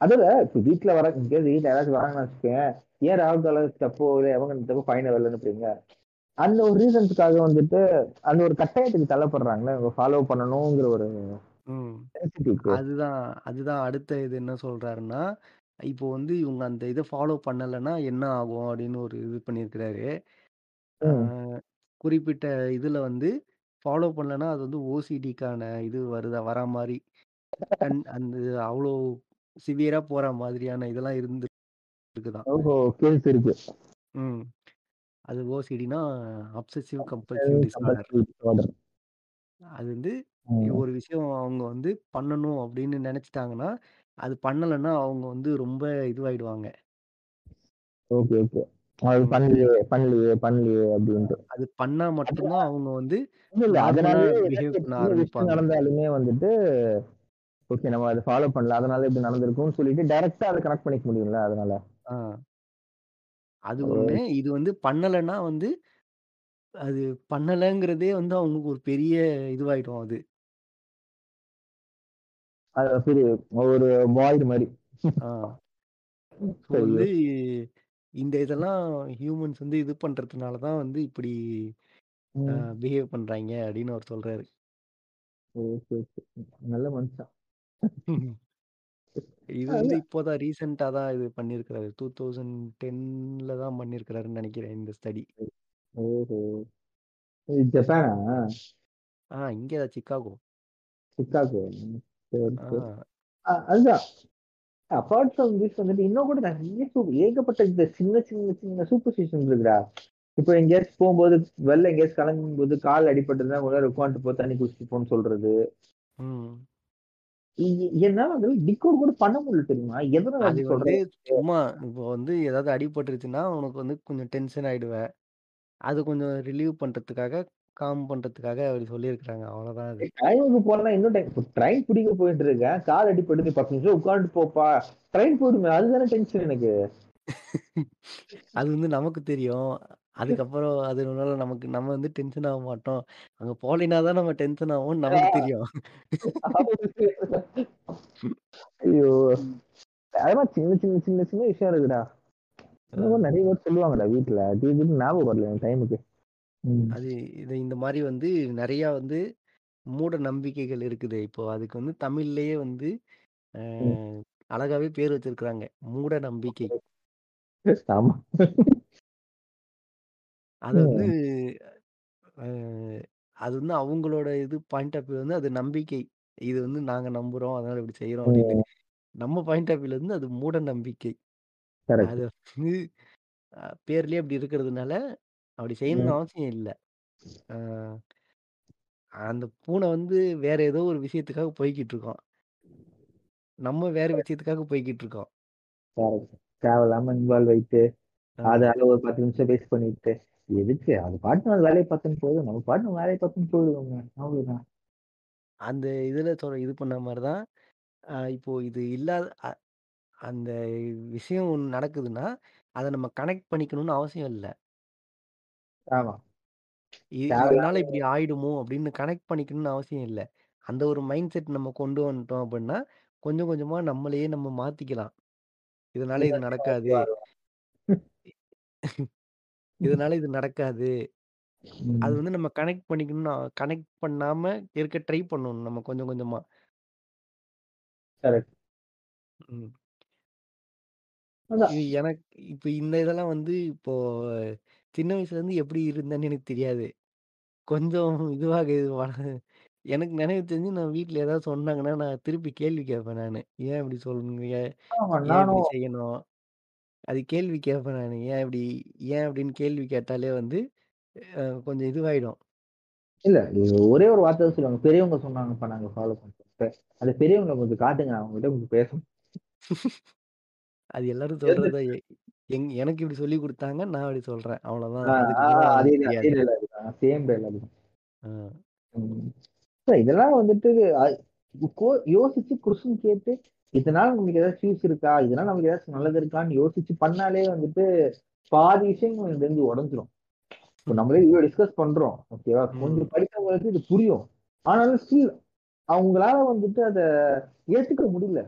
[SPEAKER 2] அதோட இப்ப வீட்ல வர இன்கேஸ் வீட்ல யாராச்சும் வராங்கன்னு வச்சுக்கயேன், ஏன் ராகு கால தப்போ, இல்ல எவங்க தப்போ ஃபைன வரலன்னு அனுப்புறீங்க? அந்த ஒரு ரீசன்ஸ்க்காக வந்துட்டு, அந்த ஒரு கட்டாயத்துக்கு தள்ளப்படுறாங்கல்ல. இவங்க ஃபாலோ பண்ணணுங்கிற ஒரு.
[SPEAKER 1] அதுதான் அதுதான் அடுத்த இது என்ன சொல்றாருன்னா, இப்போ வந்து இவங்க அந்த இத ஃபாலோ பண்ணலன்னா என்ன ஆகும்? அப்படின்னு ஒரு இது பண்ணியிருக்கிறாரு. குறிப்பிட்ட இதுல வந்து ஃபாலோ பண்ணலன்னா, அது வந்து ஓசிடிக்கான இது வருதா வரா. கண் அந்த அவ்ளோ சிவியரா போற மாதிரியான இதெல்லாம் இருந்திருக்குதாம்.
[SPEAKER 2] ஓஹோ! கேஸ் இருக்கு.
[SPEAKER 1] ம். அது ஓசிடின்னா அப்சசிவ் கம்பல்சிவ் டிஸார்டர். அது வந்து. ஒரு விஷயம் அவங்க வந்து பண்ணணும் அப்படின்னு நெனச்சுட்டாங்கன்னா, அது பண்ணலன்னா அவங்க வந்து ரொம்ப இதுவாயிடுவாங்க.
[SPEAKER 2] Okay, okay. அது. பண்ணலையே, பண்ணலையே, பண்ணலையே அப்டின்ட்டு.
[SPEAKER 1] அது பண்ணா
[SPEAKER 2] அது
[SPEAKER 1] மட்டும் தான் அவங்க வந்து
[SPEAKER 2] இல்ல,
[SPEAKER 1] ஆரம்பிப்பாங்க.
[SPEAKER 2] நடந்தாலுமே வந்துட்டு, ஓகே நம்ம அத ஃபாலோ பண்ணல. அதனால இப்படி நடந்திருக்கும்னு சொல்லிட்டு டைரக்ட்டா அத கனெக்ட் பண்ணிக்க முடியும்ல அதனால.
[SPEAKER 1] அது ஒண்ணு. இது வந்து பண்ணலன்னா வந்து, அது பண்ணலங்கிறதே வந்து அவங்களுக்கு ஒரு பெரிய இதுவாயிடும் அது.
[SPEAKER 2] அது பெரிய ஒரு வாய்டு மாரி.
[SPEAKER 1] ஆ. ஸோ
[SPEAKER 2] ஐயோ!
[SPEAKER 1] வந்து இந்த இதெல்லாம் ஹியூமன்ஸ் வந்து இது பண்றதுனால தான் வந்து இப்படி
[SPEAKER 2] ம்.
[SPEAKER 1] பிஹேவ் பண்றாய்ங்க அப்படின்னு அவர் சொல்றாரு.
[SPEAKER 2] Okay, okay. நல்ல மனுஷன்.
[SPEAKER 1] இது வந்து
[SPEAKER 2] அதான்.
[SPEAKER 1] இப்போ தான் தான் இது பண்ணியிருக்கிறாரு. 2010ல தான் பண்ணியிருக்கிறாருன்னு நெனைக்கிறேன் இந்த ஸ்டடி.
[SPEAKER 2] ஓஹோ! இது ஜப்பானா?
[SPEAKER 1] ஆ இங்க தான் சிக்காகோ.
[SPEAKER 2] சிக்காகோ. சரி,
[SPEAKER 1] ஆ.
[SPEAKER 2] சரி. அ அதுதான். அபார்ட் ஃப்ரம் திஸ் வந்துட்டு இன்னும் கூட நெறைய ஏகப்பட்ட இந்த சின்ன, சின்ன, சின்ன சூப்பர்ஸ்டிஷன்ஸ் இருக்குடா. இப்போ எங்கேயாச்சும் போம்போது, வெளில எங்கேயாச்சும் கிளம்பும்போது கால் அடிபட்டதுன்னா, கொஞ்ச நேரம் உட்காந்துட்டு போ, தண்ணி குடிச்சிட்டு போன்னு சொல்றது.
[SPEAKER 1] ம்.
[SPEAKER 2] என்னால அதெல்லாம் டிகோட் கூட பண்ண முடியல தெரியுமா? எதனால
[SPEAKER 1] அது வந்து
[SPEAKER 2] சொல்றாங்க?
[SPEAKER 1] சும்மா இப்போ வந்து ஏதாவது அடிபட்டுருச்சுன்னா, உனக்கு வந்து கொஞ்சம் டென்ஷன் ஆயிடுவ. அது கொஞ்சம் ரிலீவ் பண்றதுக்காக, காம் பண்றதுக்காக அப்படி சொல்லியிருக்கிறாங்க. அவ்வளோதான் அது.
[SPEAKER 2] டைமுக்கு போனா இன்னும் டைம் ட்ரெயின் பிடிக்க போயிட்டு இருக்கேன். கால் அடிபடுது 10 நிமிஷம் உட்காந்துட்டு போப்பா. ட்ரெயின் போயிடுமே அதுதானே டென்ஷன் எனக்கு. (laughs)
[SPEAKER 1] அது வந்து நமக்கு தெரியும். அதுக்கப்புறம் அதனால நமக்கு நம்ம வந்து டென்ஷன் ஆக மாட்டோம். அங்க போலேன்னா தான் நம்ம டென்ஷன் ஆவோம்னு நமக்கு தெரியும்.
[SPEAKER 2] ஐயோ! அதெல்லாம் சின்ன, சின்ன, சின்ன, சின்ன விஷயம் இருக்குடா. நெறைய பேர் சொல்லுவாங்கடா வீட்ல. திடீர்னு ஞாபகம் வரல எனக்கு டைமுக்கு. ம்.
[SPEAKER 1] அது இது இந்த மாரி வந்து நெறையா வந்து மூட நம்பிக்கைகள் இருக்குது. இப்போ அதுக்கு வந்து தமிழ்லயே வந்து அ
[SPEAKER 2] ம்.
[SPEAKER 1] அழகாவே பேர் வச்சிருக்கிறாங்க. மூட நம்பிக்கை.
[SPEAKER 2] ஆமா.
[SPEAKER 1] அத வந்து. அ அது வந்து அவங்களோட இது பாயிண்ட் ஆஃப் வியூ வந்து அது நம்பிக்கை. இது வந்து நாங்க நம்புறோம். அதனால இப்படி செய்றோம் அப்படின்னு. நம்ம பாயிண்ட் ஆஃப் வியூல இருந்து அது மூட நம்பிக்கை.
[SPEAKER 2] கரெக்ட்.
[SPEAKER 1] அது வந்து அ பேர்லயே அப்படி இருக்கிறதுனால, அப்படி
[SPEAKER 2] ம்.
[SPEAKER 1] செய்யணும்னு அவசியம் இல்ல. அ அந்த பூனை வந்து வேற ஏதோ ஒரு விஷயத்துக்காக போய்க்கிட்டு இருக்கோம். நம்ம வேற விஷயத்துக்காக போய்க்கிட்டு இருக்கோம்.
[SPEAKER 2] கரெக்ட். தேவையில்லாம இன்வால்வ் ஆயிட்டு, அதால ஒரு 10 நிமிஷம் வேஸ்ட் பண்ணிட்டு, எதுக்கு? அது பாட்டுக்கு அது வேலைய பார்த்துன்னு போகுது. நம்ம நம்ம வேலைய பார்த்துன்னு போயிடுவோங்க. அவ்வளவுதான்.
[SPEAKER 1] அந்த இதுல சொ இது பண்ண மாரி தான், அ இப்போ இது இல்லாத அ அந்த விஷயம் ஒண்ணு நடக்குதுன்னா, அத நம்ம கனெக்ட் பண்ணிக்கணும்னு அவசியம் இல்ல.
[SPEAKER 2] ஆமா.
[SPEAKER 1] இ
[SPEAKER 2] தேவையில்லாம
[SPEAKER 1] இதனால இப்படி ஆயிடுமோ அப்படின்னு கனெக்ட் பண்ணிக்கணும்னு அவசியம் இல்ல. அந்த ஒரு மைண்ட் செட் நம்ம கொண்டு வந்துட்டோம் அப்படின்னா, கொஞ்சம் கொஞ்சமா நம்மளையே நம்ம மாத்திக்கலாம். இதனால இது நடக்காது. (laughs) இதனால இது நடக்காது. அது
[SPEAKER 2] ம்.
[SPEAKER 1] வந்து நம்ம கனெக்ட் பண்ணிக்கணும்னு கனெக்ட் பண்ணாம இருக்க ட்ரை பண்ணணும் நம்ம கொஞ்சம் கொஞ்சமா.
[SPEAKER 2] கரெக்ட்.
[SPEAKER 1] ம்.
[SPEAKER 2] அதான்.
[SPEAKER 1] இது எனக்கு இப்ப இந்த இதெல்லாம் வந்து இப்போ சின்ன வயசுலேருந்து எப்படி இருந்தேன்னு எனக்கு தெரியாது. கொஞ்சம் இதுவாக வள எனக்கு நினைவு தெரிஞ்சு நான் வீட்ல ஏதாவது சொன்னாங்கன்னா, நான் திருப்பி கேள்வி கேட்பேன் நானு. ஏன் இப்படி சொல்றீங்க?
[SPEAKER 2] ஆமா.
[SPEAKER 1] ஏன் இப்படி
[SPEAKER 2] நானும்
[SPEAKER 1] செய்யணும்? அது கேள்வி கேட்பேன் நானு. ஏன் இப்படி ஏன் அப்படின்னு கேள்வி கேட்டாலே வந்து அ கொஞ்சம் இதுவாயிடும்.
[SPEAKER 2] இல்ல. ஒரே ஒரு வார்த்தை தான் சொல்லுவாங்க. பெரியவங்க சொன்னாங்கப்பா நாங்க ஃபாலோ பண்றோம்ட்டு. அந்த பெரியவங்கள கொஞ்சம் காட்டுங்க. நான் அவங்ககிட்ட கொஞ்சம் பேசணும். (laughs)
[SPEAKER 1] அது எல்லாரும் சொல்றது தான். எ எங் எனக்கு இப்படி சொல்லிக் குடுத்தாங்க. நான் அப்படி சொல்றேன். அவ்வளோதான்.
[SPEAKER 2] ஆ,
[SPEAKER 1] அதுக்கு
[SPEAKER 2] ஆ
[SPEAKER 1] மேல எனக்கு
[SPEAKER 2] அதேதான். அதே
[SPEAKER 1] தெரியாது.
[SPEAKER 2] டயலாக் தான். சேம் டயலாக் தான்.
[SPEAKER 1] ஆ.
[SPEAKER 2] ம். இல்ல இதெல்லாம் வந்துட்டு அ கோ யோசிச்சு கொஸ்டின் கேட்டு, இதனால நமக்கு ஏதாச்சும் யூஸ் இருக்கா? இதனால நமக்கு ஏதாச்சும் நல்லது இருக்கான்னு யோசிச்சு பண்ணாலே வந்துட்டு, பாதி விஷயங்கள் எனக்கு தெரிஞ்சு உடைஞ்சிரும். இப்ப நம்மளே இவ்ளோ டிஸ்கஸ் பண்றோம். ஓகேவா? கொஞ்சம் படித்தவங்களுக்கு இது புரியும். ஆனாலும் ஸ்டில் அவங்களால வந்துட்டு அத ஏத்துக்க முடியல.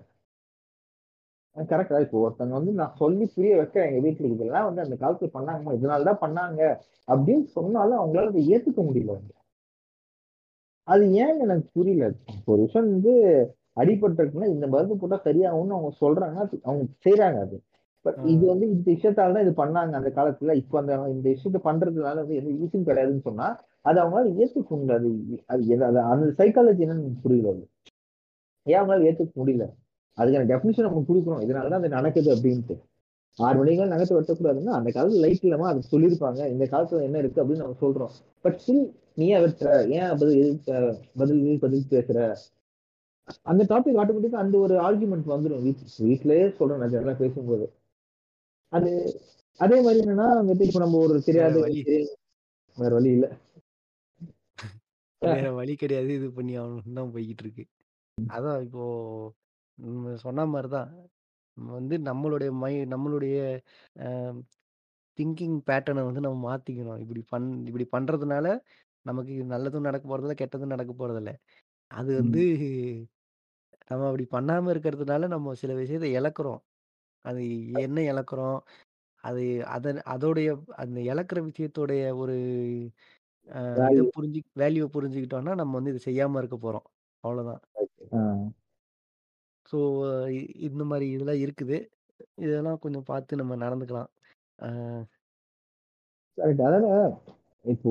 [SPEAKER 2] கரெக்ட்டா? இப்போ ஒருத்தவங்க வந்து நான் சொல்லி புரிய வைக்கிறேன் எங்க வீட்ல. இதெல்லாம் வந்து அந்த காலத்துல பண்ணாங்கம்மா. இதனால தான் பண்ணாங்க. அப்படின்னு சொன்னாலும் அவங்களால அத ஏத்துக்க முடியல. அது ஏன்னு எனக்கு புரியல. ஒரு விஷயம் வந்து அடிபட்டுருக்குன்னா, இந்த மருந்து போட்டா சரியாகும்னு அவங்க சொல்றாங்கன்னா, அது அவங்க செய்றாங்க அது. பட். இது வந்து இந்த விஷயத்தால தான் இது பண்ணாங்க அந்த காலத்துல. இப்ப அந்த இந்த விஷயத்த பண்றதுனால வந்து எந்த யூஸும் கிடையாதுன்னு சொன்னா, அது அவங்களால ஏத்துக்க முடியல. அது அந்த சைக்காலஜி என்னன்னு புரியல அது. ஏன் அவங்களால ஏத்துக்க முடியல? அதுக்கான டெஃபினிஷன் நம்ம குடுக்குறோம். இதனால தான் அது நடக்குது அப்டின்ட்டு. 6 மணிக்கு நகத்த வெட்டக்கூடாதுன்னா, அந்த காலத்துல லைட் இல்லாம அத சொல்லியிருப்பாங்க. இந்த காலத்துல என்ன இருக்கு அப்படின்னு நம்ம சொல்றோம். பட் ஸ்டில் நீ ஏன் வெட்டுற? ஏன் பதில் பதில் பதில் பேசுற? அந்த டாபிக் ஆட்டோமேட்டிக்கா அந்த ஒரு ஆர்குமெண்ட் வந்துரும் வீட் வீட்லயே சொல்றேன் நான் ஜெனரலா பேசும்போது. அது அதே மாரி என்னன்னா வந்துட்டு இப்ப நம்ம ஒரு தெரியாத வேற வழி இல்ல.
[SPEAKER 1] வேற வழி கிடையாது. இது பண்ணி ஆகணும்னு தான் போய்க்கிட்டு இருக்கு. அதான் இப்போ சொன்ன மாரி தான். நம்ம வந்து நம்மளுடைய மை நம்மளுடைய திங்கிங் பேட்டர்ன வந்து நம்ம மாத்திக்கணும். இப்படி பண் இப்படி பண்றதுனால நமக்கு நல்லதும் நடக்க போறதில்ல, கெட்டதும் நடக்க போறதில்ல. அது வந்து
[SPEAKER 2] ம்.
[SPEAKER 1] நம்ம அப்படி பண்ணாம இருக்கிறதுனால நம்ம சில விஷயத்த இழக்கிறோம். அது என்ன இழக்கிறோம்? அது அதன் அதோடைய அந்த இழக்கிற விஷயத்தோடைய ஒரு அ இத
[SPEAKER 2] வேல்யூ
[SPEAKER 1] புரிஞ்சு வேல்யூவ புரிஞ்சுக்கிட்டோம்னா, நம்ம வந்து இத செய்யாம இருக்க போறோம். அவ்வளோதான்.
[SPEAKER 2] ஆ
[SPEAKER 1] ஸோ இந்த மாரி இதெல்லாம் இருக்குது. இதெல்லாம் கொஞ்சம் பார்த்து நம்ம நடந்துக்கலாம்.
[SPEAKER 2] கரெக்ட். அதால இப்போ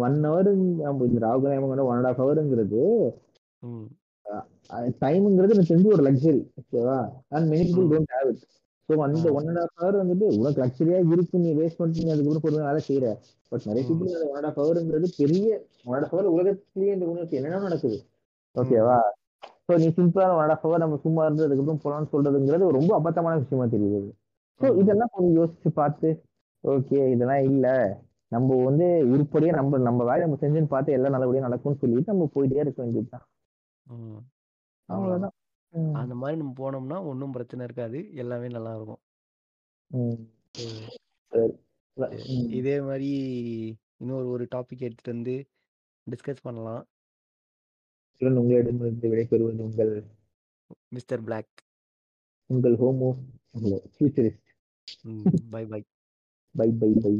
[SPEAKER 2] 1 ஹவர் இந்த ராகுல் 1 1/2 ஹவர்ங்கிறது
[SPEAKER 1] ம்,
[SPEAKER 2] அ டைம்ங்கிறது எனக்கு தெரிஞ்சு ஒரு லக்ஸரி. ஓகேவா? And many people don't have it. So அந்த 1 1/2 ஹவர் வந்துட்டு உனக்கு லக்ஸரியா இருக்கு. நீ வேஸ்ட் பண்ணிட்டு நீ அதுக்கப்புறம் பொறுமையா வேலை செய்ற. பட் நெறைய பீப்பிள் அந்த 1 1/2 ஹவர்ங்கிறது பெரிய 1 1/2 ஹவர் உலகத்திலேயே இந்த உலகத்துல என்னென்ன நடக்குது. ஓகேவா? ஸோ நீ சிம்பிளா 1 1/2 ஹவர் நம்ம சும்மா இருந்து அதுக்கப்புறம் போலான்னு சொல்றதுங்கிறது ரொம்ப அபத்தமான விஷயமா தெரியுது. ஸோ இதெல்லாம் கொஞ்சம் யோசிச்சு பார்த்து, ஓகே இதெல்லாம் இல்ல. நம்ப வந்து உருப்படியா நம்ப நம்ம வேலைய நம்ம செஞ்சுன்னு பார்த்து எல்லாம் நல்லபடியா நடக்கும்னு சொல்லிட்டு நம்ம போயிட்டே இருக்க வேண்டியது தான்.
[SPEAKER 1] ம். அவ்வளோதான்.
[SPEAKER 2] அவ்வளோதான். ம்.
[SPEAKER 1] அந்த மாரி நம்ம போனோம்னா ஒண்ணும் பிரச்சனை இருக்காது. எல்லாமே நல்லாருக்கும்.
[SPEAKER 2] ம்.
[SPEAKER 1] ம்.
[SPEAKER 2] சரி. இல்ல.
[SPEAKER 1] சரி.
[SPEAKER 2] ம்.
[SPEAKER 1] இதே மாரி இன்னொரு ஒரு டாபிக் எடுத்துட்டு வந்து டிஸ்கஸ் பண்ணலாம்.
[SPEAKER 2] உங்களிடமிருந்து விடைபெறுவது உங்கள்
[SPEAKER 1] மிஸ்டர் பிளாக்.
[SPEAKER 2] உங்கள் ஹோமோ ஃபியூச்சரிஸ்ட்.
[SPEAKER 1] ம். Bye, bye.
[SPEAKER 2] Bye bye bye.